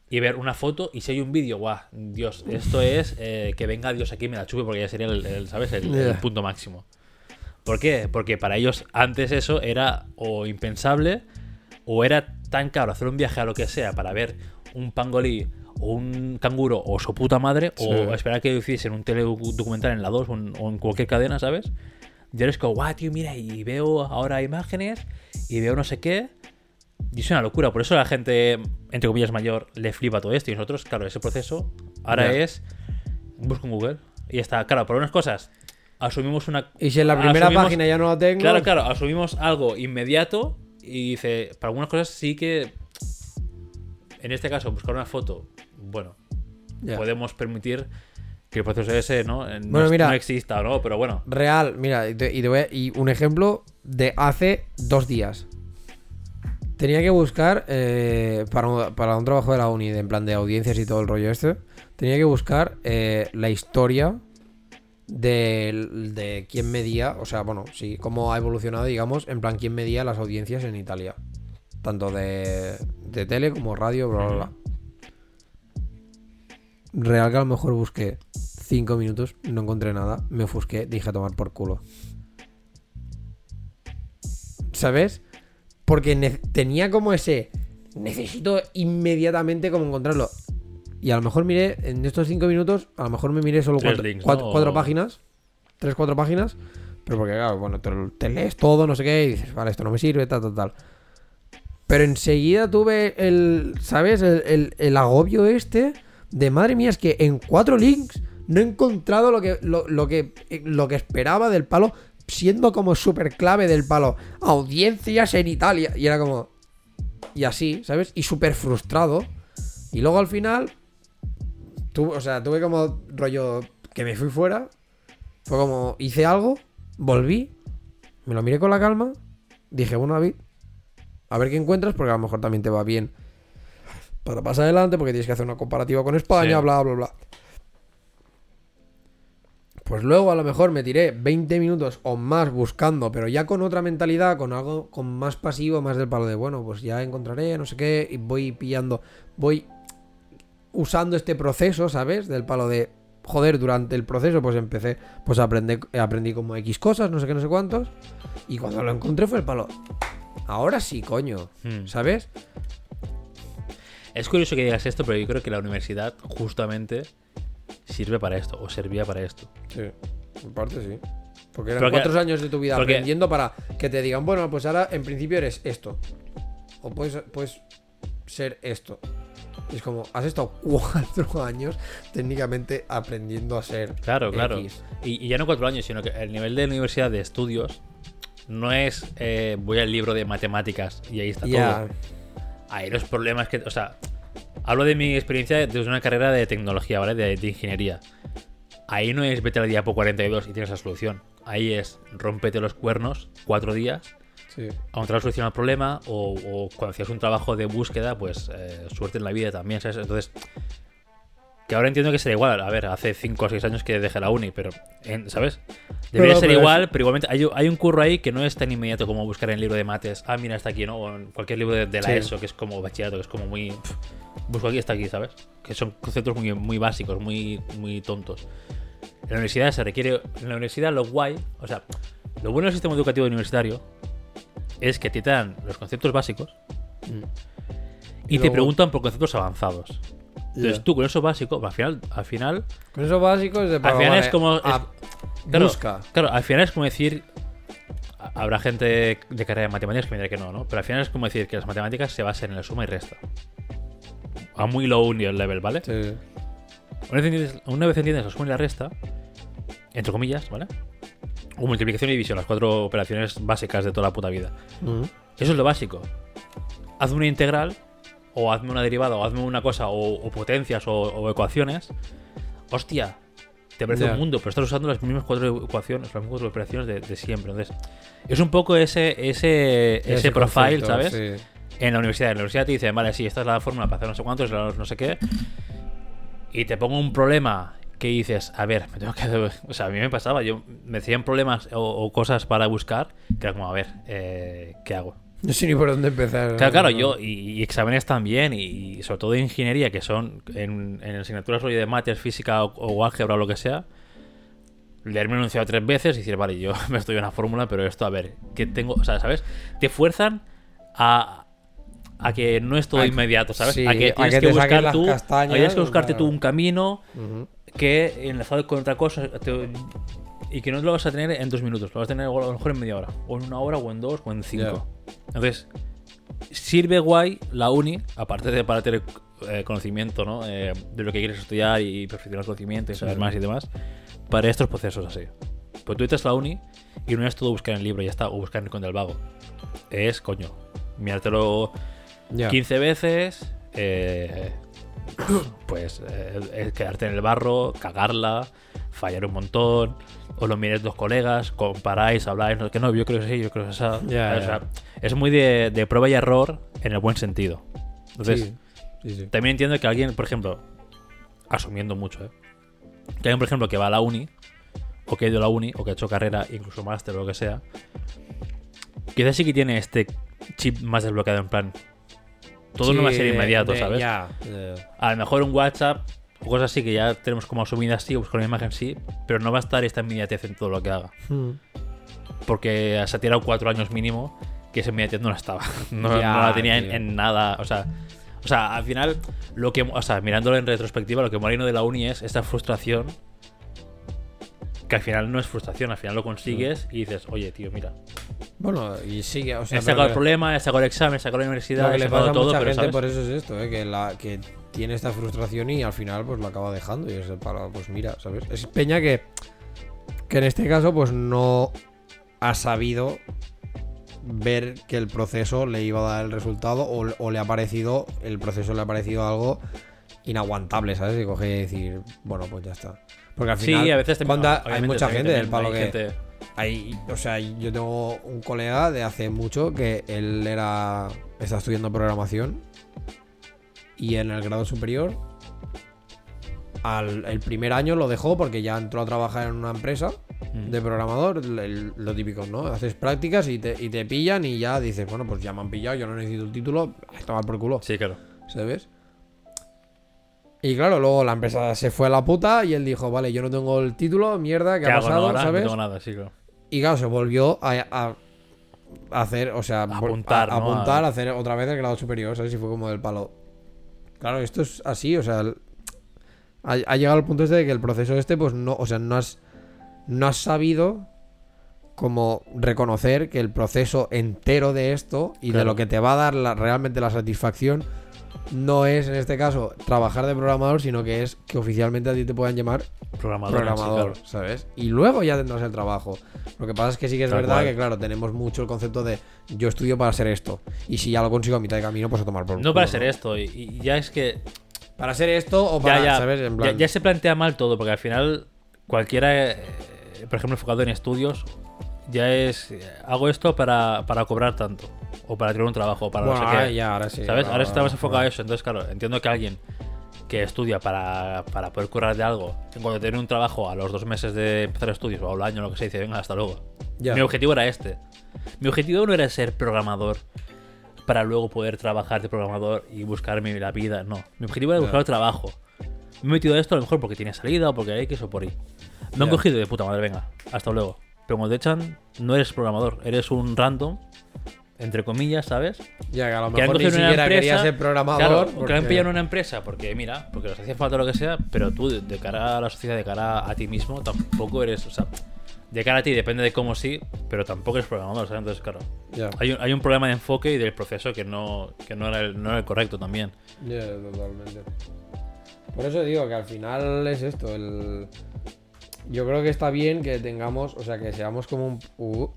y ver una foto y si hay un vídeo, guau, Dios, esto es eh, que venga Dios aquí y me la chupe porque ya sería el, el, ¿sabes? El, el punto máximo. ¿Por qué? Porque para ellos antes eso era o impensable o era tan caro hacer un viaje a lo que sea para ver un pangolí o un canguro o su puta madre Sí. o esperar que hiciesen un teledocumental en la 2 o en, o en cualquier cadena, ¿sabes? Y eres como, guau, tío, mira, y veo ahora imágenes y veo no sé qué. Y es una locura, por eso la gente, entre comillas, mayor le flipa todo esto. Y nosotros, claro, ese proceso ahora Ya. es busco en Google y está. Claro, por unas cosas asumimos una. Y si en la primera página ya no la tengo. Claro, claro, asumimos algo inmediato y dice, para algunas cosas sí que. En este caso, buscar una foto, bueno, podemos permitir que el proceso ese no, Eh, no, Bueno, mira. no exista, ¿no? Pero bueno, Real, mira, y, te- y te voy a- y un ejemplo de hace dos días. Tenía que buscar eh, para, un, para un trabajo de la uni, de, en plan de audiencias y todo el rollo este. Tenía que buscar eh, la historia del- de, quién medía, o sea, bueno, sí, cómo ha evolucionado, digamos, en plan, quién medía las audiencias en Italia. Tanto de, de tele como radio, bla, bla, bla. Real que a lo mejor busqué 5 minutos, no encontré nada, me ofusqué, dije a tomar por culo. ¿Sabes? Porque tenía como ese. Necesito inmediatamente como encontrarlo. Y a lo mejor miré, en estos 5 minutos, a lo mejor me miré solo Tres cuatro, links, cuatro- ¿no? cuatro O- páginas. Tres, cuatro páginas. Pero porque, claro, bueno, te, te lees todo, no sé qué, y dices, vale, esto no me sirve, tal, tal, tal. Pero enseguida tuve el, ¿sabes? El, el- el agobio este de madre mía, es que en cuatro links no he encontrado lo que, lo, lo que, lo que esperaba del palo, siendo como súper clave del palo. Audiencias en Italia. Y era como. Y así, ¿sabes? Y súper frustrado. Y luego al final. Tuve, o sea, tuve como rollo que me fui fuera. Fue como, hice algo, volví, me lo miré con la calma. Dije, bueno, David, a ver qué encuentras, porque a lo mejor también te va bien para pasar adelante, porque tienes que hacer una comparativa con España, Sí. bla, bla, bla. Pues luego a lo mejor me tiré 20 minutos o más buscando, pero ya con otra mentalidad, con algo con más pasivo, más del palo de, bueno, pues ya encontraré, no sé qué, y voy pillando, voy usando este proceso, ¿sabes? Del palo de, joder, durante el proceso pues empecé, pues aprendí, aprendí como X cosas, no sé qué, no sé cuántos, y cuando lo encontré fue el palo, ahora sí, coño, Hmm. ¿sabes? Es curioso que digas esto, pero yo creo que la universidad justamente sirve para esto, o servía para esto. Sí, en parte sí. Porque eran Porque- cuatro años de tu vida porque- aprendiendo para que te digan, bueno, pues ahora en principio eres esto. O puedes, puedes ser esto. Y es como, has estado (laughs) cuatro años técnicamente aprendiendo a ser. Claro, claro. Y, y ya no cuatro años, sino que el nivel de la universidad de estudios no es eh, voy al libro de matemáticas y ahí está todo. Ahí los problemas que. O sea, hablo de mi experiencia desde una carrera de tecnología, ¿vale? De, de ingeniería. Ahí no es vete al diapo 42 y tienes la solución. Ahí es rómpete los cuernos cuatro días Sí. a encontrar la solución al problema o, o cuando hacías un trabajo de búsqueda, pues eh, suerte en la vida también, ¿sabes? Entonces, que ahora entiendo que será igual. A ver, hace 5 o 6 años que dejé la uni, pero, en- ¿sabes? Debería Pero- ser pero igual, pero igualmente hay, hay un curro ahí que no es tan inmediato como buscar en el libro de mates. Ah, mira, está aquí, ¿no? O en cualquier libro de, de la Sí. ESO, que es como bachillerato, que es como muy... pf, busco aquí, está aquí, ¿sabes? Que son conceptos muy, muy básicos, muy, muy tontos. En la universidad se requiere... En la universidad lo guay, o sea, lo bueno del sistema educativo universitario es que te dan los conceptos básicos Mm. y, Y te luego- preguntan por conceptos avanzados. Entonces Ya. tú con eso básico, al final, al final, Con eso básico es de al final es como... a- es- claro, busca. claro, al final es como decir... a- Habrá gente de carrera de matemáticas que me dirá que no, ¿no? Pero al final es como decir que las matemáticas se basan en la suma y resta. A muy low level, ¿vale? Sí. Una vez entiendes, una vez entiendes la suma y la resta, entre comillas, ¿vale? O multiplicación y división, las cuatro operaciones básicas de toda la puta vida. Mm. Eso es lo básico. Hazme una integral, o hazme una derivada, o hazme una cosa, o, o potencias, o, o ecuaciones. Hostia, te parece Ya. un mundo, pero estás usando las mismas cuatro ecuaciones, las mismas cuatro operaciones de, de siempre. Entonces, es un poco ese, ese, ese, profile, concepto, ¿sabes? sí. En la universidad. En la universidad te dicen, vale, sí, esta es la fórmula para hacer no sé cuántos, no sé qué. Y te pongo un problema que dices, a ver, me tengo que. (laughs) O sea, a mí me pasaba, yo me decían problemas o, o cosas para buscar, que era como, a ver, eh, ¿qué hago? (laughs) No sé ni por dónde empezar. Claro, claro, yo, y, y exámenes también, y, y sobre todo de ingeniería, que son en, en asignaturas rollo de mates, física o, o álgebra o lo que sea, leerme enunciado tres veces y decir, vale, yo (laughs) me estoy en una fórmula, pero esto, a ver, ¿qué tengo? O sea, ¿sabes? Te fuerzan a, a que no es todo A- inmediato, ¿sabes? sí, a que a tienes que que, buscar tú, castañas, tienes que buscarte tú un camino que enlazado con otra cosa te- y que no lo vas a tener en dos minutos, lo vas a tener a lo mejor en media hora, o en una hora, o en dos, o en cinco. Entonces, sirve guay la uni, aparte de para tener eh, conocimiento ¿no? Eh, de lo que quieres estudiar y perfeccionar conocimiento y saber Sí. más y demás, para estos procesos así. Pues tú entras a la uni y no es todo buscar en el libro y ya está, o buscar en el con del vago. Es, coño, mirártelo Ya. 15 veces, eh, (coughs) pues eh, eh, quedarte en el barro, cagarla, fallar un montón, os lo mires dos colegas, comparáis, habláis, no, que no, yo creo que sí, yo creo que esa. O sea, es muy de, de prueba y error en el buen sentido. Entonces, Sí, sí, sí. también entiendo que alguien, por ejemplo, asumiendo mucho, ¿eh? Que alguien, por ejemplo, que va a la uni, o que ha ido a la uni, o que ha hecho carrera, incluso máster o lo que sea, quizás sí que tiene este chip más desbloqueado en plan. Todo no va a ser inmediato, de- ¿sabes? A lo mejor un WhatsApp cosas así que ya tenemos como asumidas así, o buscar una imagen sí, pero no va a estar esta inmediatez en todo lo que haga. Mm. Porque se ha tirado cuatro años mínimo que esa inmediatez no la estaba. (laughs) No, Ya, no la tenía en, nada. O sea, o sea, al final, lo que, o sea, mirándolo en retrospectiva, lo que molino de la uni es esta frustración. Que al final no es frustración, al final lo consigues y dices, oye, tío, mira, Bueno, y sigue, o sea, he sacado el problema, he sacado el examen, he sacado la Lo universidad, que he le pasa a todo, mucha pero gente ¿sabes? por eso es esto, ¿eh? que, la, que tiene esta frustración y al final pues lo acaba dejando y es el para, pues mira, ¿sabes? Es Peña que, que en este caso pues no ha sabido ver que el proceso le iba a dar el resultado o, o le ha parecido, el proceso le ha parecido algo inaguantable, ¿sabes? Y coge y decir, bueno, pues ya está. Porque al Sí, final, a veces también- cuando hay mucha gente del palo hay que... gente- Hay, o sea, yo tengo un colega de hace mucho que él era. está estudiando programación. Y en el grado superior. Al, el primer año lo dejó porque ya entró a trabajar en una empresa Mm. de programador. el- lo típico, ¿no? Haces prácticas y te, y te pillan y ya dices, bueno, pues ya me han pillado, yo no necesito el título. A tomar por culo. Sí, claro. ¿Sabes? Y claro, luego la empresa se fue a la puta y él dijo, vale, yo no tengo el título, mierda, ¿qué, ¿Qué ha hago pasado? ahora? No ¿Sabes? tengo nada, sí, claro. Y claro, se volvió a, hacer, o sea, Apuntar, a, a ¿no? apuntar, A- hacer otra vez el grado superior, ¿sabes? Y fue como del palo. Claro, esto es así, o sea, el- ha, ha llegado al punto este de que el proceso este, pues no, o sea, no has, no has sabido como reconocer que el proceso entero de esto y de lo que te va a dar la- realmente la satisfacción no es en este caso trabajar de programador, sino que es que oficialmente a ti te puedan llamar Programador. sí, claro. ¿sabes? Y luego ya tendrás el trabajo. Lo que pasa es que sí que es Tal verdad cual. que, claro, tenemos mucho el concepto de yo estudio para ser esto. Y si ya lo consigo a mitad de camino, pues a tomar por No culo, para ser esto. Y, y ya es que Para ser esto o para, ya, ya, ¿sabes? En ya- plan, ya se plantea mal todo, porque al final cualquiera, eh, por ejemplo, enfocado en estudios, ya es, hago esto para, para cobrar tanto, o para tener un trabajo, para bueno, no sé qué. ya, ahora sí. ¿Sabes? Ahora estamos va. enfocados a eso, entonces claro, entiendo que alguien que estudia para, para poder currar de algo, en cuanto tiene un trabajo a los dos meses de empezar estudios o al año, lo que sea, dice, venga, hasta luego. Ya. Mi objetivo era este. Mi objetivo no era ser programador para luego poder trabajar de programador y buscarme la vida. No. Mi objetivo era buscar trabajo. Me he metido a esto a lo mejor porque tiene salida o porque hay X o por ahí. Me han cogido de puta madre, venga, hasta luego. Pero cuando te echan, no eres programador, eres un random, entre comillas, ¿sabes? Ya, que a lo mejor ni siquiera quería empresa. ser programador. Claro, o que porque- han pillado en una empresa porque, mira, porque les hacía falta lo que sea, pero tú, de, de cara a la sociedad, de cara a ti mismo, tampoco eres. O sea, de cara a ti depende de cómo sí, pero tampoco eres programador, ¿sabes? Entonces, claro, hay un, hay un problema de enfoque y del proceso que no, que no, era, el, no era el correcto también. ya, totalmente. Por eso digo que al final es esto, el... Yo creo que está bien que tengamos, o sea, que seamos como un... uh,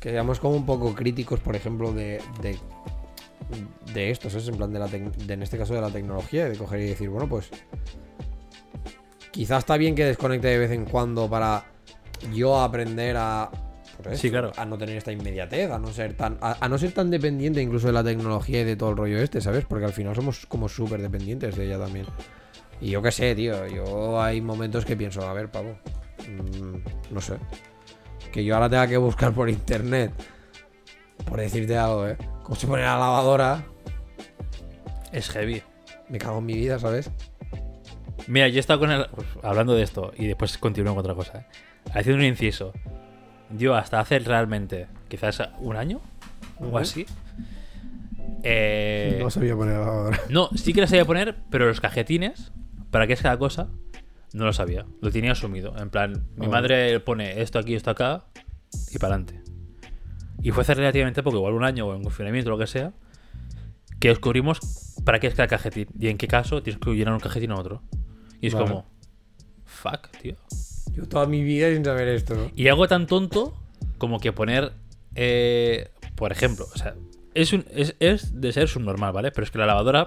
que seamos como un poco críticos, por ejemplo, de... de de esto, ¿sabes? En plan de la de, en este caso de la tecnología, de coger y decir, bueno, pues quizás está bien que desconecte de vez en cuando para yo aprender a pues Sí, claro. a no tener esta inmediatez, a no ser tan a, a no ser tan dependiente incluso de la tecnología y de todo el rollo este, ¿sabes? Porque al final somos como súper dependientes de ella también. Y yo qué sé, tío, yo hay momentos que pienso, a ver, pavo, mm, no sé, que yo ahora tenga que buscar por internet, por decirte algo, ¿eh? Cómo se pone la lavadora, Es heavy. me cago en mi vida, ¿sabes? Mira, yo he estado con el, pues, hablando de esto y después continúo con otra cosa. ¿eh? Haciendo un inciso. Yo hasta hace realmente, quizás un año o así. eh, No sabía poner la lavadora. No, sí que la sabía poner, pero los cajetines, para qué es cada cosa, no lo sabía. Lo tenía asumido. En plan, mi Ah. madre pone esto aquí, esto acá y para adelante. Y fue hace relativamente poco, igual un año o en confinamiento o lo que sea, que descubrimos para qué es cada cajetín y en qué caso tienes que llenar un cajetín a otro. Y es Vale. como, fuck, tío. Yo toda mi vida sin saber esto, ¿no? Y algo tan tonto como que poner, eh, por ejemplo, o sea, es, un, es, es de ser subnormal, ¿vale? Pero es que la lavadora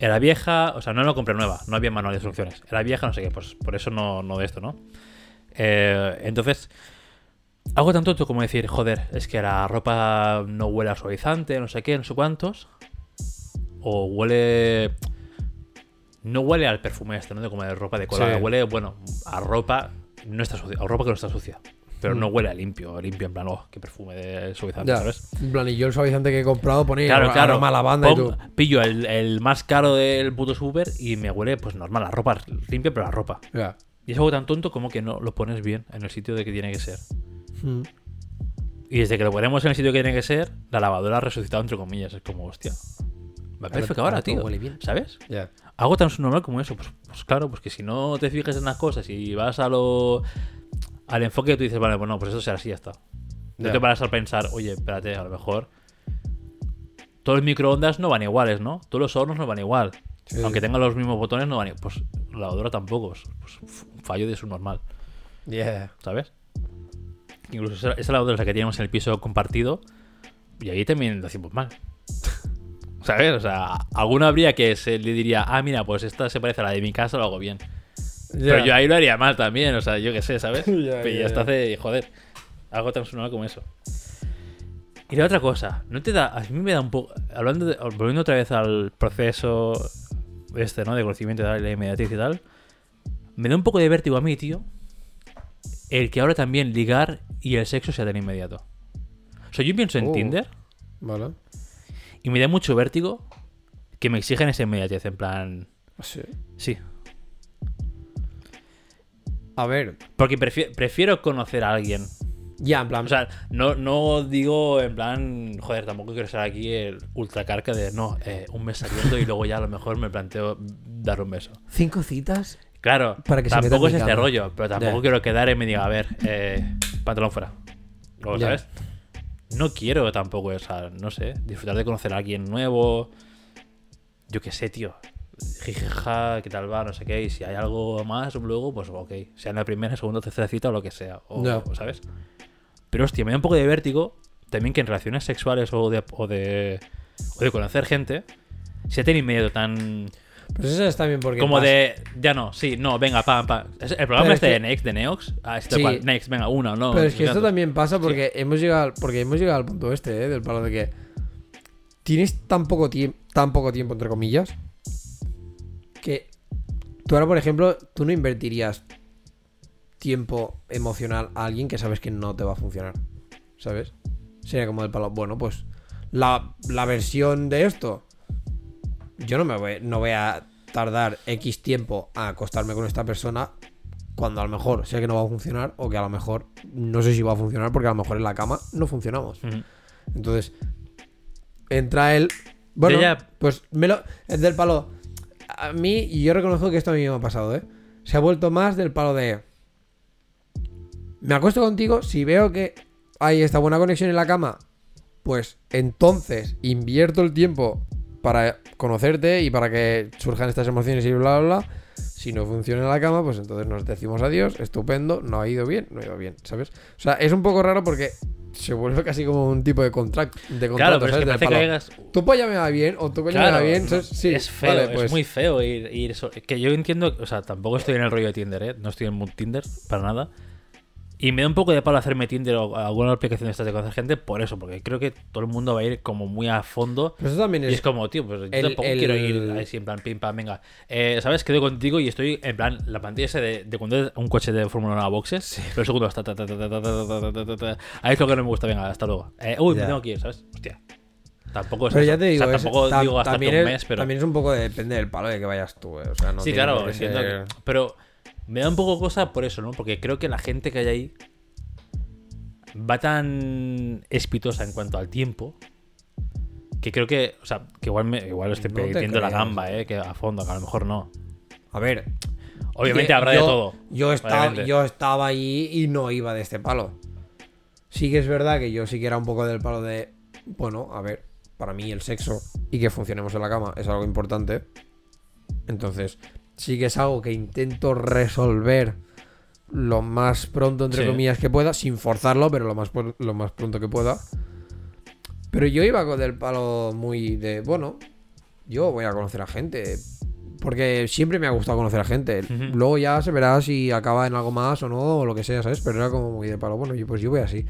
era vieja, o sea, no la compré nueva, no había manual de instrucciones. Era vieja, no sé qué, pues por eso no, no de esto, ¿no? Eh, entonces, algo tan tonto como decir, joder, es que la ropa no huele a suavizante, no sé qué, no sé cuántos. O huele. No huele al perfume este, ¿no? De como de ropa de colada. Sí. Huele, bueno, a ropa. No está sucia. A ropa que no está sucia. Pero no Mm. huele a limpio. Limpio en plan, oh, qué perfume de suavizante, Ya. ¿sabes? En plan, y yo el suavizante que he comprado pone Claro, claro. aroma a lavanda y tú. Pillo el, el más caro del puto super y me huele, pues normal, la ropa limpia, pero la ropa. Ya. Y es algo tan tonto como que no lo pones bien en el sitio de que tiene que ser. Mm. Y desde que lo ponemos en el sitio que tiene que ser, la lavadora ha resucitado entre comillas. Es como, hostia. Va perfecto ahora, tío. huele bien. ¿Sabes? Ya. Algo tan normal como eso. Pues, pues claro, pues que si no te fijas en las cosas y vas a lo. Al enfoque que tú dices, vale, bueno, pues eso será así, ya está. No te paras a pensar, oye, espérate, a lo mejor. Todos los microondas no van iguales, ¿no? Todos los hornos no van igual. Sí, Aunque tengan los mismos botones, no van igual. Pues la lavadora tampoco. Pues, fallo de su normal. Yeah. ¿sabes? Incluso esa, esa lavadora es la que teníamos en el piso compartido y ahí también lo hacíamos mal. (laughs) ¿Sabes? O sea, alguno habría que se le diría, ah, mira, pues esta se parece a la de mi casa, lo hago bien. Pero yo ahí lo haría mal también, o sea, yo qué sé, ¿sabes? (laughs) Ya, Pero ya, ya está hace, joder, algo tan normal como eso. Y la otra cosa, no te da, a mí me da un poco, hablando de, volviendo otra vez al proceso este, ¿no? De conocimiento y tal, la inmediatez y tal, me da un poco de vértigo a mí, tío, el que ahora también ligar y el sexo sea tan inmediato. O sea, yo pienso en Oh. Tinder Vale. y me da mucho vértigo que me exigen esa inmediatez, en plan, Sí. sí. A ver. Porque prefi- prefiero conocer a alguien Ya, en plan. O sea, no, no digo en plan, joder, tampoco quiero ser aquí el ultracarca de no, eh, un mes saliendo y luego ya a lo mejor me planteo dar un beso. cinco citas. Claro, Para que tampoco es este rollo, pero tampoco quiero quedar y me diga, a ver, eh, pantalón fuera. O, Ya. ¿sabes? No quiero tampoco, o sea, no sé, disfrutar de conocer a alguien nuevo. Yo qué sé, tío. Jijaja, qué tal va, no sé qué. Y si hay algo más luego, pues ok. Sea en la primera, segunda, tercera cita o lo que sea. O, Ya. ¿Sabes? Pero hostia, me da un poco de vértigo también que en relaciones sexuales o de, o de, o de conocer gente, si te inmediato tan. Pues eso está bien porque. Como pasa- de. Ya no, sí, no, venga, pam, pam. Es- El programa Pero este es de que- Next, de Neox. Ah, es Sí. cual, Next, venga, una, no. Pero es que esto también pasa porque hemos llegado porque hemos llegado al punto este, ¿eh? del palo de que tienes tan poco tiempo, tan poco tiempo entre comillas, tú ahora, por ejemplo, tú no invertirías tiempo emocional a alguien que sabes que no te va a funcionar, ¿sabes? Sería como del palo, bueno, pues la, la versión de esto, yo no me voy, no voy a tardar X tiempo a acostarme con esta persona cuando a lo mejor sé que no va a funcionar o que a lo mejor no sé si va a funcionar porque a lo mejor en la cama no funcionamos. Entonces, entra él. Bueno, ya. pues me lo. Es del palo. A mí, y yo reconozco que esto a mí me ha pasado, ¿eh? Se ha vuelto más del palo de. Me acuesto contigo, si veo que hay esta buena conexión en la cama, pues entonces invierto el tiempo para conocerte y para que surjan estas emociones y bla, bla, bla. Si no funciona la cama, pues entonces nos decimos adiós, estupendo, no ha ido bien, no ha ido bien, ¿sabes? O sea, es un poco raro porque se vuelve casi como un tipo de, contract, de contrato, Claro, pero es que parece que. Tu polla me va bien o tu polla me Claro, va bien. Sí, es feo, vale, pues, es muy feo ir, ir so- Que yo entiendo, o sea, tampoco estoy en el rollo de Tinder, ¿eh? No estoy en Tinder para nada. Y me da un poco de palo hacerme Tinder o alguna aplicación de estas de conocer gente por eso, porque creo que todo el mundo va a ir como muy a fondo. Pero eso también es. Y es como, tío, pues yo el, tampoco el, quiero ir así en plan, pim, pam, venga. Eh, ¿Sabes? Quedo contigo y estoy en plan, la pantalla esa de, de cuando es un coche de Fórmula 1 a boxes, sí. pero el segundo está. Ahí es lo que no me gusta, venga, hasta luego. Eh, uy, ya. me tengo que ir, ¿sabes? Hostia. Tampoco es. Pero ya te digo, o sea, tampoco es, digo hasta un mes, pero. También es un poco de, depende del palo de que vayas tú, eh. o sea, no Sí, claro, que... siento que, Pero me da un poco cosa por eso, ¿no? Porque creo que la gente que hay ahí va tan espitosa en cuanto al tiempo que creo que, o sea, que igual, me, igual estoy No perdiendo la gamba, ¿eh? Que a fondo, que a lo mejor no. A ver. Obviamente habrá de yo- todo. Yo estaba, yo estaba ahí y no iba de este palo. Sí que es verdad que yo sí que era un poco del palo de. Bueno, a ver, para mí el sexo y que funcionemos en la cama es algo importante. Entonces, sí que es algo que intento resolver lo más pronto, entre Sí. comillas, que pueda, sin forzarlo, pero lo más, lo más pronto que pueda. Pero yo iba con del palo muy de, bueno, yo voy a conocer a gente. Porque siempre me ha gustado conocer a gente. Luego ya se verá si acaba en algo más o no, o lo que sea, ¿sabes? Pero era como muy de palo. Bueno, yo, pues yo voy así.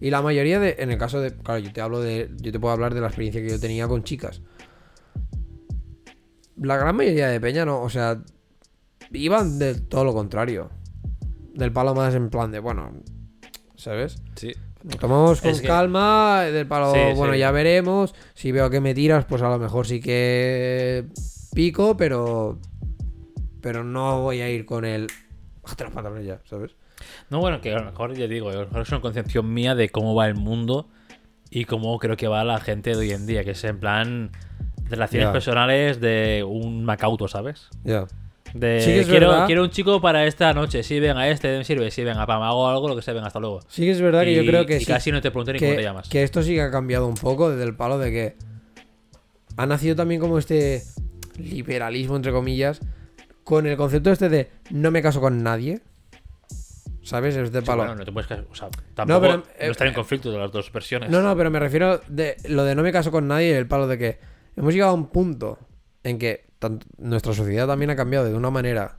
Y la mayoría de, en el caso de, claro, yo te hablo de, yo te puedo hablar de la experiencia que yo tenía con chicas. La gran mayoría de peña no, o sea, iban de todo lo contrario. Del palo más en plan de, bueno, ¿sabes? Sí. Lo tomamos con Es que- calma, del palo, Sí, bueno, sí. ya veremos. Si veo que me tiras, pues a lo mejor sí que pico, pero pero no voy a ir con el bájate los pantalones ya, ¿sabes? No, bueno, que a lo mejor, ya digo, a lo mejor es una concepción mía de cómo va el mundo y cómo creo que va la gente de hoy en día, que es en plan relaciones personales de un macauto, ¿sabes? Ya. De Sí que es quiero, verdad. quiero un chico para esta noche, sí, venga, este me sirve, sí, venga, pa, me hago algo, lo que sea, venga, hasta luego. Sí que es verdad que y, yo creo que y sí, casi no te pregunté ni cómo te que, llamas. que esto sí que ha cambiado un poco desde el palo de que ha nacido también como este liberalismo entre comillas con el concepto este de no me caso con nadie. ¿Sabes? Es de Sí, palo. bueno, no te puedes casar, o sea, tampoco pero, no, eh, estar en eh, conflicto de las dos versiones. No, no, pero me refiero de lo de no me caso con nadie, el palo de que hemos llegado a un punto en que nuestra sociedad también ha cambiado de una manera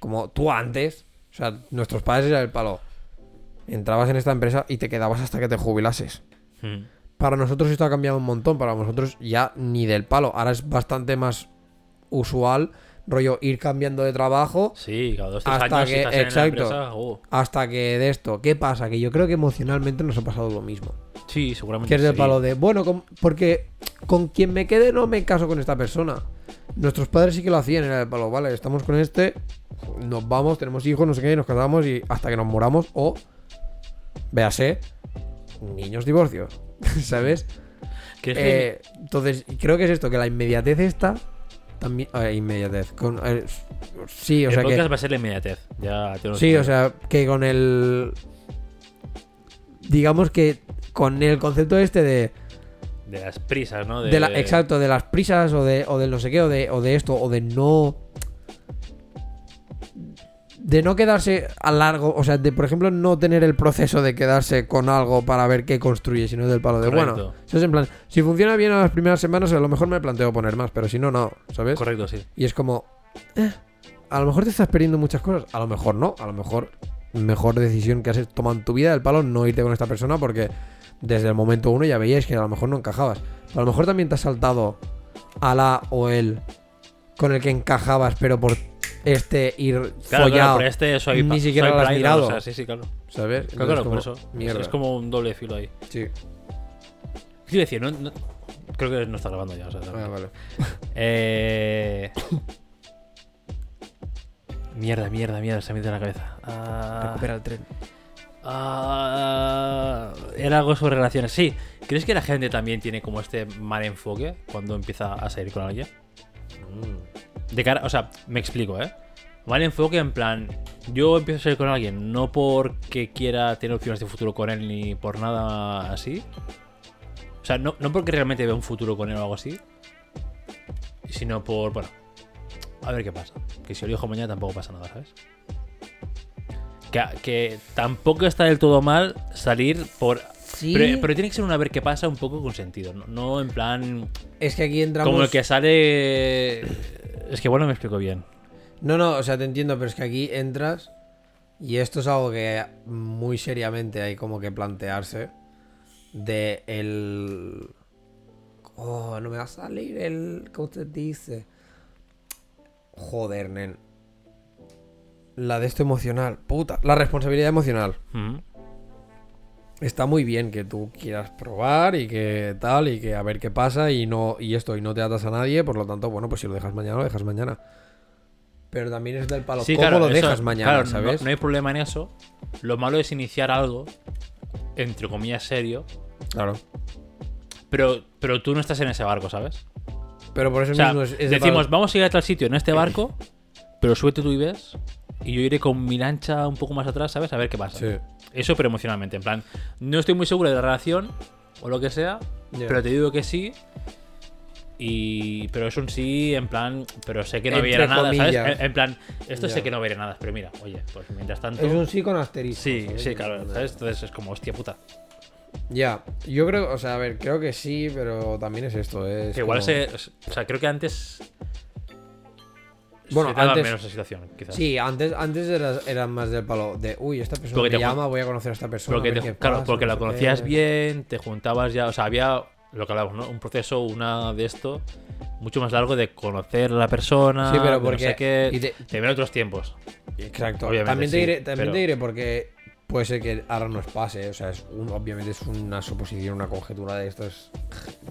como tú antes. O sea, nuestros padres era el palo. Entrabas en esta empresa y te quedabas hasta que te jubilases. Mm. Para nosotros esto ha cambiado un montón. Para nosotros ya ni del palo. Ahora es bastante más usual, rollo, ir cambiando de trabajo Sí, cada dos tres Hasta años si que- estás en la exacto. empresa, uh, hasta que de esto. ¿Qué pasa? Que yo creo que emocionalmente nos ha pasado lo mismo. sí, seguramente Que es del sí. palo de, bueno, con- porque con quien me quede no me caso con esta persona. Nuestros padres sí que lo hacían, era el palo, vale, estamos con este, nos vamos, tenemos hijos, no sé qué, nos casamos y hasta que nos muramos o, véase, niños divorcio, (laughs) ¿sabes? Que es que- Eh, entonces, creo que es esto, que la inmediatez esta, también, eh, inmediatez, con, eh, sí, o el sea que... va a ser la inmediatez. Ya te lo Sí, digo. o sea, que con el. digamos que con el concepto este de, De las prisas, ¿no? De, de la- exacto, de las prisas o de, o del no sé qué, o de, o de esto, o de no. De no quedarse a largo, o sea, de por ejemplo no tener el proceso de quedarse con algo para ver qué construye, sino del palo de Correcto. bueno. Eso es en plan, si funciona bien a las primeras semanas, a lo mejor me planteo poner más, pero si no, no, ¿sabes? Correcto, sí. Y es como, eh, a lo mejor te estás perdiendo muchas cosas, a lo mejor no, a lo mejor mejor decisión que has tomado en tu vida del palo no irte con esta persona porque desde el momento uno ya veíais que a lo mejor no encajabas. Pero a lo mejor también te has saltado a la o él con el que encajabas, pero por este ir Claro, claro, follado, por este soy ni siquiera lo has mirado. O sea, sí, sí, claro. ¿sabes? Claro, claro, por eso. Mierda. Es como un doble filo ahí. Sí. ¿Qué te iba a decir? No, no- creo que no está grabando ya. O sea, Ah, vale. (laughs) Eh... Mierda, mierda, mierda, se me ha la cabeza. Ah, Recupera el tren. Ah, era algo sobre relaciones. Sí, ¿crees que la gente también tiene como este mal enfoque cuando empieza a salir con alguien? Mm. De cara, o sea, me explico, ¿eh? Mal enfoque en plan, yo empiezo a salir con alguien no porque quiera tener opciones de futuro con él ni por nada así. O sea, no, no porque realmente vea un futuro con él o algo así. Sino por, bueno, a ver qué pasa. Que si lo dijo mañana tampoco pasa nada, ¿sabes? Que, que tampoco está del todo mal salir por... Sí. Pero, pero tiene que ser un a ver qué pasa un poco con sentido. No, no en plan... Es que aquí entramos. Como el que sale... Es que bueno, me explico bien. No, no, o sea, te entiendo, pero es que aquí entras y esto es algo que muy seriamente hay como que plantearse de el... Oh, no me va a salir el... ¿Cómo usted dice? Joder, nen. La de esto emocional. Puta. La responsabilidad emocional. Ujú. Está muy bien que tú quieras probar y que tal y que a ver qué pasa y no y esto y no te atas a nadie, por lo tanto, bueno, pues si lo dejas mañana, lo dejas mañana. Pero también es del palo. Sí, ¿Cómo claro, lo eso- dejas mañana, claro, no- sabes? No, hay problema en eso. Lo malo es iniciar algo, entre comillas, serio. Claro. Pero, pero tú no estás en ese barco, ¿sabes? Pero por eso O sea, mismo es, decimos, palo- vamos a ir a tal sitio en este barco, pero súbete tú y ves. Y yo iré con mi lancha un poco más atrás, ¿sabes? A ver qué pasa. Sí. Eso, pero emocionalmente. En plan, no estoy muy seguro de la relación o lo que sea, pero te digo que sí. Y, pero es un sí, en plan, pero sé que no Entre verá nada. ¿sabes? En, en plan, esto sé que no veré nada, pero mira, oye, pues mientras tanto. Es un sí con asterisco. Sí, ¿sabes? sí, claro, ¿sabes? Entonces es como, hostia puta. Ya, yo creo, o sea, a ver, creo que sí, pero también es esto, es Que igual como- se. O sea, creo que antes. Bueno, se antes- menos la situación, quizás. Sí, antes, antes eras, eran más del palo de, uy, esta persona Porque me te llama, voy a conocer a esta persona. Porque a te- claro, pasa, porque no la conocías qué". bien, te juntabas ya. O sea, había lo que hablamos, ¿no? Un proceso, una de esto, mucho más largo de conocer a la persona. Sí, pero de no porque- sé qué. y te- Te ven otros tiempos. Exacto. Obviamente, también te sí, diré, también pero- te diré porque puede ser que ahora nos pase. O sea, es un- obviamente es una suposición, una conjetura de estos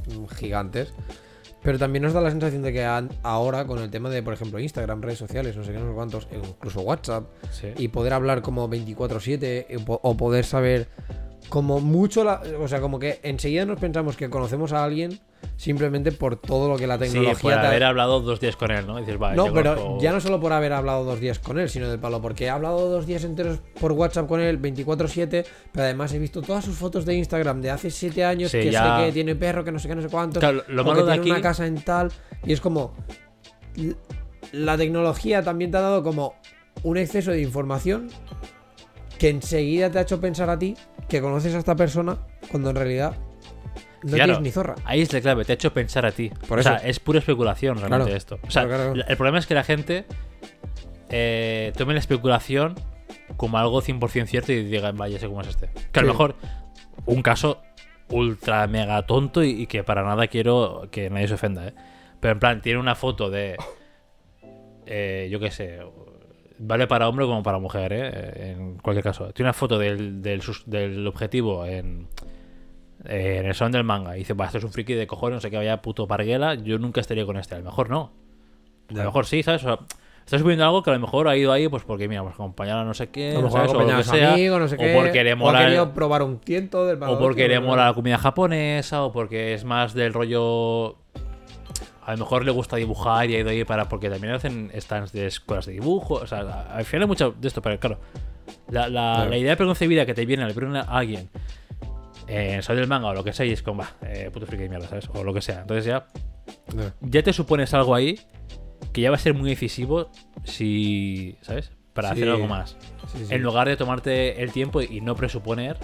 gi- gigantes. Pero también nos da la sensación de que ahora, con el tema de, por ejemplo, Instagram, redes sociales, no sé qué, no sé cuántos, e incluso WhatsApp, Sí. y poder hablar como 24-7 y po- o poder saber como mucho, la- o sea, como que enseguida nos pensamos que conocemos a alguien simplemente por todo lo que la Sí, tecnología por te- haber hablado dos días con él, ¿no? Dices, vale, no, pero conozco- ya no solo por haber hablado dos días con él, sino del palo, porque he hablado dos días enteros por WhatsApp con él, 24-7, pero además he visto todas sus fotos de Instagram de hace 7 años, Sí, que ya- sé que tiene perro, que no sé qué, no sé cuántos, Claro, lo malo que de tiene aquí- una casa en tal, y es como... La tecnología también te ha dado como un exceso de información que enseguida te ha hecho pensar a ti que conoces a esta persona cuando en realidad no Claro, tienes ni zorra. Ahí es la clave, te ha hecho pensar a ti. Por o sea, es pura especulación realmente Claro, esto. O sea, claro, el problema es que la gente eh, tome la especulación como algo 100% cierto y diga, vaya, sé cómo es este. Que a lo Sí. mejor un caso ultra mega tonto y, y que para nada quiero que nadie se ofenda, ¿eh? Pero en plan, tiene una foto de. eh, yo qué sé. Vale para hombre como para mujer, ¿eh? En cualquier caso. Tiene una foto del, del, objetivo en, en el salón del manga. Y dice, va, esto es un friki de cojones, no sé qué, vaya puto parguela. Yo nunca estaría con este. A lo mejor no. A lo mejor sí, ¿sabes? O sea, estás subiendo algo que a lo mejor ha ido ahí, pues porque, mira, pues acompañar a no sé qué. Mejor ¿sabes? O lo que sea. amigo, no sé o qué, porque le o ha mola. el- probar un tiento del o porque le mola la comida japonesa, o porque es más del rollo. A lo mejor le gusta dibujar y ha ido ahí para. Porque también hacen stands de escuelas de dibujo. O sea, al final hay mucho de esto, pero claro. La, la- Claro. la idea preconcebida que te viene al ver a alguien en Soy del manga o lo que sea y es como, va, eh, puto friki de mierda, ¿sabes? O lo que sea. Entonces ya, ya te supones algo ahí que ya va a ser muy decisivo si, ¿sabes? Para Sí. hacer algo más. Sí, sí. En lugar de tomarte el tiempo y no presuponer.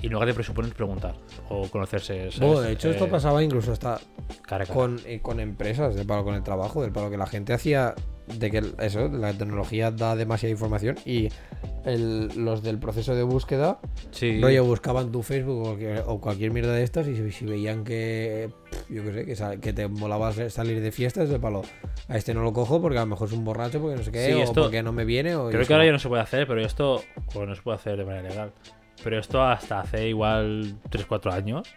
Y en lugar de presuponer, preguntar. O conocerse. Bueno, de hecho, esto Eh, pasaba incluso hasta cara a cara. con, eh, con empresas, del palo con el trabajo, del palo que la gente hacía de que el- eso, la tecnología da demasiada información y el- los del proceso de búsqueda, Sí. rollo, buscaban tu Facebook o cualquier, o cualquier mierda de estas y si, si veían que, yo qué sé, que, sa- que te molaba salir de fiestas, del palo, a este no lo cojo porque a lo mejor es un borracho, porque no sé qué, Sí, o esto- porque no me viene. O Creo que ahora ya no se puede hacer, pero esto. No se puede hacer de manera legal. Pero esto hasta hace igual 3-4 años.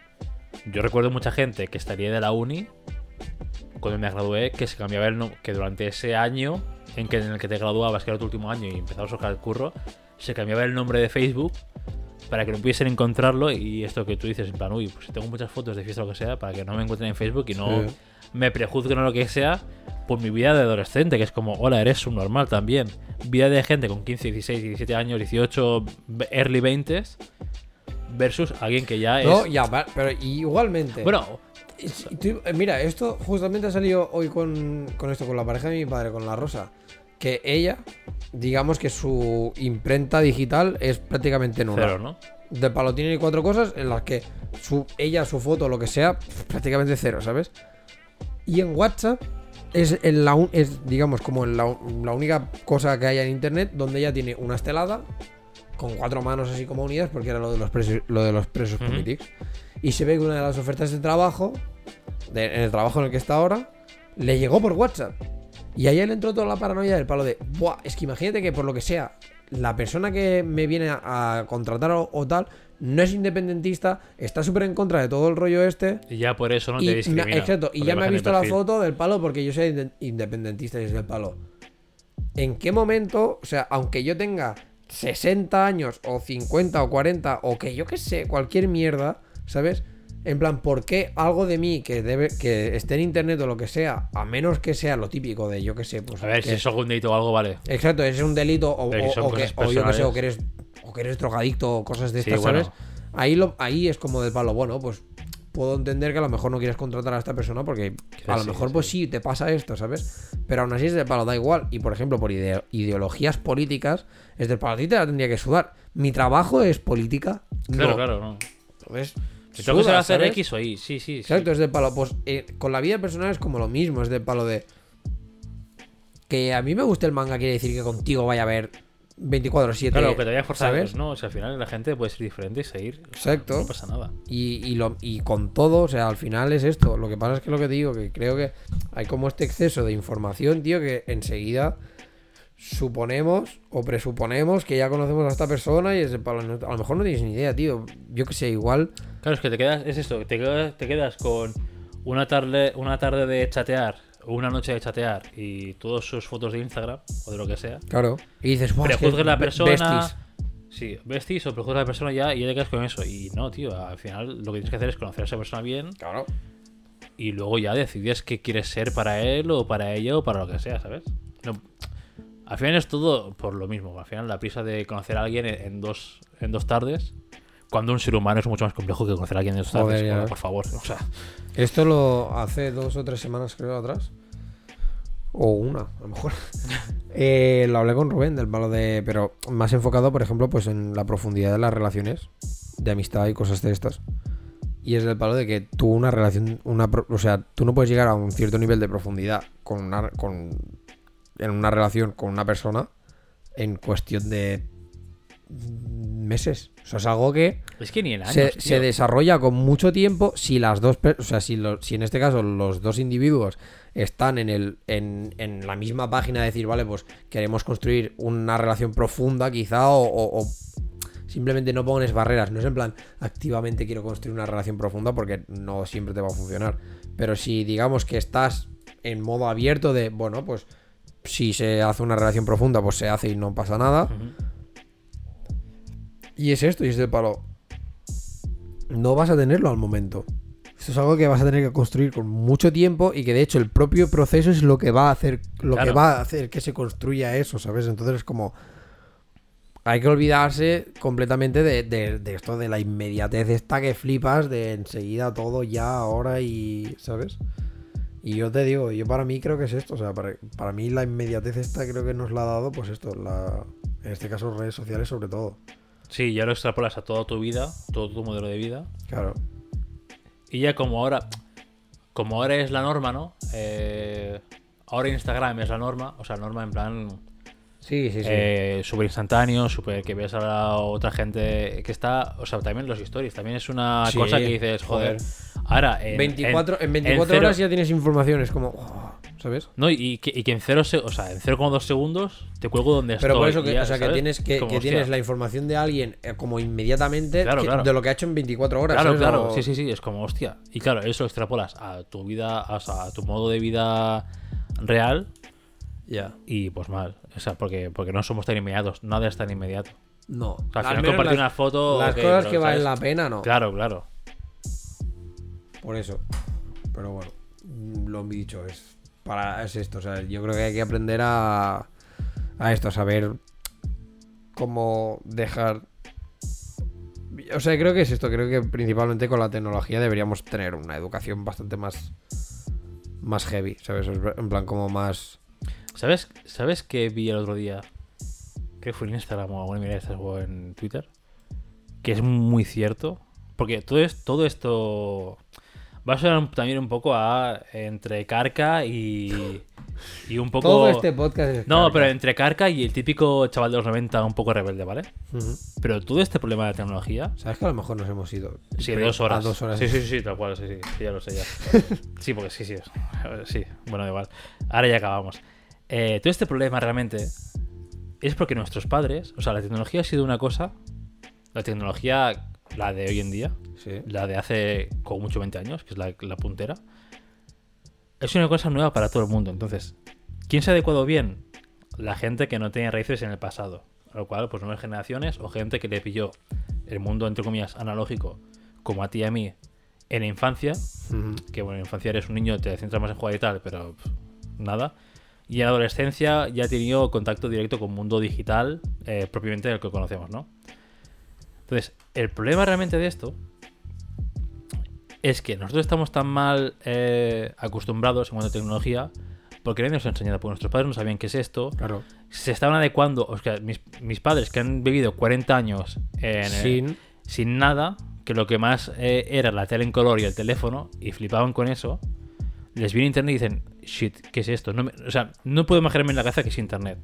Yo recuerdo mucha gente que estaría de la uni. Cuando me gradué, que se cambiaba el. Que durante ese año en, que, en el que te graduabas, que era tu último año y empezabas a buscar el curro, se cambiaba el nombre de Facebook para que no pudiesen encontrarlo. Y esto que tú dices, en plan, uy, pues tengo muchas fotos de fiesta o lo que sea, para que no me encuentren en Facebook y no Sí. Me prejuzguen o lo que sea por mi vida de adolescente, que es como, hola, eres un normal también. Vida de gente con 15, 16, 17 años, 18, early 20 versus alguien que ya es... No, ya, pero igualmente. Bueno, tú- eh, mira, esto justamente ha salido hoy con, con esto, con la pareja de mi padre, con la Rosa. Que ella, digamos que su imprenta digital es prácticamente nula. cero, ¿no? De palo tiene cuatro cosas en las que su, ella, su foto, lo que sea, prácticamente cero, ¿sabes? Y en WhatsApp es, en la, un- es digamos, como en la, la única cosa que hay en internet donde ella tiene una estelada con cuatro manos así como unidas, porque era lo de los presos, lo de los presos políticos. Y se ve que una de las ofertas de trabajo, de- en el trabajo en el que está ahora, le llegó por WhatsApp. Y ahí le entró toda la paranoia del palo de, Buah, es que imagínate que por lo que sea, la persona que me viene a, a contratar o, o tal, no es independentista, está súper en contra de todo el rollo este. Y ya por eso no te me- discrimina. exacto, y ya me ha visto la foto del palo porque yo soy inde- independentista y es del palo. ¿En qué momento, o sea, aunque yo tenga 60 años o 50 o 40 o que yo que sé, cualquier mierda, ¿sabes? En plan, ¿por qué algo de mí que debe que esté en internet o lo que sea, a menos que sea lo típico de yo que sé, pues A ver, que- si es algún delito o algo, vale. Exacto, es un delito o, que, o yo que sé, o que eres o que eres drogadicto o cosas de Sí, estas, bueno. ¿sabes? Ahí lo ahí es como del palo, bueno, pues puedo entender que a lo mejor no quieres contratar a esta persona porque a lo sí, mejor sí. pues sí te pasa esto, ¿sabes? Pero aún así es del palo, da igual. Y por ejemplo, por ide- ideologías políticas, es del palo, a ti te la tendría que sudar. Mi trabajo es política. Claro, no. claro, no. Entonces, Si tengo que hacer. X o Y, sí, sí. sí. Exacto, es del palo. Pues eh, con la vida personal es como lo mismo, es del palo de. Que a mí me guste el manga quiere decir que contigo vaya a haber 24-7. Claro, que te vaya a forzar, ¿sabes? pues no, o sea, al final la gente puede ser diferente y seguir. Exacto. No pasa nada. Y, y, lo, y con todo, o sea, al final es esto. Lo que pasa es que lo que te digo, que creo que hay como este exceso de información, tío, que enseguida suponemos o presuponemos que ya conocemos a esta persona y es a lo mejor no tienes ni idea, tío. Yo que sé, igual. Claro, es que te quedas, es esto, te quedas, te quedas con una tarde, una tarde de chatear una noche de chatear y todas sus fotos de Instagram o de lo que sea. Claro. Y dices, "Buah, es que Prejuzgues la persona. besties". Sí, vestis o prejuzgas a la persona ya y ya te quedas con eso. Y no, tío, al final lo que tienes que hacer es conocer a esa persona bien Claro. y luego ya decides qué quieres ser para él o para ella o para lo que sea, ¿sabes? No, al final es todo por lo mismo. Al final la prisa de conocer a alguien en, en dos, en dos tardes, cuando un ser humano es mucho más complejo que conocer a alguien Bueno, ves. por favor, o sea, Esto lo hace dos o tres semanas, creo, atrás. O una, a lo mejor. (laughs) Eh, lo hablé con Rubén del palo de. Pero más enfocado, por ejemplo, pues en la profundidad de las relaciones. De amistad y cosas de estas. Y es del palo de que tú una relación. Una, o sea, tú no puedes llegar a un cierto nivel de profundidad con una. Con, en una relación con una persona. En cuestión de. Meses. O sea, es algo que es que ni en años. se, desarrolla con mucho tiempo si las dos o sea si, lo- si en este caso los dos individuos están en el en, en la misma página de decir vale pues queremos construir una relación profunda quizá o, o- o simplemente no pones barreras no es en plan activamente quiero construir una relación profunda porque no siempre te va a funcionar pero si digamos que estás en modo abierto de bueno pues si se hace una relación profunda pues se hace y no pasa nada. Y es esto, y es del palo. No vas a tenerlo al momento. Esto es algo que vas a tener que construir con mucho tiempo y que de hecho el propio proceso es lo que va a hacer, lo Claro. que va a hacer que se construya eso, ¿sabes? Entonces es como. hay que olvidarse completamente de, de- de esto, de la inmediatez esta que flipas, de enseguida todo ya, ahora y. ¿Sabes? Y yo te digo, yo para mí creo que es esto, o sea, para, para mí la inmediatez esta creo que nos la ha dado, pues esto, la, en este caso redes sociales sobre todo. Sí, ya lo extrapolas a toda tu vida, todo tu modelo de vida. Claro. Y ya como ahora, como ahora es la norma, ¿no? Eh, ahora Instagram es la norma, o sea, norma en plan Sí, sí, sí. eh, súper instantáneo, súper que ves a la otra gente que está, o sea, también los stories, también es una Sí, cosa que dices, joder, joder. ahora en, 24, en, en 24 cero- horas ya tienes información, es como. ¿Sabes? No, y que, y que en cero, se- o sea, en 0,2 segundos te cuelgo donde Pero por estoy. eso que, y ya, o sea, que tienes que, Como, que hostia. tienes la información de alguien eh, como inmediatamente Claro, que- claro. de lo que ha hecho en 24 horas. Claro, ¿sabes? claro, O- sí, sí, sí, es como, hostia. Y claro, eso lo extrapolas a tu vida, o sea, a tu modo de vida real Ya. y pues mal. O sea, porque, porque no somos tan inmediatos, nada es tan inmediato. No. O sea, al Al final compartir las- una foto. Las cosas pero, que valen la pena, no. Claro, claro. Por eso. Pero bueno, lo dicho, es para es esto. O sea, yo creo que hay que aprender a, a esto, a saber cómo dejar. O sea, creo que es esto. Creo que principalmente con la tecnología deberíamos tener una educación bastante más. Más heavy, ¿sabes? En plan, como más. ¿Sabes, ¿Sabes qué vi el otro día? Que fue en Instagram o bueno, mira, en Twitter. Que es muy cierto. Porque todo, es, todo esto va a un- también un poco a entre Carca y, y un poco... Todo este podcast es. No, pero entre Carca y el típico chaval de los 90 un poco rebelde, ¿vale? Ujú. Pero todo este problema de la tecnología... ¿Sabes que a lo mejor nos hemos ido? Sí, de dos horas. A dos horas. Sí, sí, sí, tal cual, sí, sí, sí, ya lo sé ya. (laughs) Sí, porque sí, sí. Sí, bueno, da igual. Ahora ya acabamos. Eh, todo este problema realmente es porque nuestros padres, o sea, la tecnología ha sido una cosa, la tecnología, la de hoy en día, Sí. la de hace como mucho 20 años, que es la, la puntera, es una cosa nueva para todo el mundo. Entonces, ¿quién se ha adecuado bien? La gente que no tenía raíces en el pasado. Lo cual, pues nuevas generaciones o gente que le pilló el mundo, entre comillas, analógico, como a ti y a mí, en la infancia, que bueno, en la infancia eres un niño, te centras más en jugar y tal, pero pff, nada. Y en la adolescencia ya ha tenido contacto directo con el mundo digital, eh, propiamente el que conocemos, ¿no? Entonces, el problema realmente de esto es que nosotros estamos tan mal eh, acostumbrados en cuanto a tecnología porque nadie nos ha enseñado, porque nuestros padres no sabían qué es esto, Claro. se estaban adecuando, o sea, mis, mis padres que han vivido 40 años en, eh, Sin. sin nada, que lo que más eh, era la tele en color y el teléfono, y flipaban con eso, les viene internet y dicen, shit, ¿qué es esto? No me- o sea, no puedo imaginarme en la cabeza que es internet.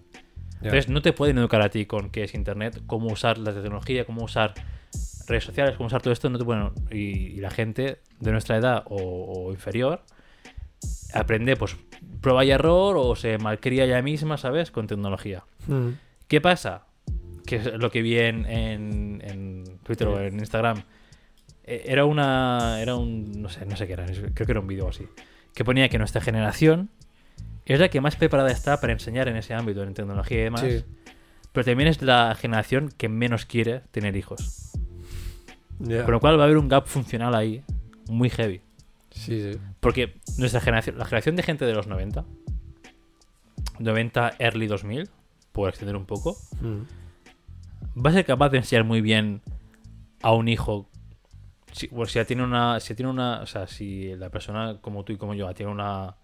Entonces, no te pueden educar a ti con qué es internet, cómo usar la tecnología, cómo usar redes sociales, cómo usar todo esto, no te pueden... Y, y la gente de nuestra edad o, o inferior aprende, pues, prueba y error o se malcría ella misma, ¿sabes? Con tecnología. Ujú. ¿Qué pasa? Que es lo que vi en, en- en Twitter o en Instagram. Eh, Era una. Era un. No sé, no sé qué era. Creo que era un vídeo así. Que ponía que nuestra generación es la que más preparada está para enseñar en ese ámbito, en tecnología y demás. Sí. Pero también es la generación que menos quiere tener hijos. Ya. Con lo cual va a haber un gap funcional ahí muy heavy. Sí, sí. Porque nuestra generación, la generación de gente de los 90, 90, early 2000, por extender un poco, Ujú. va a ser capaz de enseñar muy bien a un hijo. Si, bueno, si ya tiene una. Si tiene una. O sea, si la persona como tú y como yo tiene una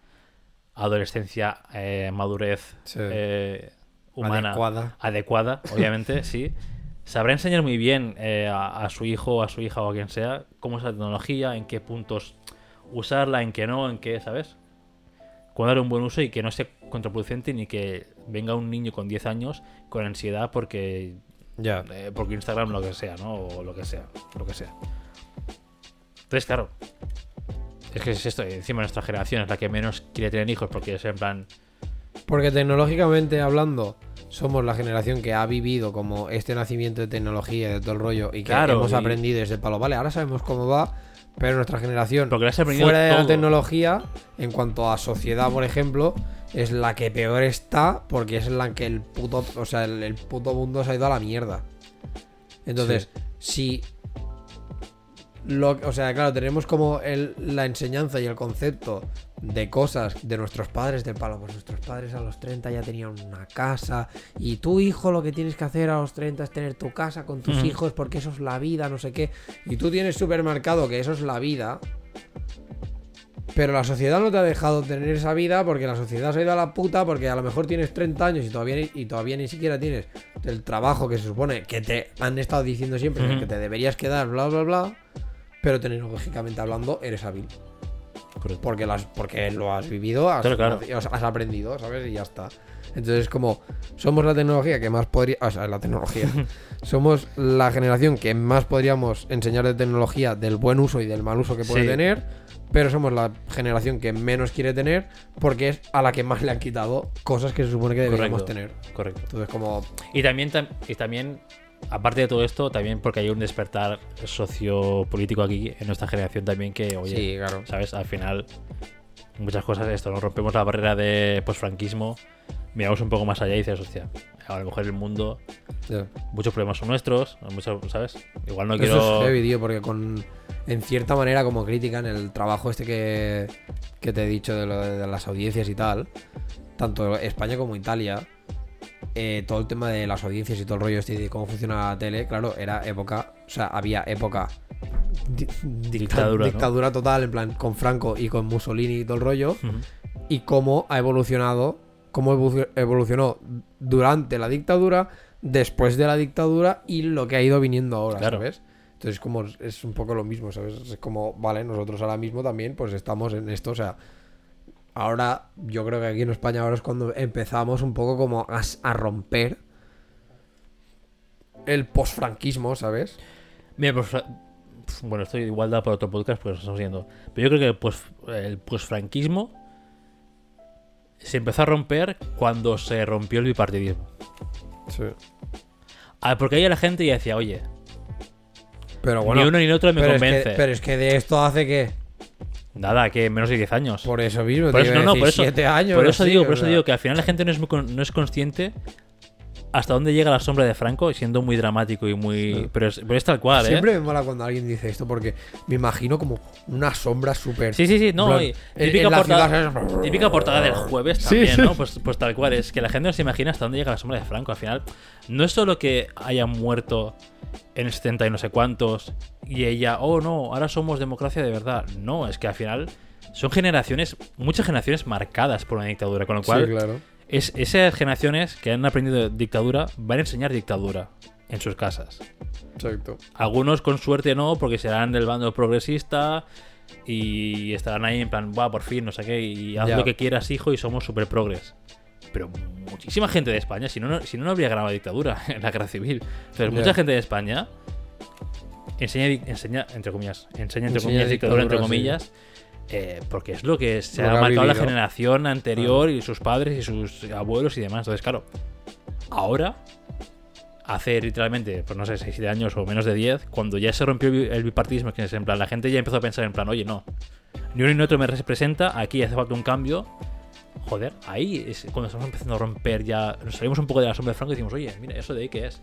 adolescencia, eh, madurez Sí. eh, humana Adecuada. adecuada, (laughs) obviamente, sí. Sabrá enseñar muy bien eh, a, a su hijo, a su hija o a quien sea, cómo es la tecnología, en qué puntos usarla, en qué no, en qué, ¿sabes? Cuándo darle un buen uso y que no sea contraproducente ni que venga un niño con 10 años con ansiedad porque Ya. porque Instagram lo que sea, ¿no? O lo que sea, lo que sea. Entonces, claro, es que es esto, encima nuestra generación es la que menos quiere tener hijos porque es en plan, Porque tecnológicamente hablando, somos la generación que ha vivido como este nacimiento de tecnología y de todo el rollo y que Claro, hemos y- aprendido desde palo. Vale, ahora sabemos cómo va, pero nuestra generación, porque fuera de la tecnología, en cuanto a sociedad, por ejemplo, es la que peor está porque es la que el puto, o sea, el, el puto mundo se ha ido a la mierda. Entonces, si lo, o sea, claro, tenemos como el, la enseñanza y el concepto de cosas de nuestros padres del palo. Pues nuestros padres a los 30 ya tenían una casa. Y tu hijo lo que tienes que hacer a los 30 es tener tu casa con tus Ujú. hijos porque eso es la vida, no sé qué. Y tú tienes supermercado que eso es la vida. Pero la sociedad no te ha dejado tener esa vida porque la sociedad se ha ido a la puta porque a lo mejor tienes 30 años y todavía, ni- y todavía ni siquiera tienes el trabajo que se supone que te han estado diciendo siempre que te deberías quedar, bla, bla, bla. Pero tecnológicamente hablando, eres hábil. Correcto. Porque, las, porque lo has vivido, has, Claro, claro. has- has aprendido, ¿sabes? Y ya está. Entonces, como somos la tecnología que más podría. O sea, la tecnología. (laughs) somos la generación que más podríamos enseñar de tecnología, del buen uso y del mal uso que puede Sí. tener. Pero somos la generación que menos quiere tener porque es a la que más le han quitado cosas que se supone que deberíamos Correcto. tener. Correcto. Entonces, como. Y también, tam- y también, aparte de todo esto, también porque hay un despertar sociopolítico aquí en nuestra generación también que, oye, Sí, claro. ¿sabes? Al final, muchas cosas, esto, nos rompemos la barrera de posfranquismo, miramos un poco más allá y dices, hostia, a lo mejor el mundo, muchos problemas son nuestros, muchos, ¿sabes? Igual no Eso quiero... es heavy, tío, porque con. En cierta manera, como critican el trabajo este que, que te he dicho de, lo de las audiencias y tal, tanto España como Italia, eh, todo el tema de las audiencias y todo el rollo este de cómo funciona la tele, claro, era época. O sea, había época. di- dicta- Dictadura, total, en plan, con Franco y con Mussolini y todo el rollo y cómo ha evolucionado, cómo evolucionó durante la dictadura, después de la dictadura y lo que ha ido viniendo ahora, Claro. ¿sabes? Entonces como es un poco lo mismo, ¿sabes? Es como, vale, nosotros ahora mismo también pues estamos en esto, o sea, ahora yo creo que aquí en España ahora es cuando empezamos un poco como a, romper el posfranquismo, ¿sabes? Mira, pues, pf, bueno, esto igual da para otro podcast, pues estamos viendo. Pero yo creo que el, posfranquismo se empezó a romper cuando se rompió el bipartidismo. Sí. Ah, porque ahí la gente ya decía, oye, Pero bueno, ni uno ni el otro me pero, es convence. que, pero es que de esto hace que Nada, que menos de 10 años. por eso mismo, Por eso, no, no, por eso, años. por eso digo, por eso digo que al final la gente no es, muy no es consciente hasta dónde llega la sombra de Franco, siendo muy dramático y muy. Pero, es, pero es tal cual, ¿eh? Siempre me mola cuando alguien dice esto porque me imagino como una sombra súper. Sí, sí, sí, no. plan, y típica, portada, ciudad, típica portada del jueves también, sí. ¿no? Pues, pues tal cual, es que la gente no se imagina hasta dónde llega la sombra de Franco. Al final, no es solo que haya muerto en el 70 y no sé cuántos y ella, oh no, ahora somos democracia de verdad. No, es que al final son generaciones, muchas generaciones marcadas por una dictadura, con lo cual Sí, claro. Es, esas generaciones que han aprendido dictadura van a enseñar dictadura en sus casas. Exacto. Algunos con suerte no, porque serán del bando progresista y estarán ahí en plan, va, por fin, no sé qué, y haz lo que quieras, hijo, y somos super progres. Pero muchísima gente de España, si no, no- si no, no habría ganado la dictadura (laughs) en la guerra civil. Entonces, mucha gente de España enseña, enseña entre comillas, enseña entre Enseña comillas dictadura, entre sí. Eh, porque es lo que se Lo ha ha marcado la vivido. generación anterior y sus padres y sus abuelos y demás. Entonces, claro, ahora, hace literalmente, pues no sé, 6 7 años o menos de 10, cuando ya se rompió el bipartidismo, que es en plan, la gente ya empezó a pensar en plan, oye, no, ni uno ni otro me representa, aquí hace falta un cambio. Joder, ahí es cuando estamos empezando a romper ya, nos salimos un poco de la sombra de Franco y decimos, oye, mira, ¿eso de ahí qué es?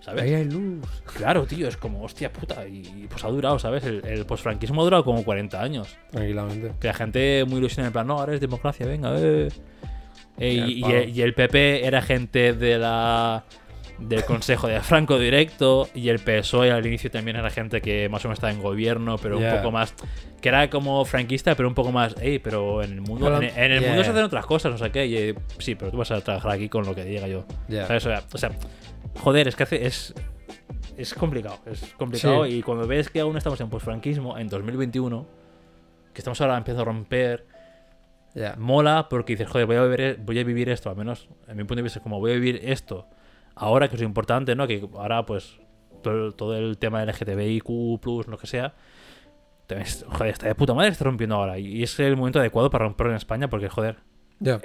¿Sabes? Ahí hay luz. Claro, tío, es como, hostia puta, y pues ha durado, ¿sabes? El, el posfranquismo ha durado como 40 años. Tranquilamente. Que la gente muy ilusionada en plan, no, ahora es democracia, venga, eh. Eh, y, el y el PP era gente de la del Consejo de Franco Directo y el PSOE al inicio también era gente que más o menos estaba en gobierno, pero un poco más que era como franquista, pero un poco más, hey, pero en el mundo en, en el mundo se hacen otras cosas, no sé qué, y, eh, sí, pero tú vas a trabajar aquí con lo que diga yo. Ya. ¿Sabes? O sea, o sea, joder, es que hace, es es complicado, es complicado Sí. y cuando ves que aún estamos en posfranquismo en 2021, que estamos ahora empezando a romper mola porque dices, joder, voy a, vivir, voy a vivir esto, al menos en mi punto de vista como voy a vivir esto ahora que es importante, ¿no? Que ahora pues todo, todo el tema LGTBIQ, lo que sea, es- joder, está de puta madre, está rompiendo ahora y es el momento adecuado para romperlo en España porque, joder,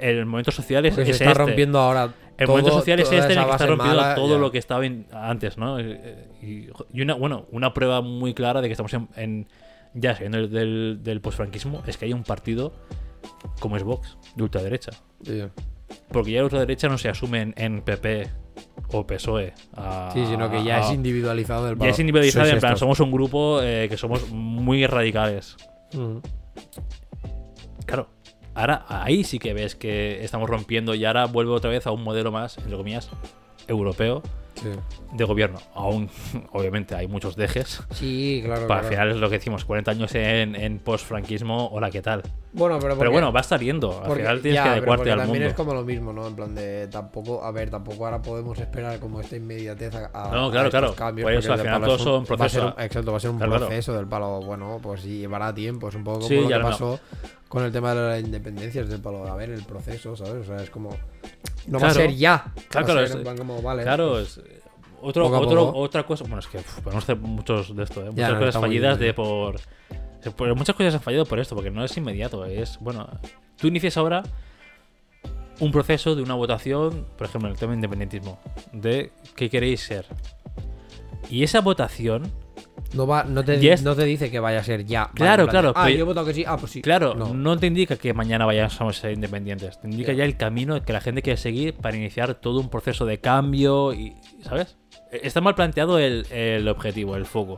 el momento social es, se es está este. rompiendo ahora. El todo- momento social es este en el que está rompiendo mala, todo lo que estaba antes, ¿no? Eh, Y, y una, bueno, una prueba muy clara de que estamos en, en- ya saliendo del, del, del posfranquismo es que hay un partido como es Vox, de ultraderecha. Porque ya la ultraderecha no se asume en, en PP o PSOE. a- Sí, sino que ya a- es individualizado el ya es individualizado, en plan, somos un grupo eh, que somos muy radicales. Mm. Claro, ahora ahí sí que ves que estamos rompiendo y ahora vuelve otra vez a un modelo más, entre comillas, europeo Sí. de gobierno. Aún, (laughs) obviamente, hay muchos dejes. Sí, claro. Para al claro. final es lo que decimos, 40 años en, en post-franquismo, hola, ¿qué tal? Bueno, pero, Pero bueno, va saliendo. Al porque- final tienes ya, que adecuarte al también mundo. es como lo mismo, ¿no? En plan de tampoco, a ver, tampoco ahora podemos esperar como esta inmediatez a, a- No, a claro, estos claro. cambios. Por eso, al final todos son a procesos. exacto, va a ser un Claro, claro. proceso del palo. Bueno, pues sí, llevará tiempo. Es un poco como Sí, lo que pasó con el tema de la independencia es del palo. A ver, el proceso, ¿sabes? O sea, es como. No va a ser ya. Claro, claro, ser en es- plan como, vale, Claro, pues, es, otro, poco a otro, poco. otra cosa. Bueno, es que uf, podemos hacer muchos de esto, ¿eh? Muchas Ya, no, cosas fallidas bien. de por, por- Muchas cosas han fallado por esto, porque no es inmediato. Es, bueno, tú inicias ahora un proceso de una votación, por ejemplo, en el tema de independentismo, de qué queréis ser. Y esa votación, no, va, no, te, Ya es- no te dice que vaya a ser ya. Claro, claro, Ah, yo he votado que sí. Ah, pues sí. claro, No. no. te indica que mañana vayamos a ser independientes. Te indica Ya. ya el camino que la gente quiere seguir para iniciar todo un proceso de cambio y, ¿sabes? Está mal planteado el, el objetivo, el foco.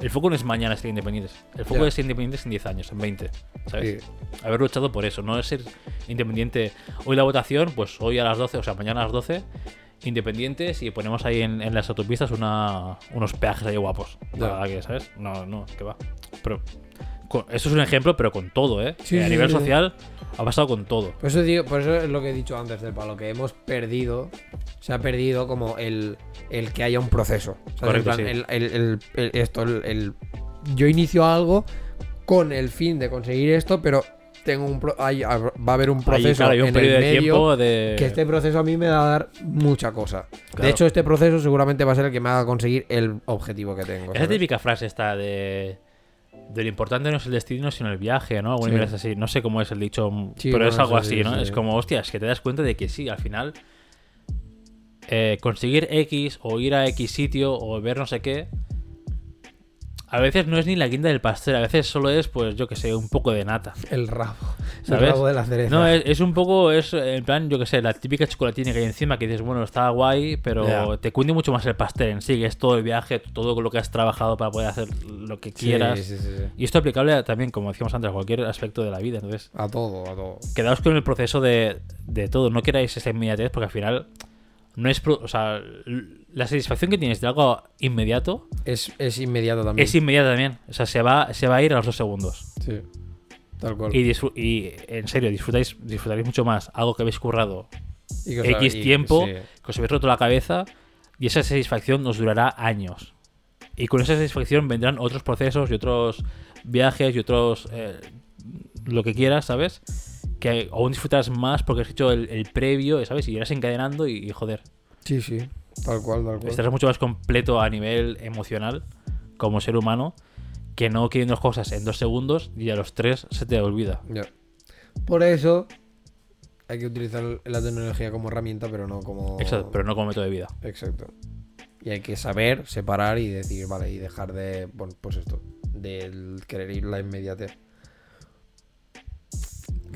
El foco no es mañana ser independientes. El foco Ya. es ser independientes en 10 años, en 20. ¿Sabes? Sí. Haber luchado por eso, no es ser independiente. Hoy la votación, pues hoy a las 12, o sea, mañana a las 12, independientes y ponemos ahí en, en las autopistas una, unos peajes ahí guapos. Para que, ¿sabes? No, no, que va. Pero con- eso es un ejemplo, pero con todo, ¿eh? Sí, a sí, nivel sí. social ha pasado con todo. Por eso, digo, por eso es lo que he dicho antes del palo, que hemos perdido, se ha perdido como el, el que haya un proceso. Correcto, plan, el, el- el- el- esto, el- yo inicio algo con el fin de conseguir esto, pero tengo un pro- hay- va a haber un Ahí, proceso claro, hay un en periodo el de medio tiempo de. que este proceso a mí me va a dar mucha cosa. Claro. De hecho, este proceso seguramente va a ser el que me haga conseguir el objetivo que tengo. Esa típica frase esta de. De lo importante no es el destino, sino el viaje, ¿no? Alguna Sí. así. No sé cómo es el dicho, Sí, pero bueno, es algo sí, así, sí, ¿no? Es como, hostia, es que te das cuenta de que sí, al final. eh, conseguir X o ir a X sitio o ver no sé qué. A veces no es ni la guinda del pastel, a veces solo es, pues yo que sé, un poco de nata. El rabo. ¿Sabes? El rabo de la cereza. No, es, es un poco, es en plan, yo que sé, la típica chocolatina que hay encima que dices, bueno, está guay, pero te cunde mucho más el pastel en sí, que es todo el viaje, todo lo que has trabajado para poder hacer lo que quieras. sí, sí, sí. Y esto es aplicable a- también, como decíamos antes, a cualquier aspecto de la vida. Entonces, A todo, a todo. quedaos con el proceso de, de todo. No queráis esa inmediatez porque al final no es... pro- o sea, la satisfacción que tienes de algo inmediato Es, es inmediato también. es inmediata también. O sea, se va, se va a ir a los dos segundos. Sí. Tal cual. Y, y en serio, disfrutáis, disfrutaréis mucho más algo que habéis currado Y que X y- tiempo, sí. que os habéis roto la cabeza y esa satisfacción nos durará años. Y con esa satisfacción vendrán otros procesos y otros viajes y otros... eh, lo que quieras, ¿sabes? Que aún disfrutarás más porque has hecho el, el previo, ¿sabes? Y irás encadenando y, y, joder, Sí, sí. Tal cual, tal cual. estarás mucho más completo a nivel emocional como ser humano que no queriendo cosas en dos segundos y a los tres se te olvida. Por eso hay que utilizar la tecnología como herramienta, pero no como. Exacto, pero no como método de vida. Exacto. Y hay que saber separar y decir, vale, y dejar de. Bueno, pues esto. Del querer ir la inmediatez.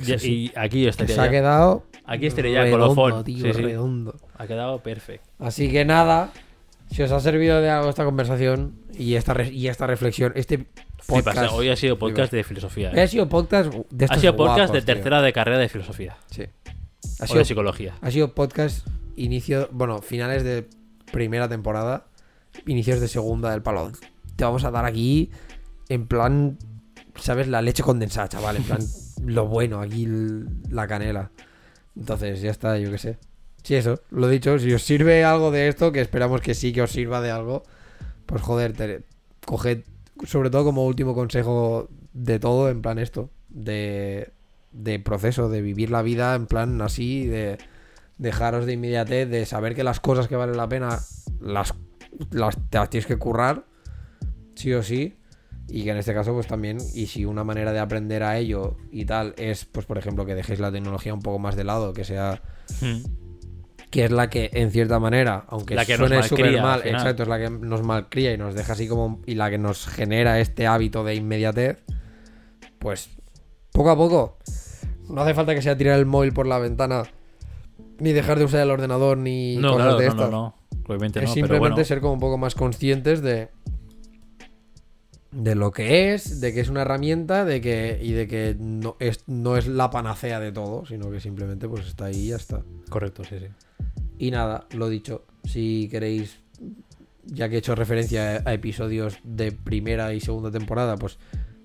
Sí, Y aquí estaría se ha quedado. Aquí estaría ya redondo, colofón. tío, Sí, sí. redondo. Ha quedado perfecto. Así que nada. Si os ha servido de algo esta conversación y esta, y esta reflexión, este podcast. hoy ha sido podcast de filosofía. ¿eh? Ha sido podcast de Ha sido podcast guapos, de tío. tercera de carrera de filosofía. Sí. Ha O sido de psicología. Ha sido podcast inicio, bueno, finales de primera temporada, inicios de segunda del palo. Te vamos a dar aquí en plan, ¿sabes? La leche condensada, chaval, en plan (laughs) lo bueno, aquí la canela. Entonces, ya está, yo qué sé. Sí, eso, lo dicho, si os sirve algo de esto, que esperamos que sí que os sirva de algo, pues joder, coged, sobre todo como último consejo de todo, en plan esto, de, de proceso, de vivir la vida en plan así, de dejaros de inmediatez, de saber que las cosas que valen la pena las, las tienes que currar, sí o sí, y que en este caso pues también, y si una manera de aprender a ello y tal es, pues por ejemplo, que dejéis la tecnología un poco más de lado, que sea Hmm. que es la que en cierta manera, aunque La que suene súper al mal, exacto, es la que nos malcría y nos deja así como y la que nos genera este hábito de inmediatez, pues poco a poco. No hace falta que sea tirar el móvil por la ventana ni dejar de usar el ordenador ni No, cosas claro, de no, estas. no, no. Obviamente es no, pero simplemente bueno. ser como un poco más conscientes de de lo que es, de que es una herramienta, de que y de que no es no es la panacea de todo, sino que simplemente pues está ahí y ya está. Correcto, sí, sí. Y nada, lo dicho, si queréis ya que he hecho referencia a episodios de primera y segunda temporada, pues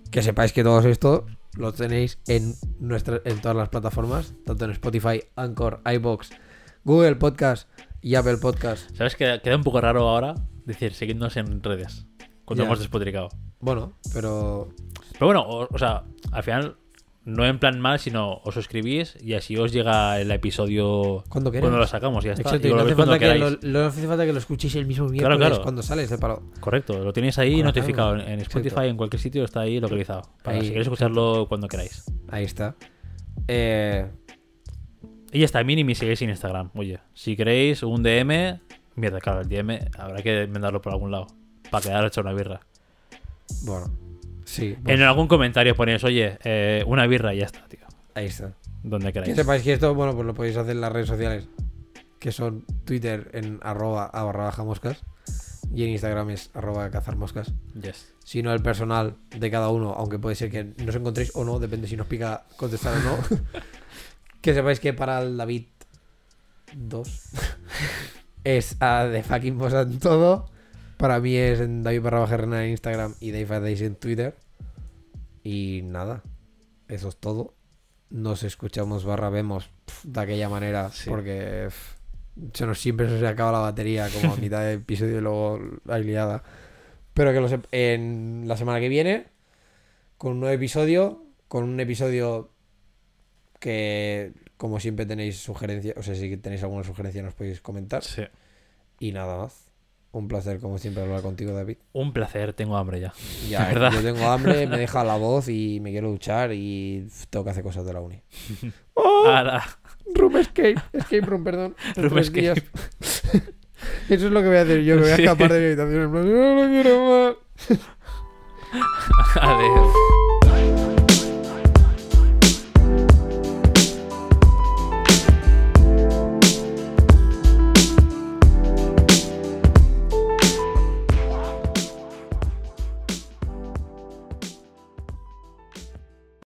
que sepáis que todo esto lo tenéis en nuestra, en todas las plataformas, tanto en Spotify, Anchor, iBox, Google Podcast y Apple Podcast. ¿Sabes que queda un poco raro ahora decir seguidnos en redes? Cuando hemos despotricado. Bueno, pero Pero bueno, o, o sea, al final, no en plan mal, sino os suscribís y así os llega el episodio cuando cuando lo sacamos. y Ya está. Exacto, Y no, hace falta que lo, hace falta que lo escuchéis el mismo miércoles claro. cuando sale este palo. Correcto, lo tenéis ahí Con notificado en Spotify, Exacto. en cualquier sitio está ahí localizado. Para Ahí, si queréis escucharlo cuando queráis. Ahí está. Eh, Y ya está, a mí ni me seguís en Instagram. Oye, si queréis un DM, mierda, claro, el DM habrá que mandarlo por algún lado. Para quedar hecho una birra. bueno, sí, En algún comentario ponéis, oye, eh, una birra y ya está, tío. ahí está. Donde Que queráis. sepáis que esto, bueno, pues lo podéis hacer en las redes sociales, que son Twitter en arroba a barra baja moscas y en Instagram es arroba cazar moscas. Yes. Sino el personal de cada uno, aunque puede ser que nos encontréis o no, depende si nos pica contestar o no. (laughs) (laughs) que sepáis que para el David 2 (laughs) es a de fucking Boss en todo. Para mí es en David barra baja en Instagram y Dave Days en Twitter. Y nada, eso es todo. Nos escuchamos barra vemos pf, de aquella manera Sí. porque pf, se nos siempre se acaba la batería como a (laughs) mitad de episodio y luego hay liada. Pero que lo sep- en la semana que viene con un nuevo episodio, con un episodio que como siempre tenéis sugerencias, o sea, si tenéis alguna sugerencia nos podéis comentar. Sí. Y nada más. Un placer como siempre hablar contigo, David. Un placer, tengo hambre ya. (laughs) Ya, De verdad. yo tengo hambre, me (laughs) deja la voz y me quiero duchar y tengo que hacer cosas de la uni. (laughs) Ahora, Room escape, escape room, perdón. Room escape. días. Eso es lo que voy a hacer yo, que voy a Sí. escapar de mi habitación. en plan, No, no quiero más. adiós.